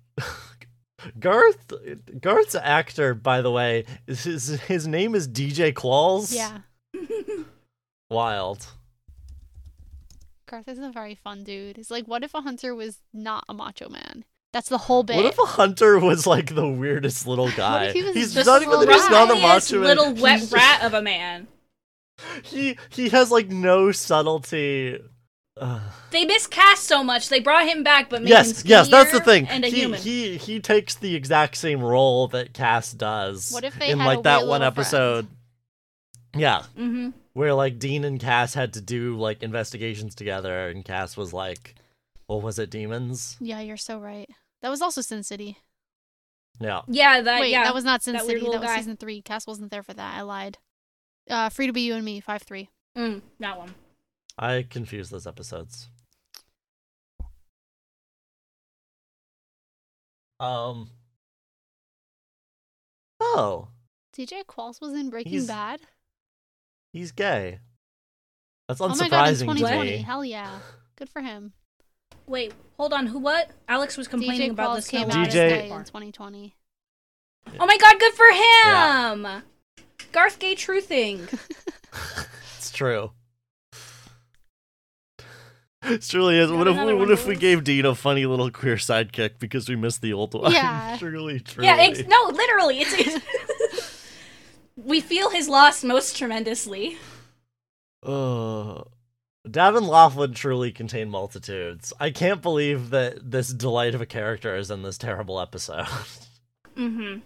C: garth garth's actor by the way is his his name is dj qualls
B: Yeah.
C: wild
B: Garth is a very fun dude. He's like, what if a hunter was not a macho man? That's the whole bit.
C: what if a hunter was like the weirdest little guy
B: he was
C: he's
B: just
C: not
B: a
C: even
B: little
C: he's not a
A: Scruffiest
C: macho man.
A: little wet
C: He's-
A: rat of a man.
C: he he has like no subtlety Ugh.
A: They miscast so much. They brought him back, but made him
C: yes, yes, that's the thing.
A: And a
C: he,
A: human.
C: he he takes the exact same role that Cass does.
B: What if they
C: in
B: had
C: like
B: a
C: that one
B: little
C: episode? Yeah,
A: mm-hmm.
C: where like Dean and Cass had to do like investigations together, and Cass was like, "What was it, demons?"
B: yeah, you're so right. That was also Sin City.
C: Yeah,
A: Yeah, that
B: Wait,
A: yeah.
B: that was not Sin
A: that
B: City. That was
A: guy.
B: season three. Cass wasn't there for that. I lied. Uh, Free to be you and me, five three.
A: mm, that one.
C: I confuse those episodes. Um. Oh,
B: DJ Qualls was in Breaking
C: He's-
B: Bad.
C: he's gay. That's
B: Oh my god, in
C: unsurprising to
B: 2020.
C: me.
B: Hell yeah. Good for him.
A: Wait, hold on. Who? What? Alex was complaining
B: DJ
A: about
B: Qualls
A: this.
B: came out as
C: DJ
B: gay in
A: far.
B: 2020.
A: Oh my god, good for
C: Yeah.
A: him. Garth gay truthing.
C: it's true. It truly is. What if,
A: another
C: we, what if we
A: boys.
C: gave Dean a funny little queer sidekick because we missed the old one?
B: Yeah.
C: truly, truly.
A: yeah, ex- no, literally, it's. it's we feel his loss most tremendously.
C: Uh, Dabb and Loflin truly contained multitudes. I can't believe that this delight of a character is in this terrible episode.
A: Mm-hmm.
C: um,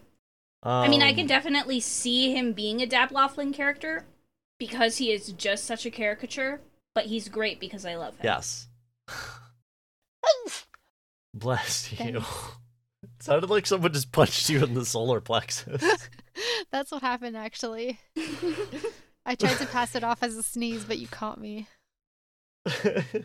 A: I mean, I can definitely see him being a Dabb Loflin character because he is just such a caricature. But he's great because I love him.
C: Yes. Bless you. It sounded like someone just punched you in the solar plexus.
B: That's what happened, actually. I tried to pass it off as a sneeze, but you caught me.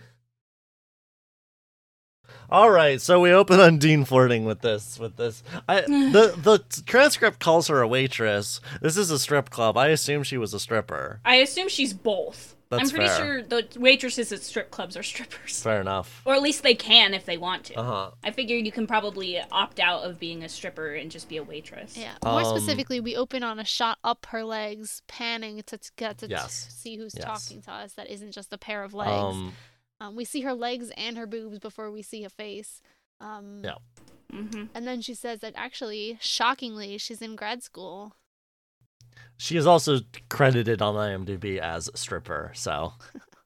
C: All right, so we open on Dean flirting with this. With this, I the the transcript calls her a waitress. This is a strip club. I assume she was a stripper.
A: I assume she's both.
C: That's
A: I'm pretty
C: fair.
A: sure the waitresses at strip clubs are strippers.
C: Fair enough.
A: Or at least they can if they want to.
C: Uh huh.
A: I figured you can probably opt out of being a stripper and just be a waitress.
B: Yeah. More
C: Um,
B: specifically, we open on a shot up her legs, panning to t- get to t-
C: Yes.
B: see who's
C: Yes.
B: talking to us. That isn't just a pair of legs.
C: Um.
B: Um, we see her legs and her boobs before we see a face. Um,
C: Yeah.
A: hmm
B: And then she says that actually, shockingly, she's in grad school.
C: She is also credited on IMDb as a stripper. So,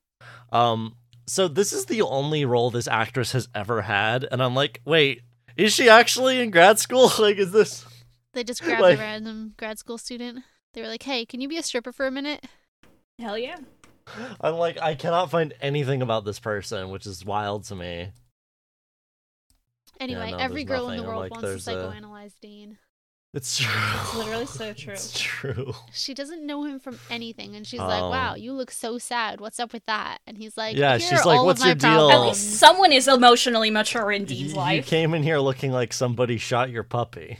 C: um. So this is the only role this actress has ever had, and I'm like, wait, is she actually in grad school? like, is this?
B: They just grabbed
C: Like-
B: a random grad school student. They were like, "Hey, can you be a stripper for a minute?"
A: Hell yeah.
C: I'm like, I cannot find anything about this person, which is wild to me.
B: Anyway,
C: no,
B: every
C: there's
B: girl in the world
C: like,
B: wants to
C: there's a-
B: psychoanalyze Dean.
C: It's true.
A: literally so true.
C: It's true.
B: She doesn't know him from anything, and she's like,
C: Oh.
B: "Wow, you look so sad. What's up with that?" And he's like,
C: Yeah,
B: "Here
C: she's
B: are
C: like,
B: all
C: "What's
B: of my
C: your deal?"
A: At least someone is emotionally mature in
C: You,
A: Dean's
C: you
A: life.
C: came in here looking like somebody shot your puppy.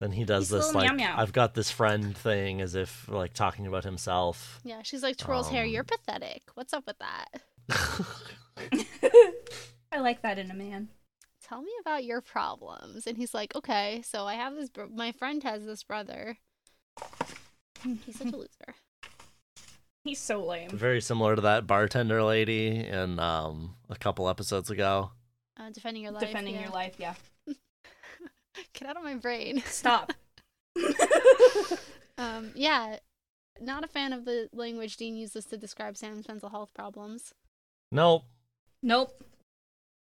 C: Then he does
A: He's
C: this like
A: meow meow.
C: I've got this friend thing as if like talking about himself.
B: Yeah, she's like twirls hair.
C: Um,
B: You're pathetic. What's up with that?
A: I like that in a man.
B: Tell me about your problems. And he's like, okay, so I have this. Bro- my friend has this brother. He's such a loser.
A: He's so lame.
C: Very similar to that bartender lady in um a couple episodes ago.
B: Uh, defending your life.
A: Defending
B: yeah.
A: your life, yeah.
B: Get out of my brain.
A: Stop.
B: Um, yeah, not a fan of the language Dean uses to describe Sam's mental health problems.
C: Nope,
A: nope.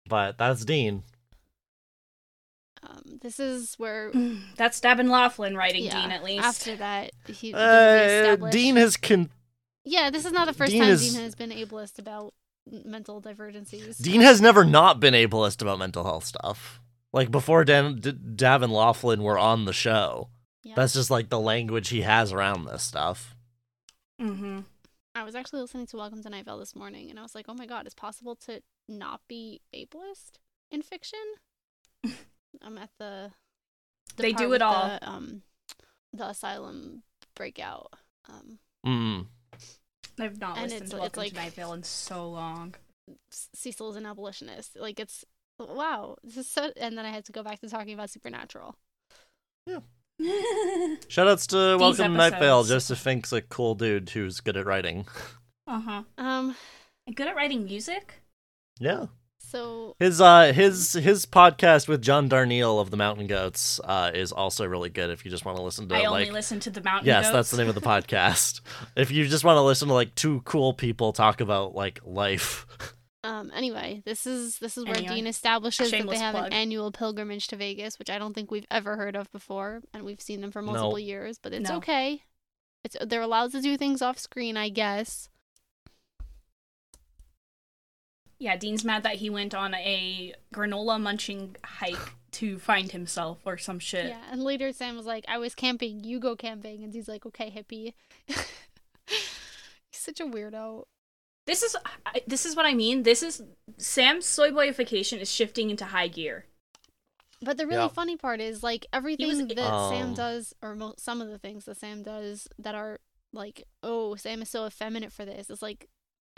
C: but that's Dean.
B: Um, this is where
A: That's Dabb and Loflin writing
B: yeah,
A: Dean at least.
B: after that he
C: Uh, Dean has con-
B: Yeah, this is not the first
C: Dean
B: time
C: is-
B: Dean has been ableist about mental divergencies.
C: Dean has never not been ableist about mental health stuff. Like before Dan D- Dabb and Loflin were on the show.
B: Yeah.
C: That's just like the language he has around this stuff.
A: Mm-hmm.
B: I was actually listening to Welcome to Night Vale this morning, and I was like, "Oh my god, it's possible to not be ableist in fiction." I'm at the. the
A: They do it all.
B: The, um, the asylum breakout. Um,
C: Mm.
A: I've not
B: And
A: listened
B: it's-
A: to
B: it's
A: Welcome
B: like-
A: to Night Vale in so long.
B: C- Cecil is an abolitionist. Like it's wow. This is so. And then I had to go back to talking about Supernatural. Yeah.
C: Shoutouts to Welcome to Night Vale. Joseph Fink's a cool dude who's good at writing.
A: uh-huh.
B: Um.
A: Good at writing music?
C: Yeah.
B: So
C: His uh his his podcast with John Darnielle of the Mountain Goats uh is also really good if you just want to listen to
A: I only
C: like
A: listen to the Mountain
C: Yes,
A: Goats.
C: that's the name of the podcast. if you just want to listen to like two cool people talk about like life.
B: Um. Anyway, this is this is where
A: Anyway,
B: Dean establishes that they have
A: plug.
B: an annual pilgrimage to Vegas, which I don't think we've ever heard of before, and we've seen them for multiple
C: No.
B: years. But it's
A: No.
B: okay. It's they're allowed to do things off screen, I guess.
A: Yeah, Dean's mad that he went on a granola munching hike to find himself or some shit.
B: Yeah. And later Sam was like, "I was camping. You go camping," and he's like, "Okay, hippie." he's such a weirdo.
A: This is I- this is what I mean. This is Sam's soy boyification is shifting into high gear.
B: But the really
C: Yeah.
B: funny part is like everything that Sam
C: Um.
B: does, or mo- some of the things that Sam does that are like, oh, Sam is so effeminate for this. It's like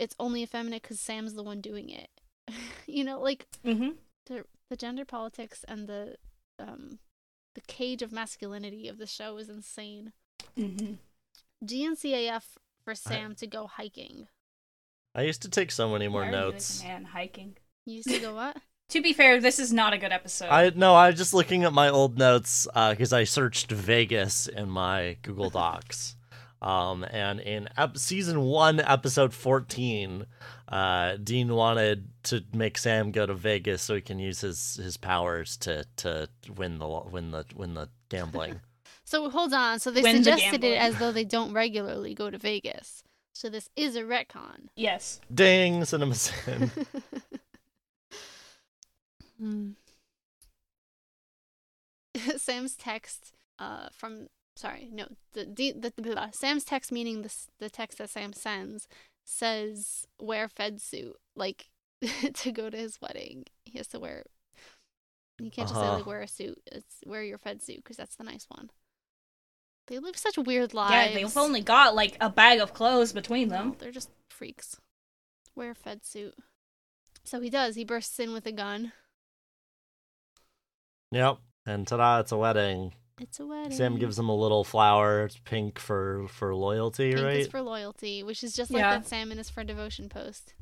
B: it's only effeminate because Sam's the one doing it. you know, like
A: Mm-hmm.
B: the the gender politics and the um the cage of masculinity of the show is insane.
A: Mm-hmm.
B: GNCAF for Sam to go hiking.
C: I used to take so many more
A: Why are you as
C: notes.
A: a man hiking.
B: You used to go what?
A: To be fair, this is not a good episode.
C: I no, I was just looking at my old notes because I searched Vegas in my Google Docs. Um, and in ep- season one, episode 14, uh, Dean wanted to make Sam go to Vegas so he can use his, his powers to, to win the win the win the gambling.
B: So hold on. So they
A: Win the
B: suggested it as though they don't regularly go to Vegas. So this is a retcon.
A: yes.
C: Ding, cinema sin.
B: Hmm. Sam's text uh from sorry no the the, the, the blah, Sam's text meaning the the text that Sam sends says wear Fed suit like to go to his wedding. He has to wear you can't just say
C: Uh-huh.
B: like wear a suit. It's wear your Fed suit because that's the nice one. They live such weird lives
A: Yeah, they've only got like a bag of clothes between
B: no,
A: them.
B: they're just freaks. Wear a Fed suit. So he does. He bursts in with a gun.
C: Yep. And ta-da, it's a wedding.
B: It's a wedding
C: Sam gives him a little flower. It's pink for for loyalty,
B: Pink
C: right?
B: is for loyalty, which is just like
A: Yeah.
B: that salmon is for devotion post.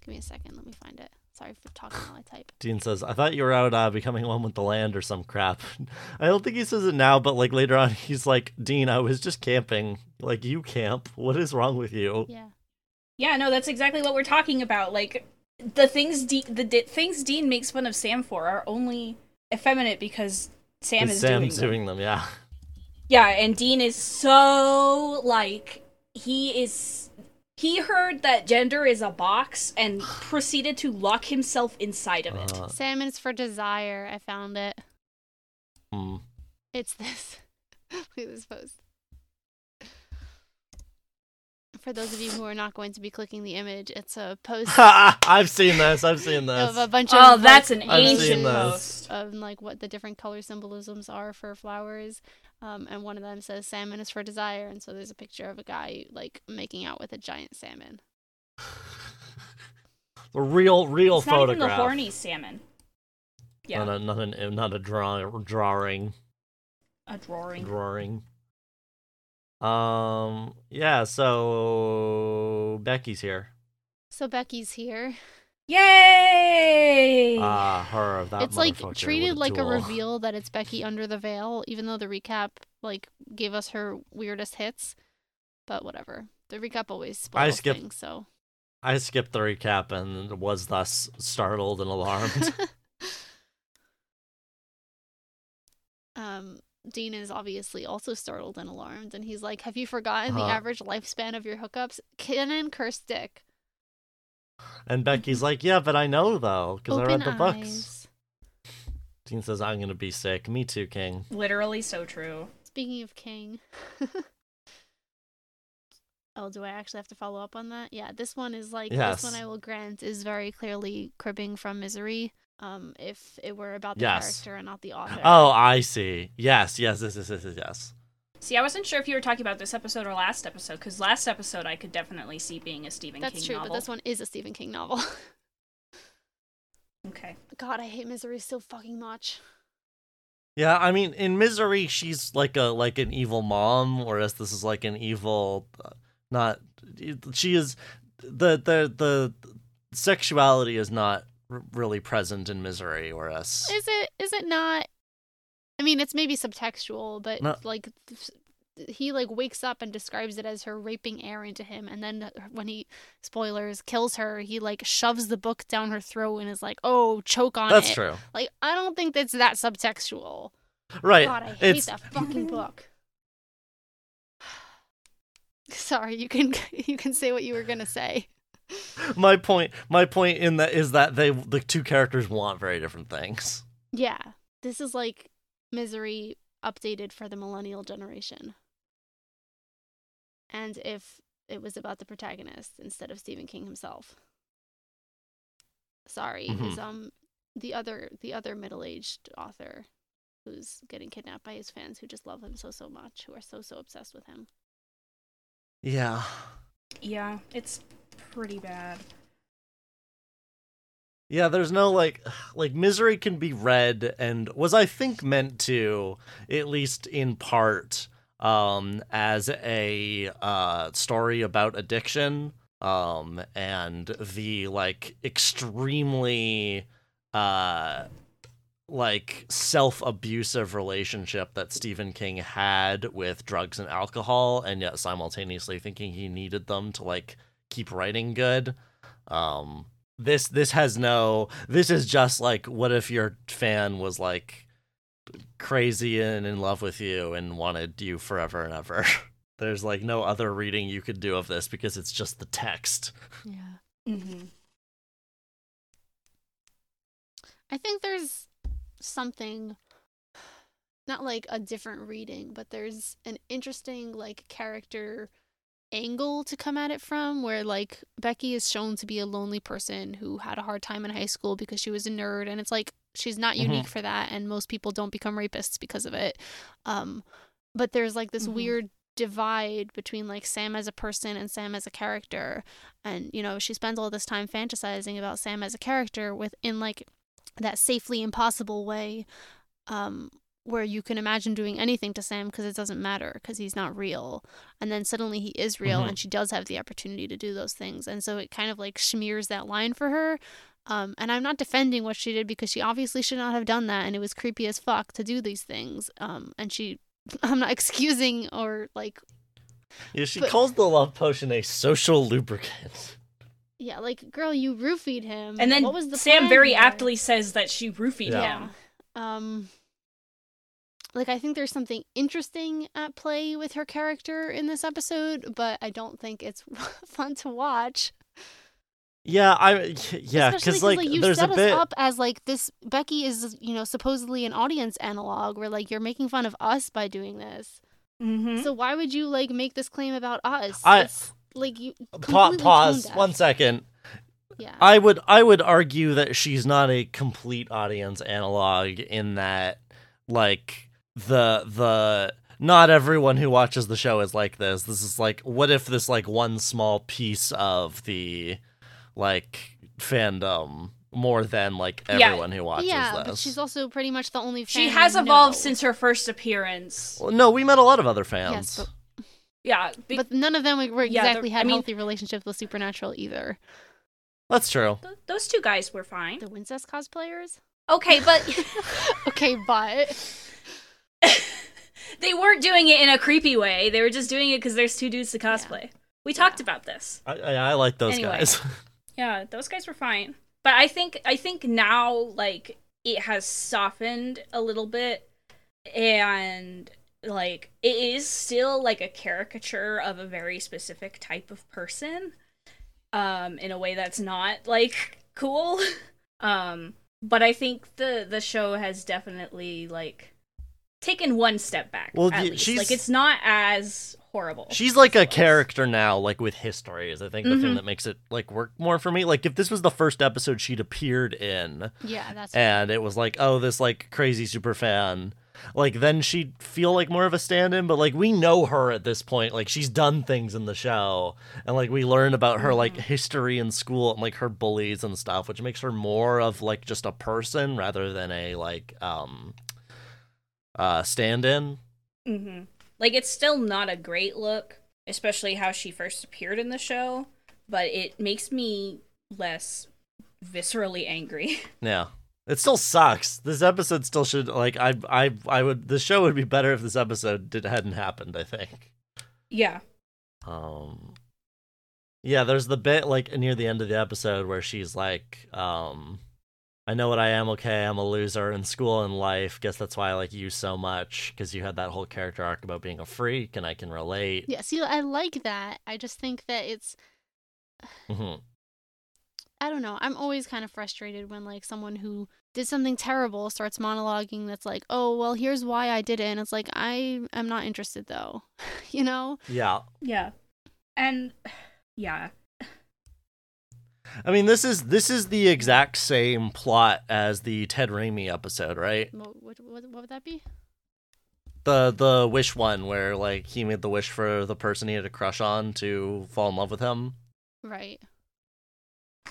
B: Give me a second, let me find it. Sorry for talking while I type.
C: Dean says, "I thought you were out uh, becoming one with the land or some crap." I don't think he says it now, but like later on, he's like, "Dean, I was just camping. Like you camp. What is wrong with you?"
B: Yeah.
A: Yeah, no, that's exactly what we're talking about. Like the things De- the di- things Dean makes fun of Sam for are only effeminate because Sam is
C: Sam's
A: doing them.
C: doing them. Yeah.
A: Yeah, and Dean is so like he is he heard that gender is a box and proceeded to lock himself inside of it.
C: Uh,
B: Salmon is for desire. I found it.
C: mm.
B: It's this. Look at this post. For those of you who are not going to be clicking the image, it's a post
C: I've seen this. I've seen this.
B: of a bunch of
A: Oh, that's an ancient post.
B: of like what the different color symbolisms are for flowers. Um, and one of them says salmon is for desire, and so there's a picture of a guy like making out with a giant salmon.
C: The real, real
A: It's not even the horny salmon. Yeah,
C: Not a, not, an, not a draw, drawing.
A: a drawing.
C: Drawing. Um. Yeah. So Becky's here.
B: So Becky's here.
A: Yay!
C: Ah, her. That
B: it's like
C: motherfucker with
B: treated like a reveal that it's Becky under the veil, even though the recap like gave us her weirdest hits. But whatever. The recap always spoils
C: skip-
B: things, so
C: I skipped the recap and was thus startled and alarmed.
B: um Dean is obviously also startled and alarmed, and he's like, "Have you forgotten the
C: Uh-huh.
B: average lifespan of your hookups? Canon cursed dick.
C: and Becky's like, "Yeah, but I know though, because I read the books." Dean says, "I'm gonna be sick." Me too, King.
A: Literally so true.
B: Speaking of King. oh, do I actually have to follow up on that? Yeah, this one is like
C: Yes.
B: this one I will grant is very clearly cribbing from Misery. Um, if it were about the
C: Yes.
B: character and not the author.
C: Oh, I see. Yes, yes, yes, yes, yes, yes, yes.
A: See, I wasn't sure if you were talking about this episode or last episode, because last episode I could definitely see being a Stephen
B: That's
A: King
B: true,
A: novel.
B: but this one is a Stephen King novel.
A: Okay.
B: God, I hate Misery so fucking much.
C: Yeah, I mean, in Misery, she's like a like an evil mom, whereas this is like an evil, uh, not. She is the the the sexuality is not r- really present in Misery, or us?
B: Is it? Is it not? I mean, it's maybe subtextual, but
C: No.
B: like he like wakes up and describes it as her raping air into him, and then uh, when he spoilers kills her, he like shoves the book down her throat and is like, "Oh, choke on
C: that's
B: it."
C: true,
B: Like, I don't think that's that subtextual.
C: right?
B: God, I hate
C: it's
B: that fucking book. Sorry, you can you can say what you were gonna say.
C: my point. My point in that is that they the two characters want very different things.
B: Yeah, this is like Misery updated for the millennial generation. And if it was about the protagonist instead of Stephen King himself. Sorry, his um the other the other middle-aged author who's getting kidnapped by his fans who just love him so so much, who are so so obsessed with him.
C: Yeah,
A: Yeah, it's pretty bad.
C: Yeah, there's no like like misery can be read and was I think meant to at least in part um as a uh story about addiction um and the like extremely uh like self-abusive relationship that Stephen King had with drugs and alcohol and yet simultaneously thinking he needed them to like keep writing good um this this has no this is just like what if your fan was like crazy and in love with you and wanted you forever and ever there's like no other reading you could do of this because it's just the text
B: Yeah.
A: Mm-hmm.
B: I think there's something not like a different reading, but there's an interesting like character angle to come at it from where like Becky is shown to be a lonely person who had a hard time in high school because she was a nerd and it's like she's not
C: Mhm.
B: unique for that and most people don't become rapists because of it. Um but there's like this
A: Mhm.
B: weird divide between like Sam as a person and Sam as a character and you know she spends all this time fantasizing about Sam as a character within like that safely impossible way um where you can imagine doing anything to Sam because it doesn't matter because he's not real and then suddenly he is real
C: Mhm.
B: and she does have the opportunity to do those things and so it kind of like smears that line for her um and I'm not defending what she did because she obviously should not have done that and it was creepy as fuck to do these things um and she I'm not excusing or like
C: yeah she
B: But-
C: calls the love potion a social lubricant
B: yeah like girl you roofied him
A: And then
B: what was the
A: Sam very
B: here?
A: aptly says that she roofied
C: Yeah.
A: him.
B: um like I think there's something interesting at play with her character in this episode, but I don't think it's fun to watch.
C: yeah i yeah because like,
B: you
C: there's
B: set
C: a bit
B: us up as like this Becky is, you know, supposedly an audience analog where like you're making fun of us by doing this.
A: Mm-hmm.
B: So why would you like make this claim about us?
C: I-
B: It's- like you.
C: Pa- pause one second.
B: Yeah.
C: I would I would argue that she's not a complete audience analog in that like the the not everyone who watches the show is like this. This is like what if this like one small piece of the like fandom more than like
A: Yeah.
C: everyone who watches
B: yeah,
C: this.
B: but she's also pretty much the only.
A: She has
B: we
A: evolved
B: know.
A: since her first appearance.
C: Well, no, we met a lot of other fans.
B: Yes, but,
A: Yeah, be-
B: but none of them were
A: Yeah, the-
B: exactly
A: I
B: had
A: mean-
B: healthy relationships with Supernatural either.
C: That's true.
A: th- those two guys were fine.
B: The Wincest cosplayers.
A: Okay, but
B: Okay, but
A: they weren't doing it in a creepy way. They were just doing it because there's two dudes to cosplay. We talked about this.
C: I I, I like those
A: Anyway.
C: guys.
A: Yeah, those guys were fine. But I think I think now like it has softened a little bit and like it is still like a caricature of a very specific type of person um in a way that's not like cool. um but I think the the show has definitely like taken one step back
C: Well,
A: at
C: y-
A: least.
C: she's-
A: like it's not as horrible.
C: She's like a
A: was.
C: character now, like with history, is I think the thing
A: Mhm.
C: that makes it like work more for me. Like if this was the first episode she'd appeared in,
B: yeah, that's
C: and it was like, oh, this like crazy super fan, like then she'd feel like more of a stand-in. But like we know her at this point, like she's done things in the show, and like we learn about her like history in school and like her bullies and stuff, which makes her more of like just a person rather than a like um uh stand-in.
A: hmm Like it's still not a great look, especially how she first appeared in the show, but it makes me less viscerally angry.
C: Yeah. It still sucks. This episode still should like I I I would the show would be better if this episode did hadn't happened, I think.
A: yeah.
C: Um Yeah, there's the bit like near the end of the episode where she's like um I know what I am, okay, I'm a loser in school and life. Guess that's why I like you so much cuz you had that whole character arc about being a freak and I can relate.
B: Yeah, see, I like that. I just think that it's
C: Mhm.
B: I don't know. I'm always kind of frustrated when like someone who did something terrible starts monologuing that's like, "Oh, well, here's why I did it." And it's like, "I am not interested though." you know?
C: Yeah.
A: Yeah. And yeah.
C: I mean, this is this is the exact same plot as the Ted Raimi episode, right?
B: What what, what, would that be?
C: the the wish one where like he made the wish for the person he had a crush on to fall in love with him.
B: Right.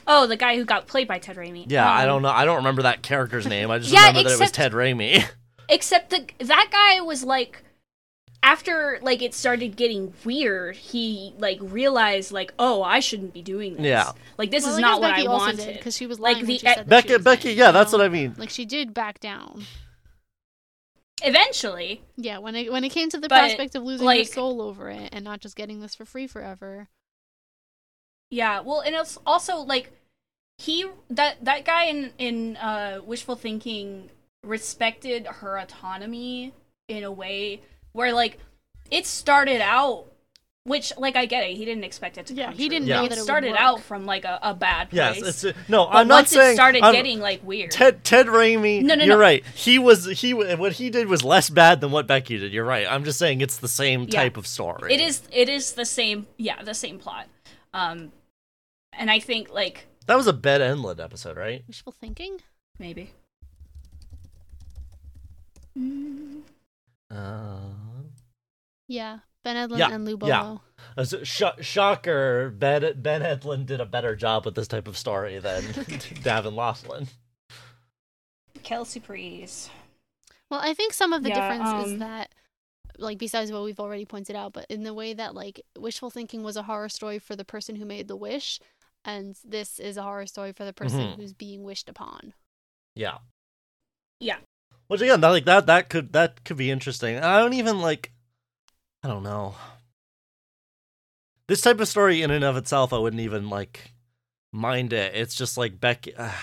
A: Oh, the guy who got played by Ted Raimi.
C: Yeah, I
A: Um,
C: don't know. I don't remember that character's name. I just
A: Yeah,
C: remember that it was Ted Raimi.
A: Except the that guy was like after like it started getting weird, he like realized like, "Oh, I shouldn't be doing this."
C: Yeah.
A: Like this
B: Well,
A: is not
B: guess
A: what
B: Becky
A: I wanted.
B: because she was
A: Like the
B: she said that
C: Becky,
B: she was
C: Becky,
B: in,
C: yeah,
B: you
C: that's what I mean.
B: Like she did back down.
A: Eventually,
B: Yeah, when it when it came to the
A: But,
B: prospect of losing
A: like-
B: your soul over it and not just getting this for free forever.
A: Yeah, well, and it's also like he that that guy in in uh, wishful thinking respected her autonomy in a way where like it started out, which like I get it, he didn't expect it to.
B: Yeah,
A: come
B: he didn't
A: true.
C: know
A: it
B: that it would
A: started
B: work.
A: out from like a, a bad place.
C: Yes, it's no.
A: but
C: I'm not saying
A: it started
C: I'm-
A: getting like weird.
C: Ted Ted Raimi.
A: No, no,
C: you're
A: no.
C: right. He was he what he did was less bad than what Becky did. You're right. I'm just saying it's the same
A: Yeah.
C: type of story.
A: it is it is the same yeah the same plot, um, and I think like
C: That was a Ben Edlund episode, right?
B: Wishful thinking?
A: maybe
C: Uh,
B: Yeah. Ben Edlund
C: Yeah,
B: and Lou
C: yeah. Uh, so- sh- shocker. Ben Ben Edlund did a better job with this type of story than Dabb and Loflin.
A: Kelsey Priest.
B: Well, I think some of the
A: Yeah,
B: difference is
A: um,
B: that, like, besides what we've already pointed out, but in the way that, like, wishful thinking was a horror story for the person who made the wish, and this is a horror story for the person
C: Mhm.
B: who's being wished upon.
C: Yeah.
A: Yeah.
C: Which again, that, like that that could that could be interesting. I don't even like. I don't know. This type of story, in and of itself, I wouldn't even like mind it. It's just like Becky. Uh,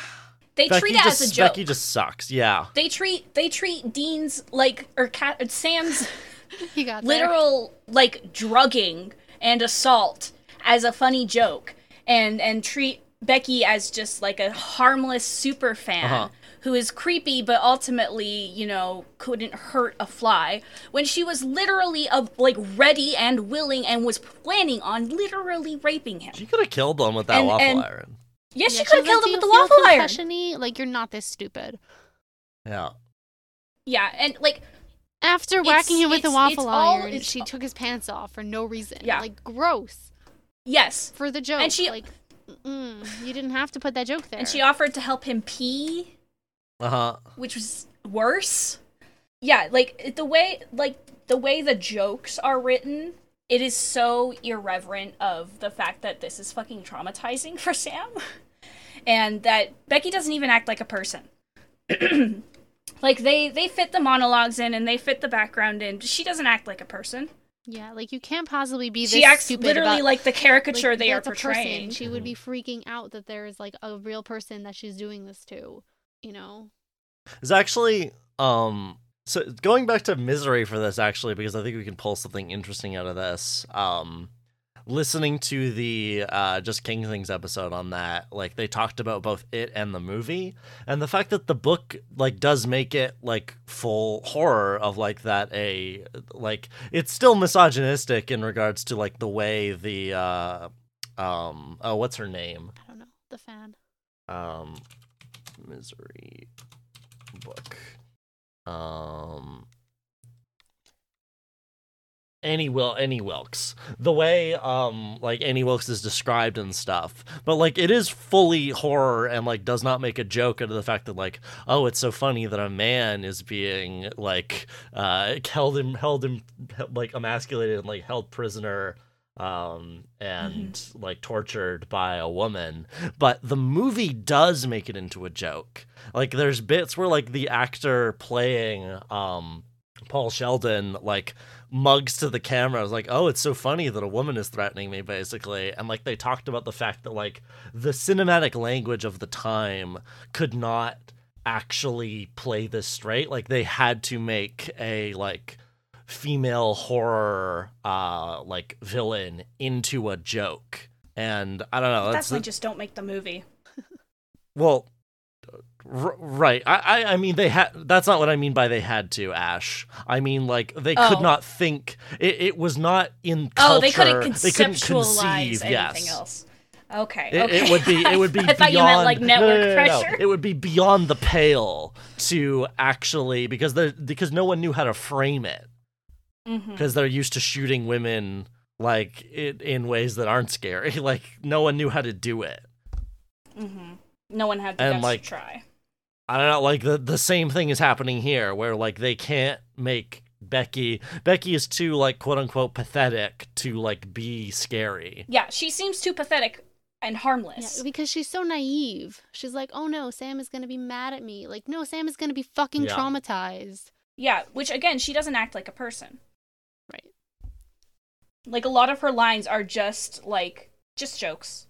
A: They
C: Becky
A: treat it
C: just,
A: as a joke.
C: Becky just sucks. Yeah.
A: They treat they treat Dean's like or Cat Sam's
B: He got there.
A: literal like drugging and assault as a funny joke, and and treat Becky as just like a harmless super fan
C: Uh-huh.
A: Who is creepy but ultimately, you know, couldn't hurt a fly when she was literally of like ready and willing and was planning on literally raping him.
C: She could have killed him with that
A: And-
C: waffle
A: and-
C: iron.
A: Yes, she
B: Yeah,
A: could have killed
B: like,
A: him with the waffle iron.
B: concussion-y? Like you're not this stupid.
C: Yeah.
A: Yeah, and like
B: After whacking him with the waffle
A: it's all-
B: iron, she
A: all-
B: took his pants off for no reason.
A: Yeah.
B: Like gross
A: yes,
B: for the joke.
A: And she-
B: like mm, you didn't have to put that joke there.
A: and she offered to help him pee
C: Uh huh.
A: which was worse. Yeah, like the way like the way the jokes are written, it is so irreverent of the fact that this is fucking traumatizing for Sam. And that Becky doesn't even act like a person. like they they fit the monologues in and they fit the background in. She doesn't act like a person.
B: yeah, like you can't possibly be this
A: She acts
B: stupid
A: literally
B: about,
A: like the caricature
B: like,
A: they are portraying.
B: Person. She would be freaking out that there is like a real person that she's doing this to. You know.
C: It's actually um so going back to misery for this actually because I think we can pull something interesting out of this. Um listening to the uh just King Things episode on that, like they talked about both it and the movie and the fact that the book like does make it like full horror of like that a like it's still misogynistic in regards to like the way the uh um oh what's her name?
B: I don't know. The fan.
C: um misery book um any Will Annie Wilkes. The way um like Annie Wilkes is described and stuff. But like it is fully horror and like does not make a joke out of the fact that like, oh, it's so funny that a man is being like uh held him held him like emasculated and like held prisoner um and like tortured by a woman but the movie does make it into a joke like there's bits where like the actor playing um Paul Sheldon like mugs to the camera. I was like, oh, it's so funny that a woman is threatening me, basically. And like they talked about the fact that like the cinematic language of the time could not actually play this straight. Like they had to make a like female horror uh like villain into a joke. And I don't know.
A: That's
C: That's,
A: why just don't make the movie.
C: well, r- right. I, I, I mean, they had. That's not what I mean by they had to. Ash. I mean, like they could
A: Oh.
C: not think. It, it was not in culture.
A: Oh, they couldn't
C: They couldn't
A: conceptualize
C: conceive.
A: anything
C: yes.
A: else. Okay,
C: It,
A: okay.
C: it would be. It would be.
A: I
C: beyond,
A: thought you meant like network
C: no, no, no,
A: pressure.
C: It would be beyond the pale to actually because there because no one knew how to frame it Because they're used to shooting women like it, in ways that aren't scary. Like no one knew how to do it.
A: hmm No one had the
C: And,
A: guts
C: like,
A: to try.
C: I don't know, like the the same thing is happening here where like they can't make Becky Becky is too like quote unquote pathetic to like be scary.
A: Yeah, she seems too pathetic and
B: Yeah,
A: harmless.
B: because she's so naive. She's like, "Oh no, Sam is gonna be mad at me." Like, no, Sam is gonna be fucking
C: Yeah.
B: traumatized.
A: Yeah, which again, she doesn't act like a person.
B: Right.
A: Like a lot of her lines are just like just jokes.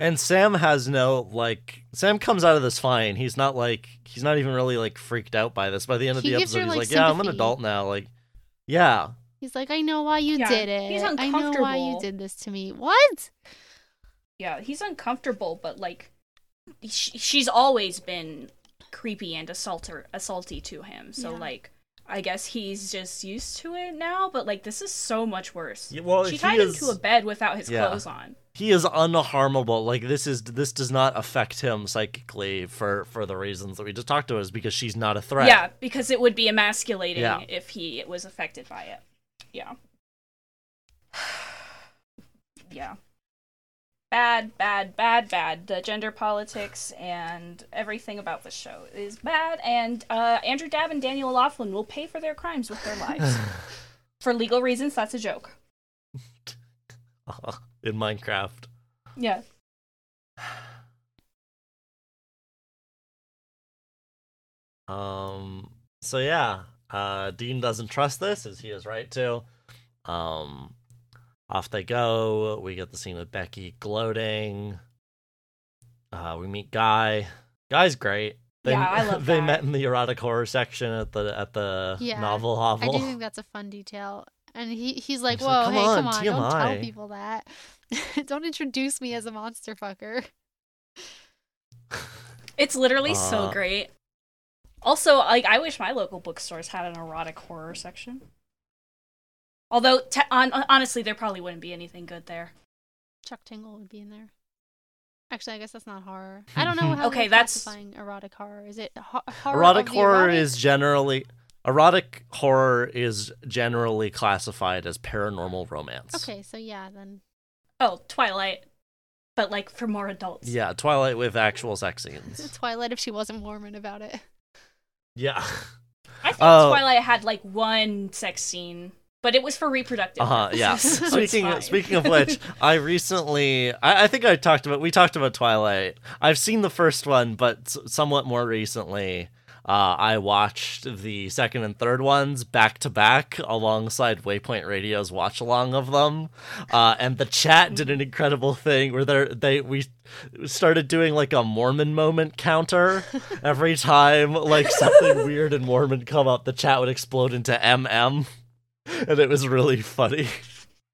C: And Sam has no like Sam comes out of this fine. He's not like he's not even really like freaked out by this. By the end of
B: He
C: the
B: gives her,
C: episode, he's
B: like,
C: like, "Yeah, I'm an adult now." Like, yeah,
B: He's like, "I know why you
A: Yeah,
B: did it.
A: he's
B: I know why you did this to me." What?
A: Yeah, he's uncomfortable, but like sh- she's always been creepy and assaulter assaulty to him. So
B: Yeah.
A: like I guess he's just used to it now, but like this is so much worse.
C: Yeah, well,
A: she
C: he
A: tied him to a bed without his
C: Yeah.
A: clothes on.
C: he is unharmable. Like this is this does not affect him psychically for for the reasons that we just talked about. Is because she's not a threat.
A: Yeah, because it would be emasculating
C: Yeah.
A: if he was affected by it. Yeah. yeah. Bad, bad, bad, bad. The gender politics and everything about the show is bad, and uh, Andrew Dabb and Daniel Loflin will pay for their crimes with their lives. for legal reasons, that's a joke.
C: in Minecraft.
A: Yeah.
C: Um. So yeah, uh, Dean doesn't trust this, as he is right to. Um, off they go. We get the scene with Becky gloating. Uh, we meet Guy. Guy's great. They,
A: Yeah, I love
C: They
A: Guy.
C: met in the erotic horror section at the at the
B: Yeah,
C: novel hovel.
B: I do think that's a fun detail. And he he's like,
C: He's
B: "Whoa,
C: like, "Come
B: hey,
C: on,
B: come on, don't tell people that. don't introduce me as a monster fucker."
A: It's literally so
C: Uh.
A: great. Also, like I wish my local bookstores had an erotic horror section. Although, te- on- honestly, there probably wouldn't be anything good there.
B: Chuck Tingle would be in there. Actually, I guess that's not horror. I don't know how
A: Okay,
B: okay,
A: that's-
B: classifying erotic horror. Is it ho- horror?
C: erotic horror
B: erotic?
C: is generally erotic horror is generally classified as paranormal romance.
B: Okay, so yeah, then
A: Oh, Twilight, but like for more adults.
C: Yeah, Twilight with actual sex scenes.
B: Twilight if she wasn't Mormon about it.
C: Yeah.
A: I think
C: Oh.
A: Twilight had like one sex scene, but it was for reproductive.
C: Uh huh. Yeah.
A: so
C: speaking
A: fine.
C: speaking of which, I recently I, I think I talked about we talked about Twilight. I've seen the first one, but s- somewhat more recently, uh, I watched the second and third ones back to back alongside Waypoint Radio's watch along of them. Uh, and the chat did an incredible thing where they they we started doing like a Mormon moment counter every time like something weird and Mormon come up. The chat would explode into MM, and it was really funny.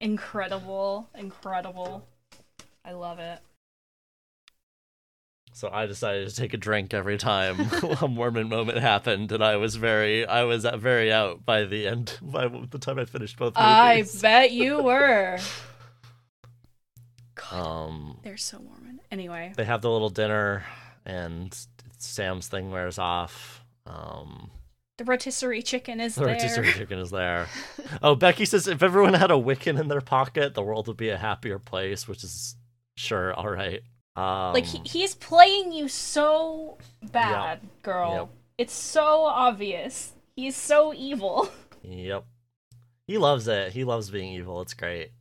A: incredible, incredible. I love it.
C: So I decided to take a drink every time a Mormon moment happened, and I was very, I was very out by the end. By the time I finished both movies, I
A: bet you were. God,
C: Um,
A: they're so Mormon. Anyway,
C: they have the little dinner, and Sam's thing wears off. Um,
A: the rotisserie chicken is
C: the
A: there.
C: rotisserie chicken is there. Oh, Becky says if everyone had a Wiccan in their pocket, the world would be a happier place. Which is sure, all right. Um,
A: Like he, he's playing you so bad, girl.
C: Yep.
A: It's so obvious. He's so evil.
C: Yep. He loves it. He loves being evil. It's great.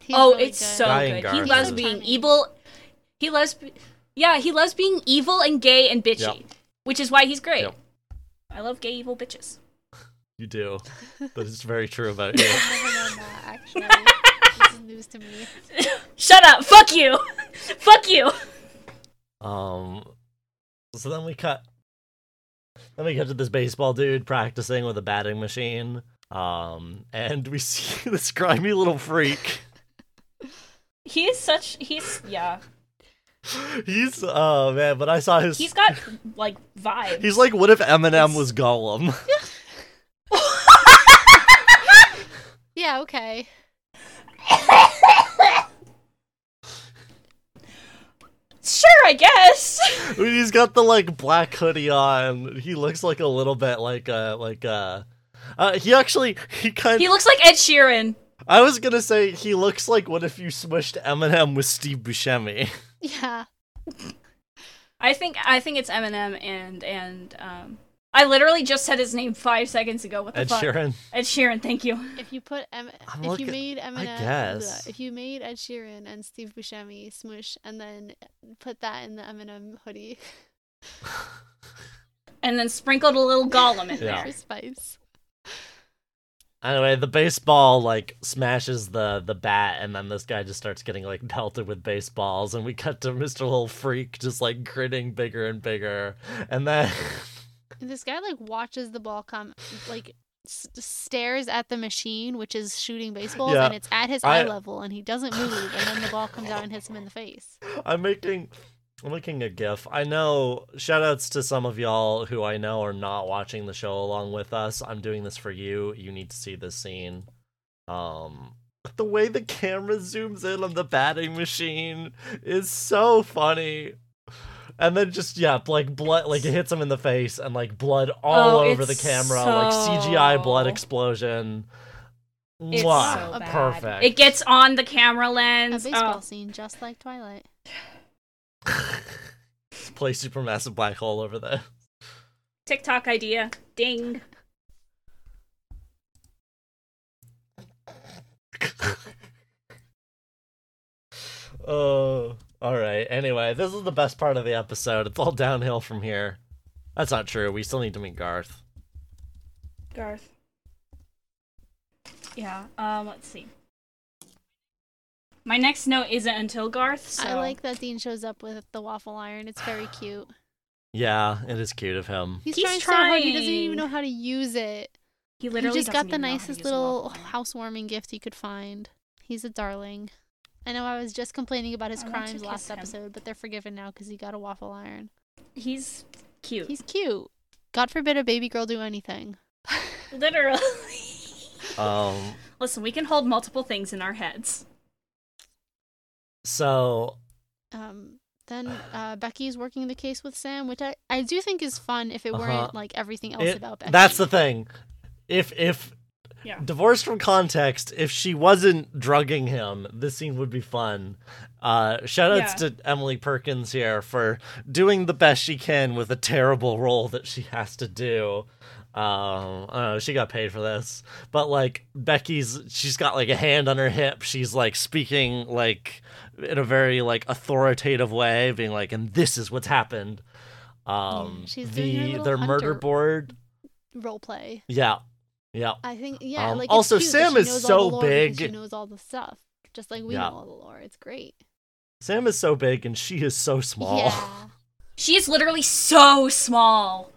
B: He's
A: oh,
B: really
A: it's
B: good.
A: so
C: Guy
A: good. He loves being evil. He loves, be- yeah, he loves being evil and gay and bitchy,
C: Yep.
A: which is why he's great.
C: Yep.
A: I love gay evil bitches.
C: You do. But it's very true about you.
B: I've never known that actually. this is news to me.
A: Shut up! Fuck you! Fuck you!
C: Um, so then we cut. Then we cut to this baseball dude practicing with a batting machine. Um, and we see this grimy little freak.
A: He is such. He's yeah.
C: He's oh man, but I saw his.
A: He's got like vibes.
C: He's like, what if Eminem was Gollum?
B: Yeah, okay.
A: sure, I guess.
C: I mean, he's got the like black hoodie on. He looks like a little bit like uh like uh. Uh, he actually he kind
A: he looks like Ed Sheeran.
C: I was gonna say he looks like what if you smushed Eminem with Steve Buscemi.
B: Yeah.
A: I think I think it's Eminem and and um. I literally just said his name five seconds ago. What the
C: Ed
A: fuck?
C: Sheeran.
A: Ed Sheeran. Thank you.
B: If you put em-
C: I'm
B: if you made Eminem,
C: guess.
B: if you made Ed Sheeran and Steve Buscemi smush, and then put that in the Eminem hoodie
A: And then sprinkled a little Gollum in
C: Yeah.
B: for
A: there.
B: spice.
C: Anyway, the baseball like smashes the the bat, and then this guy just starts getting like pelted with baseballs, and we cut to Mr. Little Freak just like grinning bigger and bigger, and then
B: And this guy like watches the ball come, like s- stares at the machine which is shooting baseballs,
C: Yeah.
B: and it's at his
C: I-
B: eye level, and he doesn't move, and then the ball comes out and hits him in the face.
C: I'm making I'm making a gif. I know shoutouts to some of y'all who I know are not watching the show along with us. I'm doing this for you. You need to see this scene. Um the way the camera zooms in on the batting machine is so funny. And then just yeah, like blood like it hits him in the face and like blood all
A: Oh,
C: over the
A: it's
C: camera, like CGI blood explosion.
A: It's
C: Mwah.
A: so bad.
C: Perfect.
A: It gets on the camera lens.
B: A
A: lens.
B: baseball
A: Oh.
B: scene just like Twilight.
C: Play supermassive black hole over there.
A: TikTok idea. Ding.
C: Oh, all right. Anyway, this is the best part of the episode. It's all downhill from here. That's not true. We still need to meet Garth.
A: Garth. Yeah. Um. Let's see. My next note isn't until Garth. So.
B: I like that Dean shows up with the waffle iron. It's very cute.
C: Yeah, it is cute of him.
B: He's,
A: He's
B: trying, so hard. He doesn't even know how to use it.
A: He
B: He
A: literally
B: just got the
A: even know how to
B: nicest little
A: waffle iron.
B: housewarming gift he could find. He's a darling. I know I was just complaining about his
A: I
B: crimes
A: kiss
B: last
A: him.
B: episode, but they're forgiven now because he got a waffle iron.
A: He's cute.
B: He's cute. God forbid a baby girl do anything.
A: Literally.
C: Um,
A: Listen, we can hold multiple things in our heads.
C: So
B: Um, then uh, Becky's working the case with Sam, which I, I do think is fun if it
C: Uh-huh.
B: weren't like everything else
C: it-
B: about Becky.
C: that's the thing. If if
A: Yeah.
C: divorced from context, if she wasn't drugging him, this scene would be fun. Uh, shout outs
A: Yeah.
C: to Emily Perkins here for doing the best she can with a terrible role that she has to do. Um, I don't know, she got paid for this, but like Becky's, she's got like a hand on her hip. She's like speaking like in a very like authoritative way, being like, "And this is what's happened." Um,
B: she's doing her
C: the their murder board,
B: role play.
C: yeah, yeah.
B: I think yeah.
C: Um,
B: like
C: also,
B: cute
C: Sam is so
B: all the lore because She
C: big.
B: knows all the stuff, just like we
C: Yeah.
B: know all the lore. It's great.
C: Sam is so big and she is so small.
B: Yeah.
A: She is literally so small.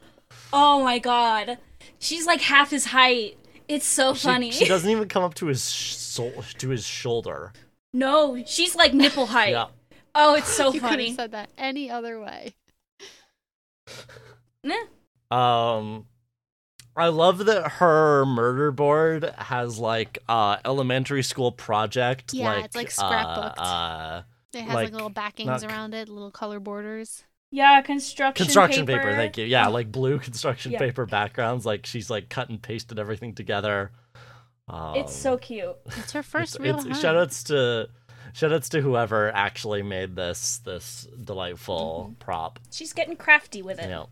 A: Oh my god. She's like half his height. It's so
C: She,
A: funny.
C: she doesn't even come up to his sh- sol- to his shoulder.
A: no, she's like nipple height.
C: Yeah.
A: Oh, it's so
B: you could
A: funny.
B: have said that any other way.
A: Meh.
C: Um I love that her murder board has like uh elementary school project
B: Yeah,
C: like
B: it's, like,
C: uh,
B: scrapbooked.
C: uh
B: It has like,
C: Like,
B: little backings
C: not-
B: around it, little color borders.
A: Yeah, construction paper.
C: construction paper.
A: paper.
C: thank you. Yeah, like blue construction
A: Yeah.
C: paper backgrounds like she's like cut and pasted everything together. Um,
A: It's so cute.
B: It's her first
C: it's,
B: real
C: it's,
B: hunt.
C: shout outs to shout outs to whoever actually made this this delightful
B: Mm-hmm.
C: prop.
A: She's getting crafty with it.
C: You know,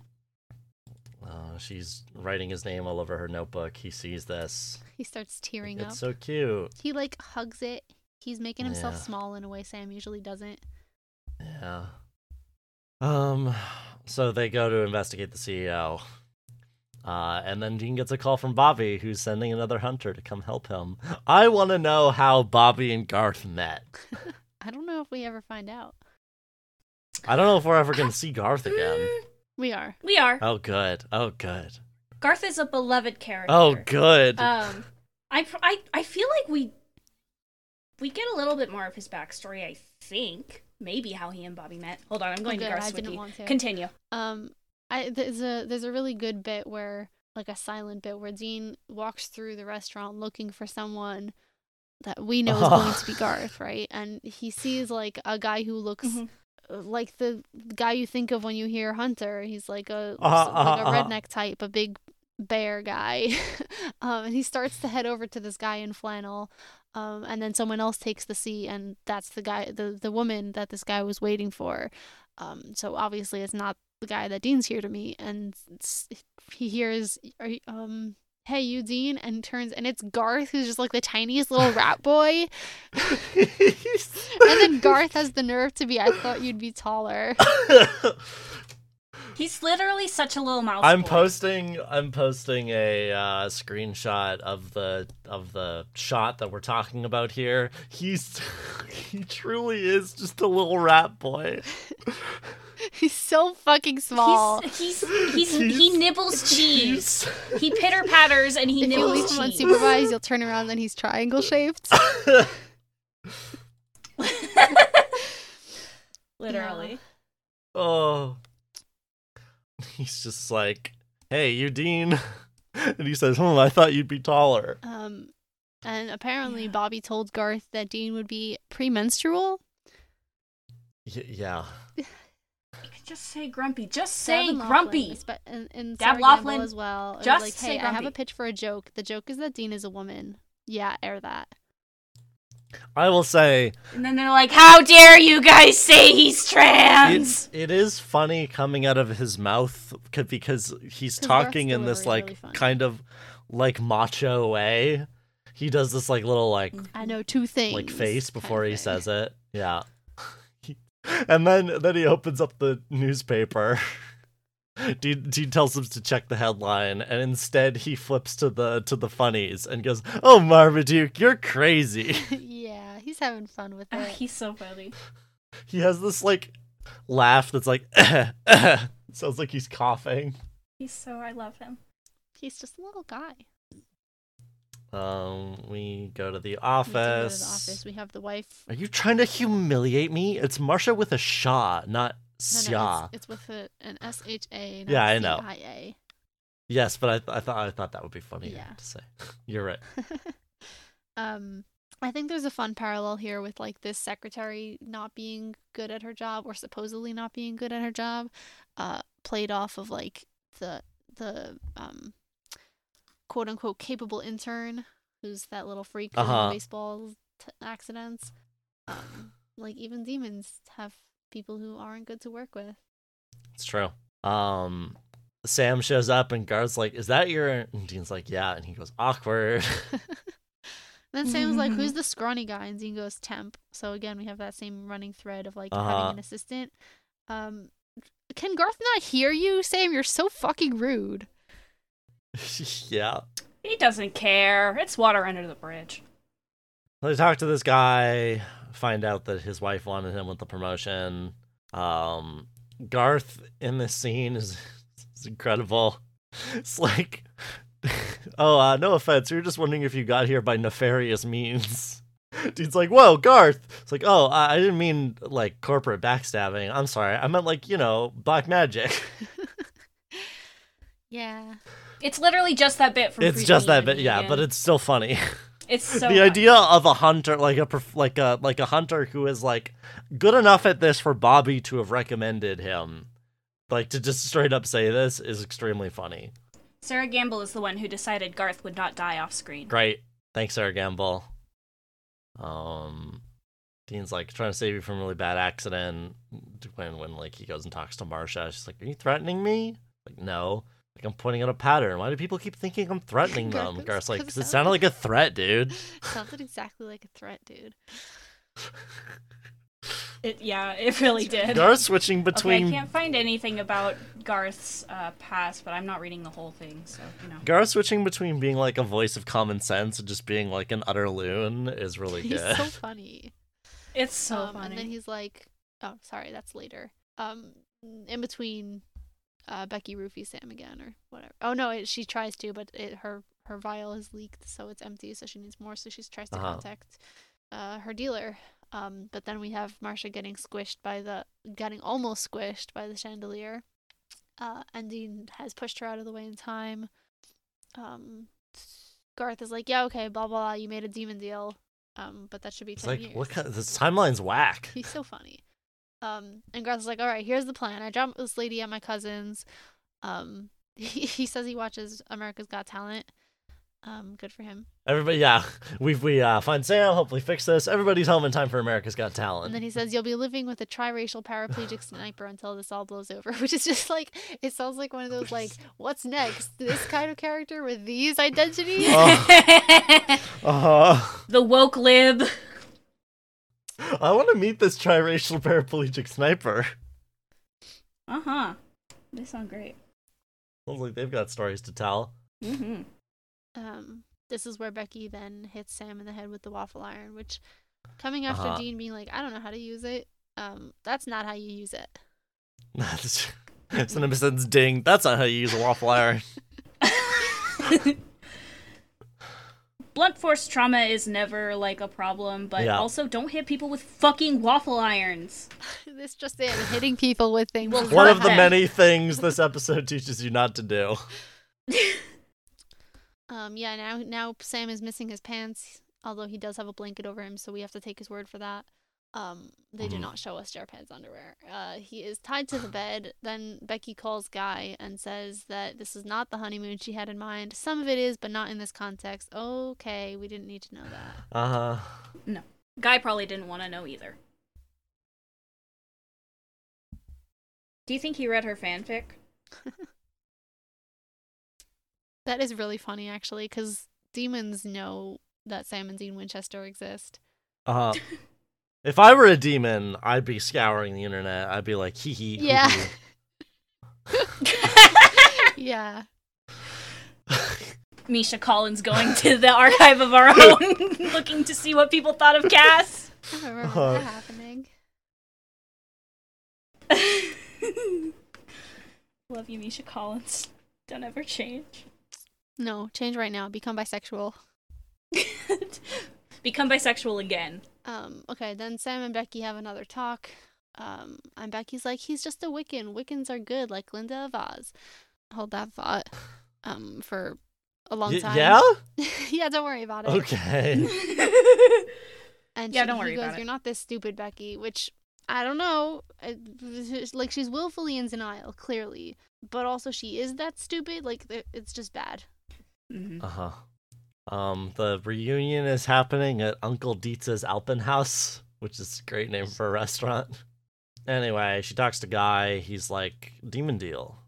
C: uh, she's writing his name all over her notebook. He sees this.
B: He starts tearing up.
C: It's so cute.
B: He like hugs it. He's making himself
C: Yeah.
B: small in a way Sam usually doesn't.
C: Yeah. Um. So they go to investigate the CEO. Uh, and then Dean gets a call from Bobby, who's sending another hunter to come help him. I want to know how Bobby and Garth met.
B: I don't know if we ever find out.
C: I don't know if we're ever going to see Garth again.
B: We are.
A: we are.
C: Oh, good. Oh, good.
A: Garth is a beloved character.
C: Oh, good.
A: Um, I, I, I feel like we we get a little bit more of his backstory. I think maybe how he and Bobby met. Hold on, I'm going
B: good,
A: to Garth's
B: I didn't
A: wiki.
B: want to.
A: Continue.
B: Um, I there's a there's a really good bit where like a silent bit where Dean walks through the restaurant looking for someone that we know is going to be Garth, right? And he sees like a guy who looks
A: Mhm.
B: uh, like the guy you think of when you hear Hunter. He's like a
C: Uh-huh,
B: like a
C: uh-huh, uh-huh.
B: redneck type, a big bear guy. um, and he starts to head over to this guy in flannel. Um, and then someone else takes the seat, and that's the guy, the the woman that this guy was waiting for. Um, so obviously it's not the guy that Dean's here to meet, and he hears, um, "Hey, you, Dean," and turns, and it's Garth, who's just like the tiniest little rat boy. and then Garth has the nerve to be, "I thought you'd be taller."
A: He's literally such a little mouse.
C: I'm
A: boy.
C: posting. I'm posting a uh, screenshot of the of the shot that we're talking about here. He's he truly is just a little rat boy.
B: He's so fucking small.
A: He's, he's, he's, he nibbles cheese.
C: He's-
A: He pitter patters and he
B: if you leave
A: nibbles
B: him unsupervised, you'll turn around and he's triangle shaped.
A: Literally.
C: oh, he's just like, "Hey, you, Dean," and he says, "Hmm, I thought you'd be taller."
B: Um, and apparently
A: Yeah.
B: Bobby told Garth that Dean would be premenstrual.
C: Y- yeah.
A: You could just say grumpy. Just say
B: and Loflin,
A: grumpy.
B: espe- and, and Dabb
A: Loflin,
B: as well.
A: Just
B: like,
A: say
B: hey, I have a pitch for a joke. The joke is that Dean is a woman. Yeah, air that.
C: I will say
A: And then they're like, "How dare you guys say he's trans?"
C: it's it is funny coming out of his mouth c- because he's talking in this like
B: really
C: kind of like macho way. He does this like little like mm.
B: I know two things.
C: like face before he
B: thing.
C: says it. Yeah. and then then he opens up the newspaper. Dean, Dean tells him to check the headline, and instead he flips to the to the funnies and goes, "Oh, Marmaduke, you're crazy."
B: yeah, he's having fun with
A: Ah,
B: it.
A: he's so funny.
C: he has this like laugh that's like sounds like he's coughing.
A: He's so. I love him.
B: He's just a little guy.
C: Um, we go to the
B: We
C: office.
B: go to the office. We have the wife.
C: Are you trying to humiliate me? It's Marsha with a Shaw, not
B: No, no, it's, it's with a, an S H A.
C: Yeah, I know.
B: CIA.
C: Yes, but I, th- I thought I thought that would be funny
B: Yeah.
C: to say. You're right.
B: um, I think there's a fun parallel here with like this secretary not being good at her job or supposedly not being good at her job, uh, played off of like the the um quote unquote capable intern who's that little freak from
C: Uh-huh.
B: the baseball t- accidents. Um, like even demons have people who aren't good to work with.
C: It's true. Um, Sam shows up and Garth's like, "Is that your?" And Dean's like, "Yeah," and he goes, "Awkward."
B: then Sam's like, "Who's the scrawny guy?" And Dean goes, "Temp." So again, we have that same running thread of like
C: Uh-huh.
B: having an assistant. Um, can Garth not hear you, Sam? You're so fucking rude.
C: yeah.
A: He doesn't care. It's water under the bridge.
C: They talk to this guy, find out that his wife wanted him with the promotion. Um, Garth in this scene is, is incredible. It's like, oh, uh, no offense. We were just wondering if you got here by nefarious means. Dude's like, whoa, Garth. It's like, oh, I I didn't mean like corporate backstabbing. I'm sorry. I meant like, you know, black magic.
B: Yeah.
A: It's literally just that bit from.
C: it's just that bit, yeah, but it's still funny.
A: it's so
C: the
A: funny.
C: idea of a hunter like a like a like a hunter who is like good enough at this for Bobby to have recommended him like to just straight up say this is extremely funny.
A: Sera Gamble is the one who decided Garth would not die off screen.
C: Great. Thanks Sera Gamble. Um Dean's like trying to save you from a really bad accident when when like he goes and talks to Marsha. She's like, "Are you threatening me?" Like, "No." Like I'm pointing out a pattern. Why do people keep thinking I'm threatening them?
B: it's-
C: Garth's like,
B: it's
C: 'Cause it sounded like a threat, dude.
B: Sounded exactly like a threat, dude.
A: It, yeah, it really did.
C: Garth switching
A: Okay,
C: between
A: I can't find anything about Garth's uh, past, but I'm not reading the whole thing, so you know.
C: Garth switching between being like a voice of common sense and just being like an utter loon is really
B: He's
C: good.
B: so funny.
A: It's so
B: um,
A: funny.
B: And then he's like, oh, sorry, that's later. Um, in between, uh, Becky roofies Sam again or whatever. Oh no, it, she tries to, but it, her her vial is leaked, so it's empty. So she needs more. So she tries to
C: Uh-huh.
B: contact uh, her dealer. Um, but then we have Marsha getting squished by the, getting almost squished by the chandelier. Uh, and Dean has pushed her out of the way in time. Um, Garth is like, yeah, okay, blah blah. blah you made a demon deal. Um, but that should be
C: It's
B: ten
C: like
B: years.
C: what kind of this timeline's whack.
B: He's so funny. Um, and Garth's like, all right, here's the plan. I dropped this lady at my cousin's. Um, he, he says he watches America's Got Talent. Um, good for him.
C: Everybody, yeah, we we uh, find Sam. Hopefully, fix this. Everybody's home in time for America's Got Talent.
B: And then he says, you'll be living with a triracial paraplegic sniper until this all blows over, which is just like, it sounds like one of those, like, what's next? This kind of character with these identities?
C: Oh. uh,
A: the woke lib.
C: I want to meet this triracial paraplegic sniper.
A: Uh huh. They sound great.
C: Sounds like they've got stories to tell.
A: Mm-hmm.
B: Um, this is where Becky then hits Sam in the head with the waffle iron, which coming after
C: Uh-huh.
B: Dean being like, I don't know how to use it. Um, that's not how you use it.
C: That's Cinnamonson's ding. That's not how you use a waffle iron.
A: Blunt force trauma is never like a problem, but
C: Yeah.
A: also don't hit people with fucking waffle irons.
B: this just it, hitting people with things.
C: One
B: not
C: of the many things this episode teaches you not to do.
B: Um, yeah, now now Sam is missing his pants, although he does have a blanket over him, so we have to take his word for that. Um, they do
C: Mhm.
B: not show us Jarpad's underwear. Uh, he is tied to the bed. Then Becky calls Guy and says that this is not the honeymoon she had in mind. Some of it is, but not in this context. Okay, we didn't need to know that.
C: Uh huh.
A: No, Guy probably didn't want to know either. Do you think he read her fanfic?
B: That is really funny, actually, because demons know that Sam and Dean Winchester exist.
C: Uh, if I were a demon, I'd be scouring the internet. I'd be like, hee hee.
B: Yeah. yeah.
A: Misha Collins going to the archive of our own, looking to see what people thought of Cass.
B: I remember
C: Uh-huh.
B: that happening.
A: Love you, Misha Collins. Don't ever change.
B: No, change right now. Become bisexual.
A: Become bisexual again.
B: Um, okay, then Sam and Becky have another talk. Um, and Becky's like, he's just a Wiccan. Wiccans are good, like Glinda of Oz. Hold that thought. Um, for a long
C: Y-
B: time.
C: yeah?
B: yeah, don't worry about it.
C: Okay.
B: And
A: Yeah,
B: she,
A: don't
B: he
A: worry
B: goes,
A: about it.
B: You're not this stupid, Becky, which I don't know. It- like she's willfully in denial, clearly. But also she is that stupid. Like it's just bad.
A: Mhm.
C: Uh huh. Um, the reunion is happening at Uncle Dietz's Alpenhaus, which is a great name for a restaurant. Anyway, she talks to Guy. He's like, Demon Deal.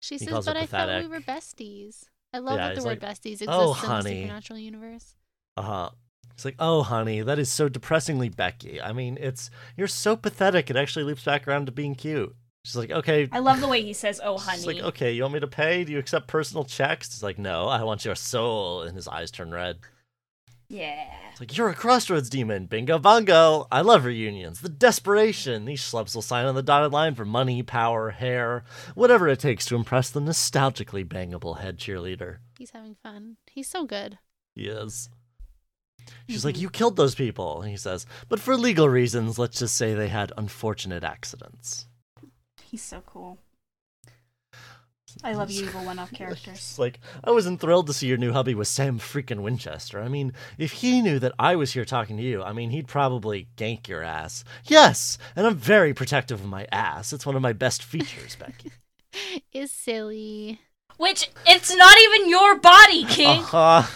B: She
C: He
B: says, but I thought we were besties. I love
C: Yeah,
B: that the word
C: like,
B: besties exists
C: "Oh,
B: in
C: honey."
B: the supernatural universe.
C: Uh huh. It's like, oh, honey, that is so depressingly Becky. I mean, it's you're so pathetic. It actually loops back around to being cute. She's like, okay.
A: I love the way he says, "Oh,
C: She's
A: honey."
C: like, okay, you want me to pay? Do you accept personal checks? He's like, no, I want your soul. And his eyes turn red.
A: Yeah.
C: It's like, you're a crossroads demon. Bingo bongo. I love reunions. The desperation. These schlubs will sign on the dotted line for money, power, hair, whatever it takes to impress the nostalgically bangable head cheerleader.
B: He's having fun. He's so good.
C: He is. She's like, mm-hmm. You killed those people. And he says, But for legal reasons, let's just say they had unfortunate accidents.
A: He's so cool. I love you, evil one-off
C: It's
A: characters.
C: like, I wasn't thrilled to see your new hubby was Sam freaking Winchester. I mean, if he knew that I was here talking to you, I mean, he'd probably gank your ass. Yes, and I'm very protective of my ass. It's one of my best features, Becky.
B: Is silly.
A: Which it's not even your body, King.
C: Uh-huh.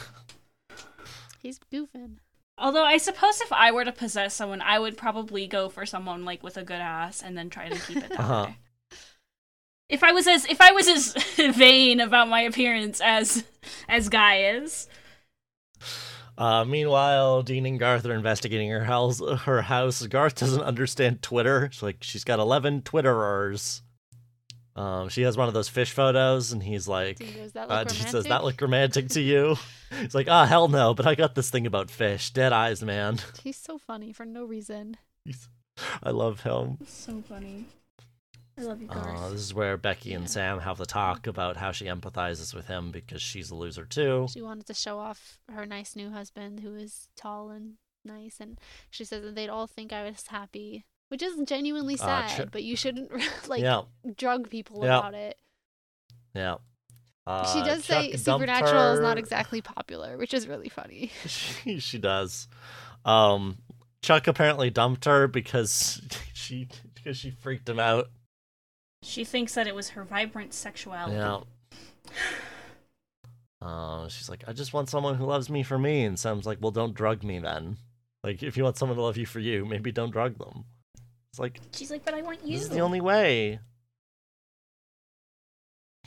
B: He's goofing.
A: Although I suppose if I were to possess someone, I would probably go for someone like with a good ass and then try to keep it that
C: Uh-huh.
A: way. If I was as if I was as vain about my appearance as as Guy is,
C: Uh, meanwhile, Dean and Garth are investigating her house. Her house. Garth doesn't understand Twitter. She's like, she's got eleven Twitterers. Um, she has one of those fish photos, and he's like,
B: Dean goes, "That
C: uh,
B: look
C: she
B: romantic?"
C: says, "That look romantic to you?" He's like, "Ah, hell no!" But I got this thing about fish. Dead eyes, man.
B: He's so funny for no reason.
C: He's, I love him.
A: so funny. I love you, Garth.
C: Uh, this is where Becky and
B: Yeah.
C: Sam have the talk about how she empathizes with him because she's a loser too.
B: She wanted to show off her nice new husband who is tall and nice, and she says that they'd all think I was happy, which is genuinely
C: Uh,
B: sad. but you shouldn't like
C: yeah,
B: drug people
C: Yeah.
B: about it.
C: yeah.
B: she
C: Uh,
B: does
C: Chuck
B: say supernatural is not exactly popular, which is really funny.
C: she she does. Um, Chuck apparently dumped her because she because she freaked him out.
A: She thinks that it was her vibrant sexuality.
C: Yeah. Uh, she's like, I just want someone who loves me for me, and Sam's like, well, don't drug me then. Like, if you want someone to love you for you, maybe don't drug them. It's like
A: She's like, but I want you.
C: this is the only way.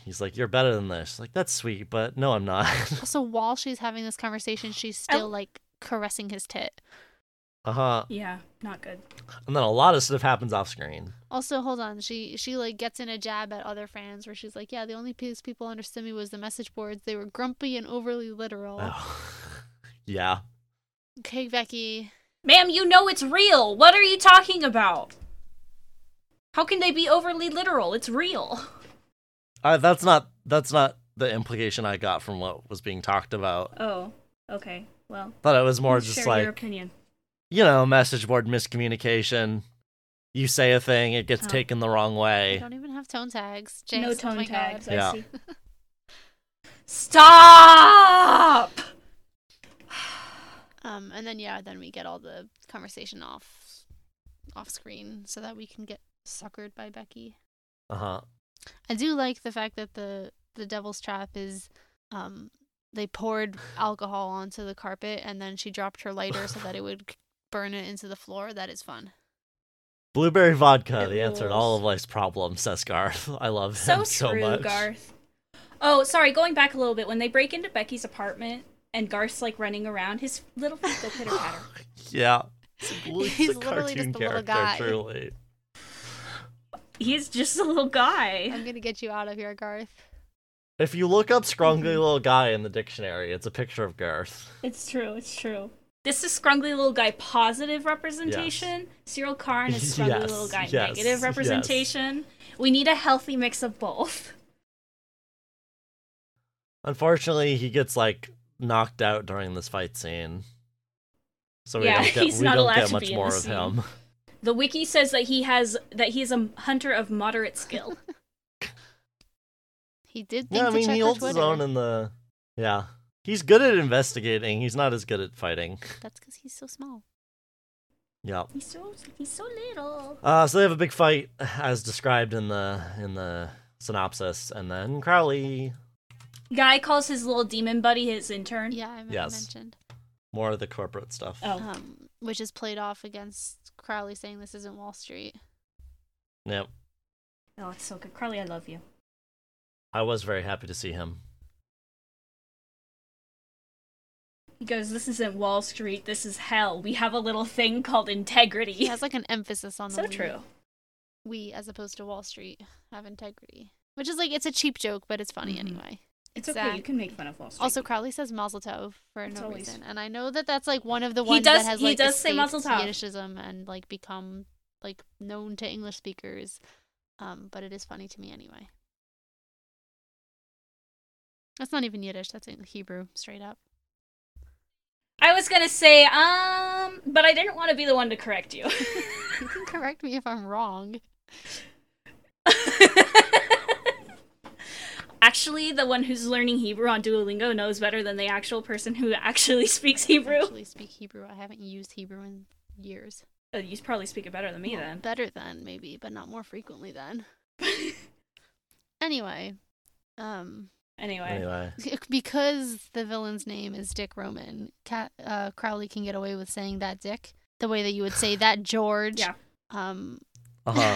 C: He's like, you're better than this. Like, that's sweet, but no, I'm not.
B: Also, while she's having this conversation, she's still like caressing his tit.
C: uh huh.
A: Yeah, not good.
C: And then a lot of stuff happens off screen.
B: Also, hold on. She she like gets in a jab at other fans where she's like, "Yeah, the only piece people understood me was the message boards. They were grumpy and overly literal."
C: Oh. yeah.
B: Okay, Becky.
A: Ma'am, you know it's real. What are you talking about? How can they be overly literal? It's real.
C: Uh, that's not that's not the implication I got from what was being talked about.
A: Oh, okay. Well,
C: Thought it was more
A: share
C: just
A: your
C: like
A: opinion.
C: You know, message board miscommunication. You say a thing, it gets
A: Oh.
C: taken the wrong
B: I
C: way.
B: don't even have tone tags.
A: no
B: Jinx, oh
A: tone
B: God.
A: tags. I
C: Yeah.
A: see. Stop!
B: Um, and then yeah, then we get all the conversation off off screen so that we can get suckered by Becky.
C: Uh huh.
B: I do like the fact that the the devil's trap is um they poured alcohol onto the carpet and then she dropped her lighter so that it would c- burn it into the floor. That is fun.
C: Blueberry vodka,
A: It
C: the answer to all of life's problems, says Garth. I love
A: So
C: him so
A: true,
C: much.
A: Garth. Oh, sorry. Going back a little bit, when they break into Becky's apartment and Garth's like running around, his little feet go pitter patter.
C: Yeah. He's a,
B: He's
C: he's a
B: literally just
C: cartoon
B: a little
C: character,
B: guy.
C: truly.
A: He's just a little guy.
B: I'm gonna get you out of here, Garth.
C: If you look up scrungly little guy in the dictionary, it's a picture of Garth.
A: It's true. It's true. This is scrungly little guy positive representation. Cyril Karn is scrungly
C: Yes,
A: little guy
C: yes,
A: negative
C: yes.
A: representation. We need a healthy mix of both.
C: Unfortunately, he gets like knocked out during this fight scene. So we
A: Yeah,
C: don't get,
A: he's
C: we
A: not
C: don't
A: allowed
C: get
A: to
C: much
A: be
C: more of
A: scene.
C: him.
A: The wiki says that he has that he's a hunter of moderate skill.
B: He did think
C: Yeah, I
B: to
C: mean
B: check
C: he
B: her
C: holds his own in the Yeah. He's good at investigating. He's not as good at fighting.
B: That's because he's so small.
C: Yeah.
A: he's so he's so little.
C: Uh, so they have a big fight, as described in the in the synopsis, and then Crowley,
A: Guy calls his little demon buddy his intern.
B: Yeah, I, I
C: Yes.
B: mentioned.
C: more of the corporate stuff.
A: Oh,
B: Um, which is played off against Crowley saying this isn't Wall Street.
C: Yep,
A: oh, it's so good, Carly. I love you.
C: I was very happy to see him.
A: He goes, "This isn't Wall Street. This is hell. We have a little thing called integrity."
B: He has like an emphasis on the
A: so
B: we.
A: true.
B: We, as opposed to Wall Street, have integrity. Which is like, it's a cheap joke, but it's funny
A: Mhm.
B: anyway.
A: It's
B: It's
A: okay. You can make fun of Wall Street.
B: Also, Crowley says Mazel Tov for
A: It's
B: no
A: always-
B: reason, and I know that that's like one of the ones He
A: does-
B: that has
A: he
B: like
A: does say
B: escaped
A: Mazel Tov.
B: Yiddishism and like become like known to English speakers. Um, but it is funny to me anyway. That's not even Yiddish. That's in Hebrew, straight up.
A: I was gonna say, um, but I didn't want to be the one to correct you.
B: You can correct me if I'm wrong.
A: actually, the one who's learning Hebrew on Duolingo knows better than the actual person who actually speaks Hebrew.
B: Actually, speak Hebrew. I haven't used Hebrew in years.
A: Uh, you probably speak it better than me
B: Well,
A: then.
B: Better than maybe, but not more frequently than. Anyway, um,
A: anyway,
C: Anyway,
B: because the villain's name is Dick Roman, Cat, uh, Crowley can get away with saying that Dick the way that you would say that George.
A: Yeah.
B: Um,
C: uh huh.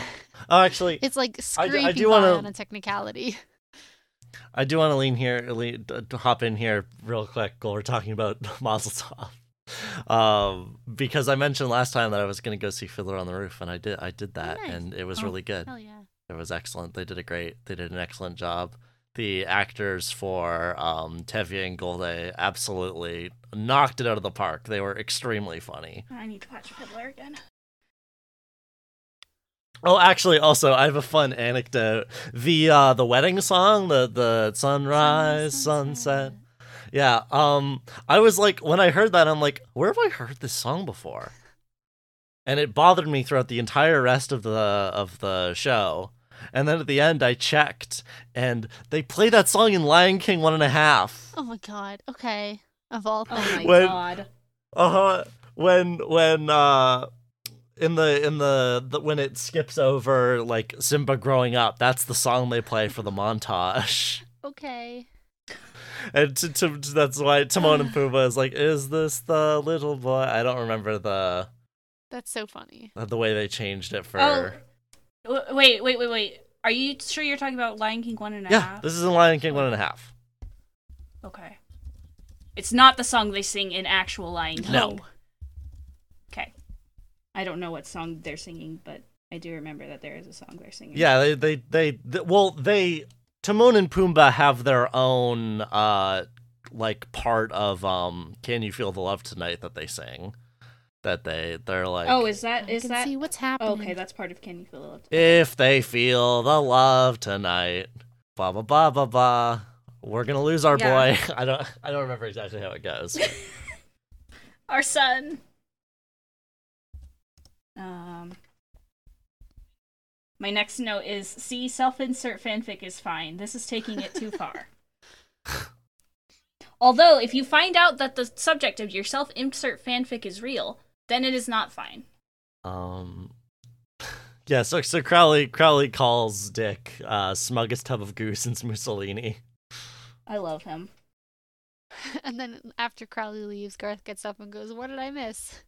C: Oh, actually,
B: it's like
C: I
B: scraping
C: do wanna-
B: on a technicality.
C: I do want to lean here, lean, d- d- hop in here real quick while we're talking about Mazel Tov, um, because I mentioned last time that I was going to go see Fiddler on the Roof, and I did. I did that,
B: nice.
C: and it was
A: Oh,
C: really good.
B: Hell yeah.
C: It was excellent. They did a great. They did an excellent job. The actors for um, Tevye and Golde absolutely knocked it out of the park. They were extremely funny.
A: I need to watch Fiddler again.
C: Oh, actually, also I have a fun anecdote. The uh, the wedding song, the the sunrise, sunset. Yeah. Um, I was like, when I heard that, I'm like, where have I heard this song before? And it bothered me throughout the entire rest of the of the show. And then at the end, I checked, and they play that song in Lion King one and a half.
B: Oh my god. Okay. Of all
A: Oh my
C: When-
A: god.
C: Uh huh. When when uh in the in the, the when it skips over like Simba growing up, that's the song they play for the montage.
B: Okay.
C: And to, to, that's why Timon and Pumbaa is like, "Is this the little boy?" I don't remember the
B: That's so funny.
C: the way they changed it for.
A: Oh, w- wait, wait, wait, wait. Are you sure you're talking about Lion King one and a half?
C: yeah, this is in Lion King one and a half.
A: Okay. It's not the song they sing in actual Lion King.
C: No.
A: Okay. I don't know what song they're singing, but I do remember that there is a song they're singing.
C: Yeah, they they they, th well they Timon and Pumbaa have their own uh like part of um Can You Feel the Love Tonight that they sing. That they they're like
A: Oh, is that
B: I can
A: that?
B: see what's happening.
A: okay, that's part of Can You Feel the Love?
C: If they feel the love tonight, blah blah blah blah blah. We're gonna lose our
A: Yeah.
C: boy. I don't I don't remember exactly how it goes.
A: Our son. Um. My next note is: See, self-insert fanfic is fine. This is taking it too far. Although, if you find out that the subject of your self-insert fanfic is real, then it is not fine.
C: Um, yeah. So so Crowley Crowley calls Dick uh, smuggest tub of goose since Mussolini.
A: I love him.
B: and then after Crowley leaves, Garth gets up and goes, "What did I miss?"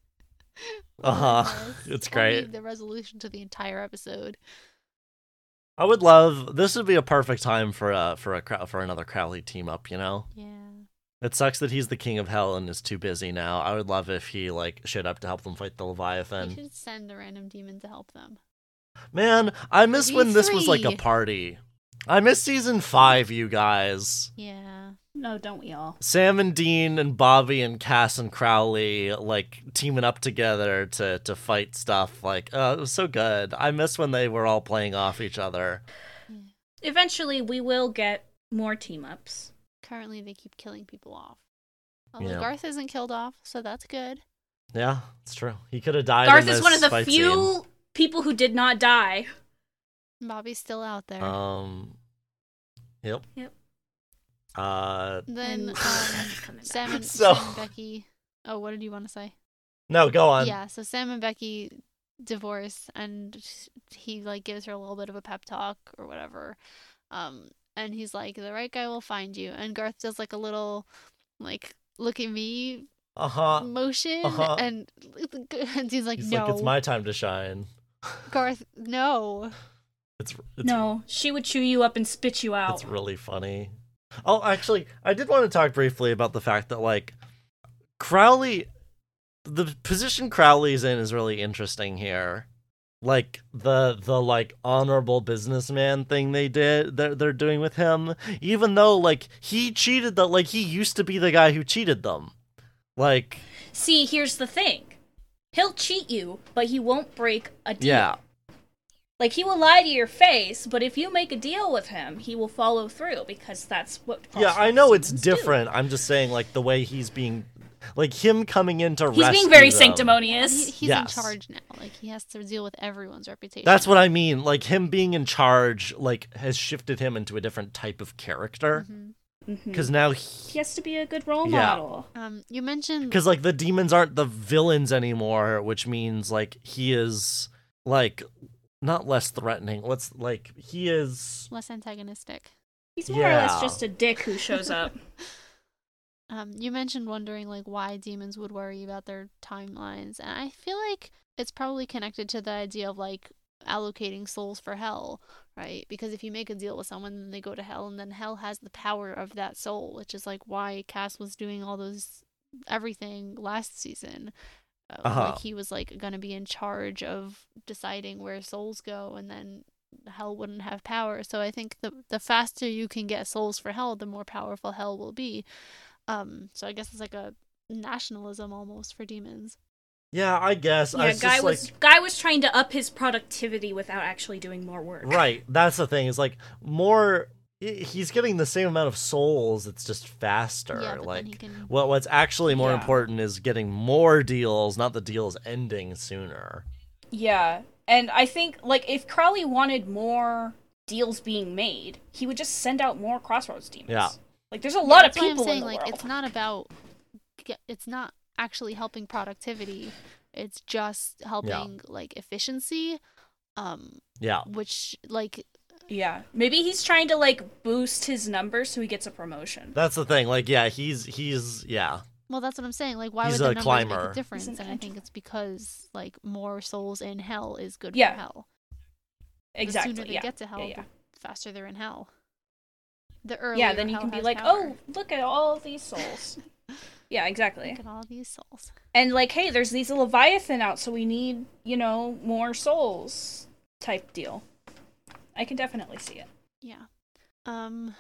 C: Uh
B: What did I
C: huh. It's great.
B: The resolution to the entire episode.
C: I would love this would be a perfect time for a for a Crow- for another Crowley team up. You know,
B: Yeah.
C: It sucks that he's the king of hell and is too busy now. I would love if he like showed up to help them fight the
B: They
C: Leviathan.
B: should send a random demon to help them.
C: Man, I miss when this was like a party. I miss season five, you guys.
B: Yeah.
A: No, don't we all?
C: Sam and Dean and Bobby and Cass and Crowley like teaming up together to to fight stuff. Like, oh, it was so good. I miss when they were all playing off each other.
A: Eventually, we will get more team ups.
B: Currently, they keep killing people off. Well,
C: You know.
B: Garth isn't killed off, so that's good.
C: Yeah, it's true. He could have died.
A: Garth
C: in
A: is one of the few
C: scene.
A: people who did not die.
B: Bobby's still out there.
C: Um. Yep.
A: Yep.
C: Uh.
B: then um, Sam and,
C: So-
B: Sam and Becky. Oh, what did you want to say?
C: No, go on.
B: yeah, so Sam and Becky divorce, and he like gives her a little bit of a pep talk or whatever. Um, and he's like, "The right guy will find you." And Garth does like a little, like, "Look at me"
C: Uh huh.
B: motion,
C: Uh-huh.
B: and and he's like,
C: He's
B: "No,
C: like, it's my time to shine.
B: Garth, no."
C: It's it's
A: No, she would chew you up and spit you out.
C: It's really funny. Oh, actually, I did want to talk briefly about the fact that like Crowley, the position Crowley's in is really interesting here. Like the the like honorable businessman thing they did they're, they're doing with him, even though like he cheated the like he used to be the guy who cheated them. Like
A: See, here's the thing. He'll cheat you, but he won't break a deal.
C: yeah,
A: Like he will lie to your face, but if you make a deal with him, he will follow through because that's what.
C: yeah, I know it's
A: demons do.
C: different. I'm just saying like the way he's being, like him coming in to
A: He's being very
C: them.
A: sanctimonious.
B: He, he's
C: Yes.
B: in charge now. Like he has to deal with everyone's reputation.
C: That's what I mean. Like him being in charge, like has shifted him into a different type of character.
B: Mhm.
A: Mhm.
C: Because now,
A: he has to be a good role
C: Yeah.
A: model.
B: Um, you mentioned
C: because like the demons aren't the villains anymore, which means like he is like not less threatening. What's like he is.
B: less antagonistic.
A: He's more or less just a dick who shows up.
B: Um, you mentioned wondering like why demons would worry about their timelines, and I feel like it's probably connected to the idea of like allocating souls for hell, right? Because if you make a deal with someone, then they go to hell, and then hell has the power of that soul, which is like why Cass was doing all those everything last season. Uh,
C: Uh-huh.
B: Like he was like gonna be in charge of deciding where souls go, and then hell wouldn't have power. So I think the the faster you can get souls for hell, the more powerful hell will be. Um, so I guess it's like a nationalism almost for demons.
C: Yeah, I guess. I
A: yeah,
C: was
A: guy was
C: like,
A: guy was trying to up his productivity without actually doing more work.
C: right. That's the thing. Is like more. He's getting the same amount of souls. It's just faster.
B: yeah, but
C: like
B: then he can.
C: Well, what's actually more
A: Yeah.
C: important is getting more deals, not the deals ending sooner.
A: Yeah, and I think like if Crowley wanted more deals being made, he would just send out more Crossroads demons.
C: Yeah.
A: Like there's a lot of
B: That's why
A: people
B: I'm saying
A: in the
B: like
A: world.
B: it's not about. It's not actually helping productivity. It's just helping like efficiency. Um,
C: Yeah.
B: which like
A: Yeah, maybe he's trying to like boost his numbers so he gets a promotion.
C: That's the thing. Like, yeah, he's he's yeah.
B: Well, that's what I'm saying. Like, why
C: He's
B: would the
C: a
B: numbers
C: climber.
B: make a difference? And I think it's because like more souls in hell is good
A: Yeah.
B: for hell.
A: Exactly.
B: The sooner they
A: yeah.
B: get to hell,
A: yeah, yeah.
B: the faster they're in hell. The earlier
A: Yeah, then you can be like,
B: power.
A: oh, look at all these souls. yeah, exactly.
B: look at all these souls.
A: And like, hey, there's these Leviathan out, so we need, you know, more souls type deal. I can definitely see it.
B: Yeah. Um,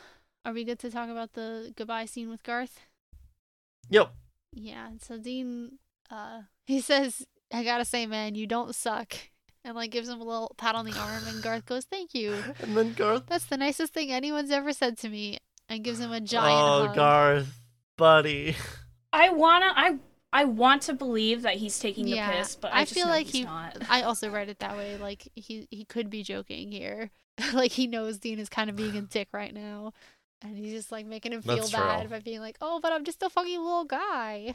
B: are we good to talk about the goodbye scene with Garth?
C: Yep.
B: Yeah. So Dean, uh, he says, "I gotta say, man, you don't suck," and like gives him a little pat on the arm, and Garth goes, "Thank you.
C: And then Garth.
B: That's the nicest thing anyone's ever said to me," and gives him a giant
C: oh,
B: hug.
C: Garth, buddy.
A: I wanna, I, I want to believe that he's taking the piss, but I,
B: I
A: just
B: feel
A: know
B: like
A: he's
B: he-
A: not.
B: I also read it that way. Like he he could be joking here. like he knows Dean is kind of being a dick right now. And he's just like making him feel
C: That's true.
B: bad by being like, "Oh, but I'm just a fucking little guy."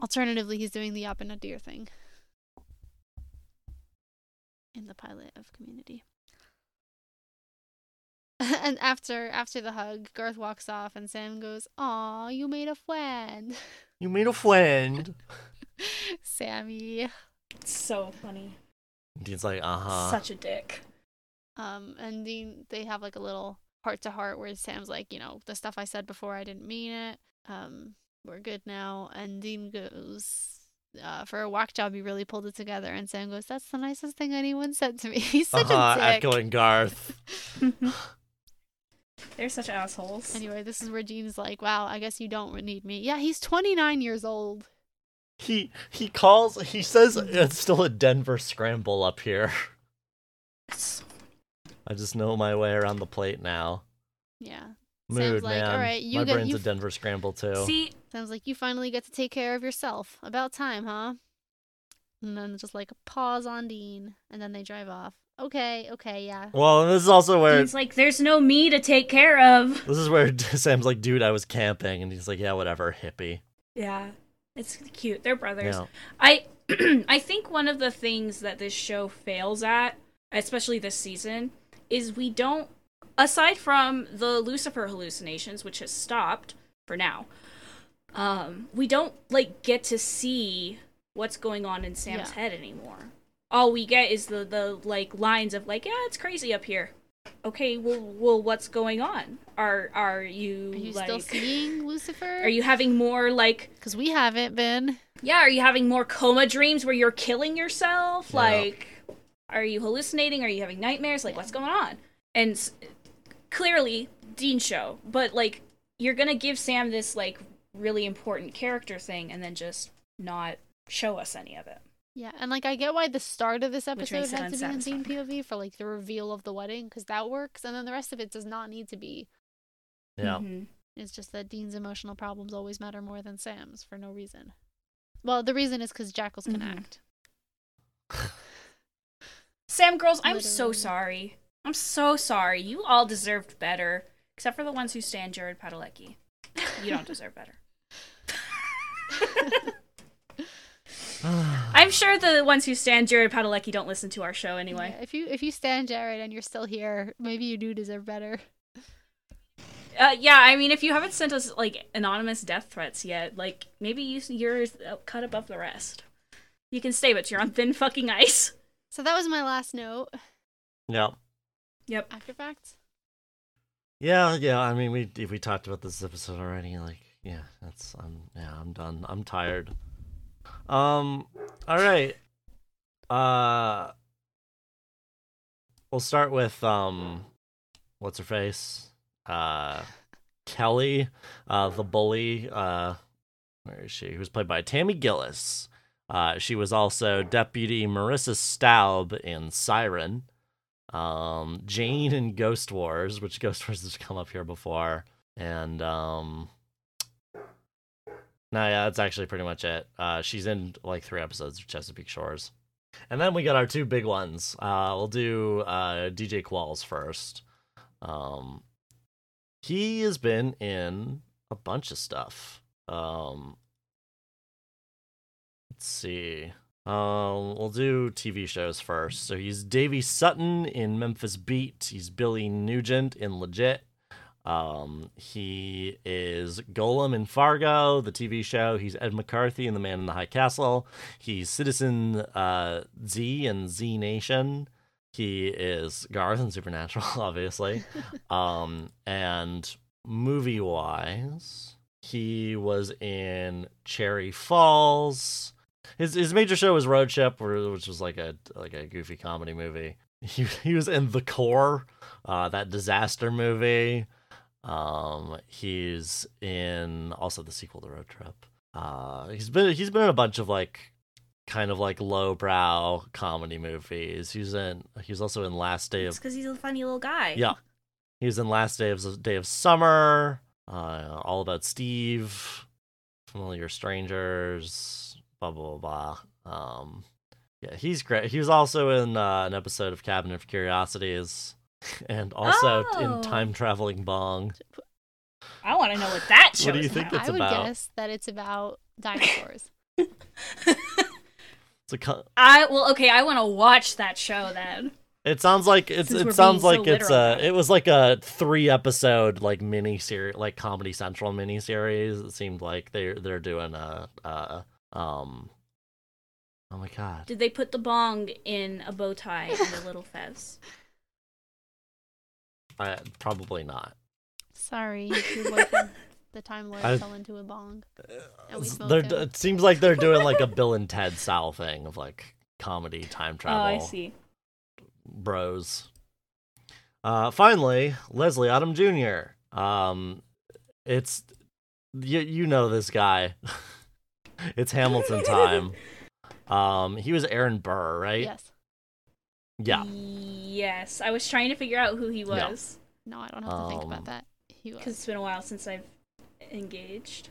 B: Alternatively, he's doing the up and Nadir thing in the pilot of Community. and after after the hug, Garth walks off, and Sam goes, "Aw, you made a friend."
C: You made a friend.
B: Sammy.
A: It's so funny.
C: Dean's like, uh huh.
A: Such a dick.
B: Um, and Dean, they have like a little heart to heart where Sam's like, you know, the stuff I said before, I didn't mean it. Um, we're good now. And Dean goes, uh, for a walk job, you really pulled it together. And Sam goes, that's the nicest thing anyone said to me. He's such
C: uh-huh,
B: a dick.
C: echoing Garth.
A: They're such assholes.
B: Anyway, this is where Dean's like, wow, I guess you don't need me. Yeah, he's 29 years old.
C: He he calls. He says it's still a Denver scramble up here.
A: It's-
C: I just know my way around the plate now.
B: Yeah.
C: Mood,
B: like,
C: man.
B: "All right, you
C: My
B: get-
C: brain's
B: you
C: a
B: f-
C: Denver scramble too.
A: See,
B: Sounds like you finally get to take care of yourself. About time, huh? And then just like a pause on Dean, and then they drive off. Okay, okay, yeah.
C: well, this is also where
A: he's like, "There's no me to take care of."
C: this is where Sam's like, dude, I was camping, and he's like, yeah, whatever, hippie.
A: Yeah, it's cute. They're brothers.
C: Yeah.
A: I I think one of the things that this show fails at, especially this season, is we don't aside from the Lucifer hallucinations, which has stopped for now. Um, we don't like get to see what's going on in Sam's
B: Yeah.
A: head anymore. All we get is the the like lines of like, yeah, it's crazy up here. Okay, well, well, what's going on? Are are you,
B: Are you
A: like?
B: still seeing Lucifer?
A: Are you having more like
B: Because we haven't been.
A: yeah, are you having more coma dreams where you're killing yourself?
C: Yeah.
A: Like, are you hallucinating? Are you having nightmares? Like, what's going on? And s- clearly, Dean show, but like, you're gonna give Sam this like really important character thing and then just not show us any of it.
B: Yeah, and like I get why the start of this episode
A: makes it
B: had to be in Dean. POV for like the reveal of the wedding, because that works, and then the rest of it does not need to be.
C: Yeah.
A: Mhm.
B: It's just that Dean's emotional problems always matter more than Sam's for no reason. Well, the reason is because Jackles can
A: Mhm.
B: act.
A: Sam girls, I'm so sorry. I'm so sorry. You all deserved better, except for the ones who stand Jared Padalecki. You don't deserve better. I'm sure the ones who stand Jared Padalecki don't listen to our show anyway.
B: Yeah, if you if you stand Jared and you're still here, maybe you do deserve better.
A: Uh, yeah, I mean, if you haven't sent us like anonymous death threats yet, like maybe you, you're uh, cut above the rest. You can stay, but you're on thin fucking ice.
B: So that was my last note.
C: Yeah.
A: Yep.
B: After facts.
C: Yeah, yeah. I mean, we if we talked about this episode already. Like, yeah, that's I'm yeah, I'm done. I'm tired. Um. All right. Uh. We'll start with um, what's her face? Uh, Kelly, uh, the bully. Uh, where is she? Who was played by Tammy Gillis. Uh, she was also Deputy Marissa Staub in Siren um Jane in Ghost Wars, which Ghost Wars has come up here before, and um no, yeah, that's actually pretty much it. Uh she's in like three episodes of Chesapeake Shores. And then we got our two big ones. Uh we'll do uh DJ Qualls first. Um he has been in a bunch of stuff. Um let's see. Um, we'll do TV shows first. So he's Davy Sutton in Memphis Beat. He's Billy Nugent in Legit. Um, he is Golem in Fargo, the TV show. He's Ed McCarthy in The Man in the High Castle. He's Citizen uh, Z in Z Nation. He is Garth in Supernatural, obviously. um, and movie wise, he was in Cherry Falls. His his major show was Road Trip, which was like a like a goofy comedy movie. He he was in The Core, uh, that disaster movie. Um, he's in also the sequel to Road Trip. Uh, he's been he's been in a bunch of like kind of like lowbrow comedy movies. He's in he's also in Last Day of
A: because he's a funny little guy.
C: yeah. He was in Last Day of Day of Summer, uh, All About Steve, Familiar Strangers, blah blah blah. blah. Um, yeah, he's great. He was also in uh, an episode of Cabinet of Curiosities, and also
A: Oh.
C: in Time Traveling Bong.
A: I want to know what that show
C: What do you
A: is
C: think
A: about.
C: it's
B: I would guess that it's about dinosaurs.
C: It's a co-
A: I well, okay. I want to watch that show then.
C: It sounds like it's.
A: Since
C: It sounds
A: being so
C: like it's a.
A: about it.
C: It was like a three episode like mini series, like Comedy Central mini series. It seemed like they they're doing a. Uh, um. Oh my god.
A: Did they put the bong in a bow tie and a little fez?
C: I, probably not.
B: Sorry, your boyfriend, the Time Lord,
C: I-
B: fell into a bong. And we smoked
C: it seems like they're doing like a Bill and Ted style thing of like comedy time travel.
A: Oh, I see.
C: bros. Uh, finally, Leslie Odom Jr. Um, it's you you know this guy. it's Hamilton time. Um, he was Aaron Burr, right?
B: Yes.
C: Yeah.
A: Yes, I was trying to figure out who he
C: Yeah.
A: was.
B: No, I don't have to think
C: Um,
B: about that. He He was.
A: Because it's been a while since I've engaged.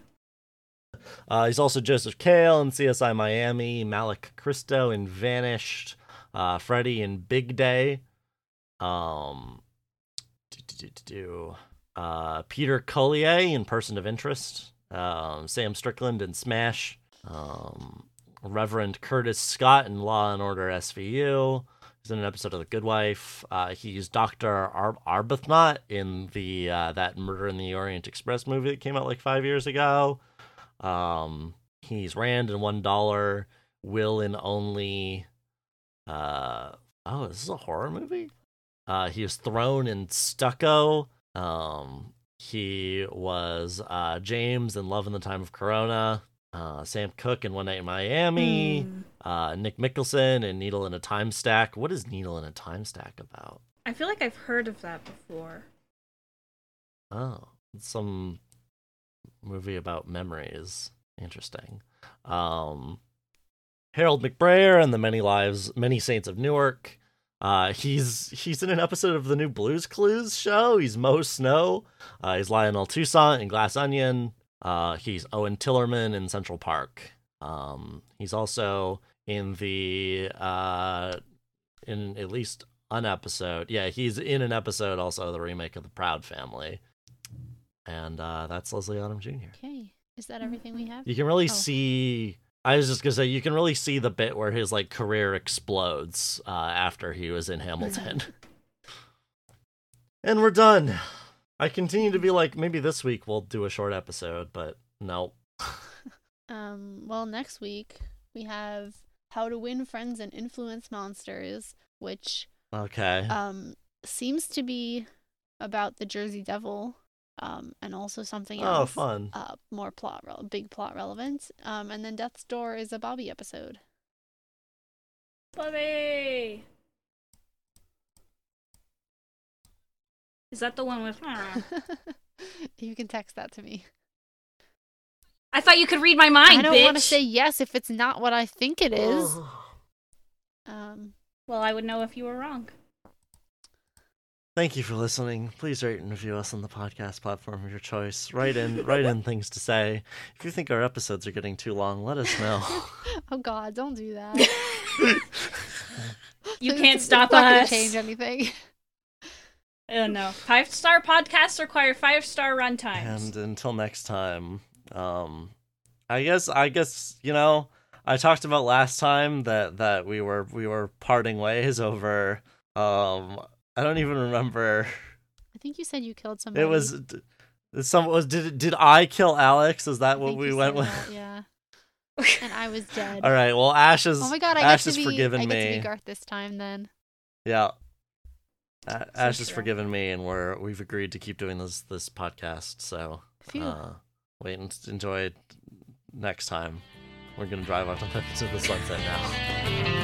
C: Uh, he's also Joseph Kale in CSI Miami, Malik Christo in Vanished, uh, Freddie in Big Day, um, do, do, do, do, uh, Peter Collier in Person of Interest, um, Sam Strickland in Smash, um, Reverend Curtis Scott in Law and Order SVU. He's in an episode of The Good Wife. Uh, he's Doctor Ar- Arbuthnot in the uh, that Murder in the Orient Express movie that came out like five years ago. Um, he's Rand in One Dollar. Will in Only. Uh, oh, this is a horror movie. Uh, he was thrown in Stucco. Um, he was uh, James in Love in the Time of Corona. Uh, Sam Cooke in One Night in Miami.
A: Hmm.
C: Uh, Nick Mikkelsen in Needle in a Time Stack. What is Needle in a Time Stack about?
A: I feel like I've heard of that before.
C: Oh, some movie about memories. Interesting. Um, Harold McBrayer and the Many Lives, Many Saints of Newark. Uh, he's he's in an episode of the new Blues Clues show. He's Mo Snow. Uh, he's Lionel Toussaint in Glass Onion. Uh, he's Owen Tillerman in Central Park. Um, he's also in the uh, in at least an episode. Yeah, he's in an episode also of the remake of The Proud Family. And uh, that's Leslie Odom Jr.
B: Okay. Is that everything we have?
C: You can really
B: Oh.
C: see. I was just gonna say you can really see the bit where his like career explodes uh, after he was in Hamilton. and we're done. I continue to be like maybe this week we'll do a short episode, but no.
B: Um, well, next week we have How to Win Friends and Influence Monsters, which
C: Okay.
B: um seems to be about the Jersey Devil, um, and also something else.
C: oh,
B: else.
C: fun.
B: Uh, more plot, rel- big plot relevance. Um, and then Death's Door is a Bobby episode.
A: Bobby! Is that the one with.
B: you can text that to me.
A: I thought you could read my mind,
B: I don't want to say yes if it's not what I think it is. Um,
A: Well, I would know if you were wrong.
C: Thank you for listening. Please rate and review us on the podcast platform of your choice. Write in, write in things to say. If you think our episodes are getting too long, let us know.
B: oh God, don't do that.
A: You can't
B: it's
A: stop
B: not gonna
A: us.
B: change anything.
A: Oh no. Five star podcasts require five star run times.
C: And until next time, um, I guess I guess you know I talked about last time that that we were we were parting ways over. Um, I don't even remember.
B: I think you said you killed somebody.
C: It was d- some was did did I kill Alex? Is that
B: I
C: what we went with?
B: that, yeah. And I was dead.
C: All right. Well, Ash is.
B: Oh my God, I
C: Ash
B: get to be.
C: forgiven
B: I get to
C: me.
B: be Garth this time. Then
C: Yeah. A- Ash has forgiven me, and we're we've agreed to keep doing this this podcast. So uh, wait and enjoy it next time. We're gonna drive off to the sunset now.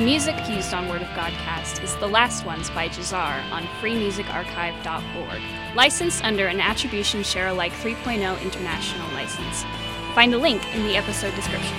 A: The music used on Word of Godcast is The Last Ones by Jahzzar on freemusicarchive.org, licensed under an Attribution Share Alike 3.0 international license. Find the link in the episode description.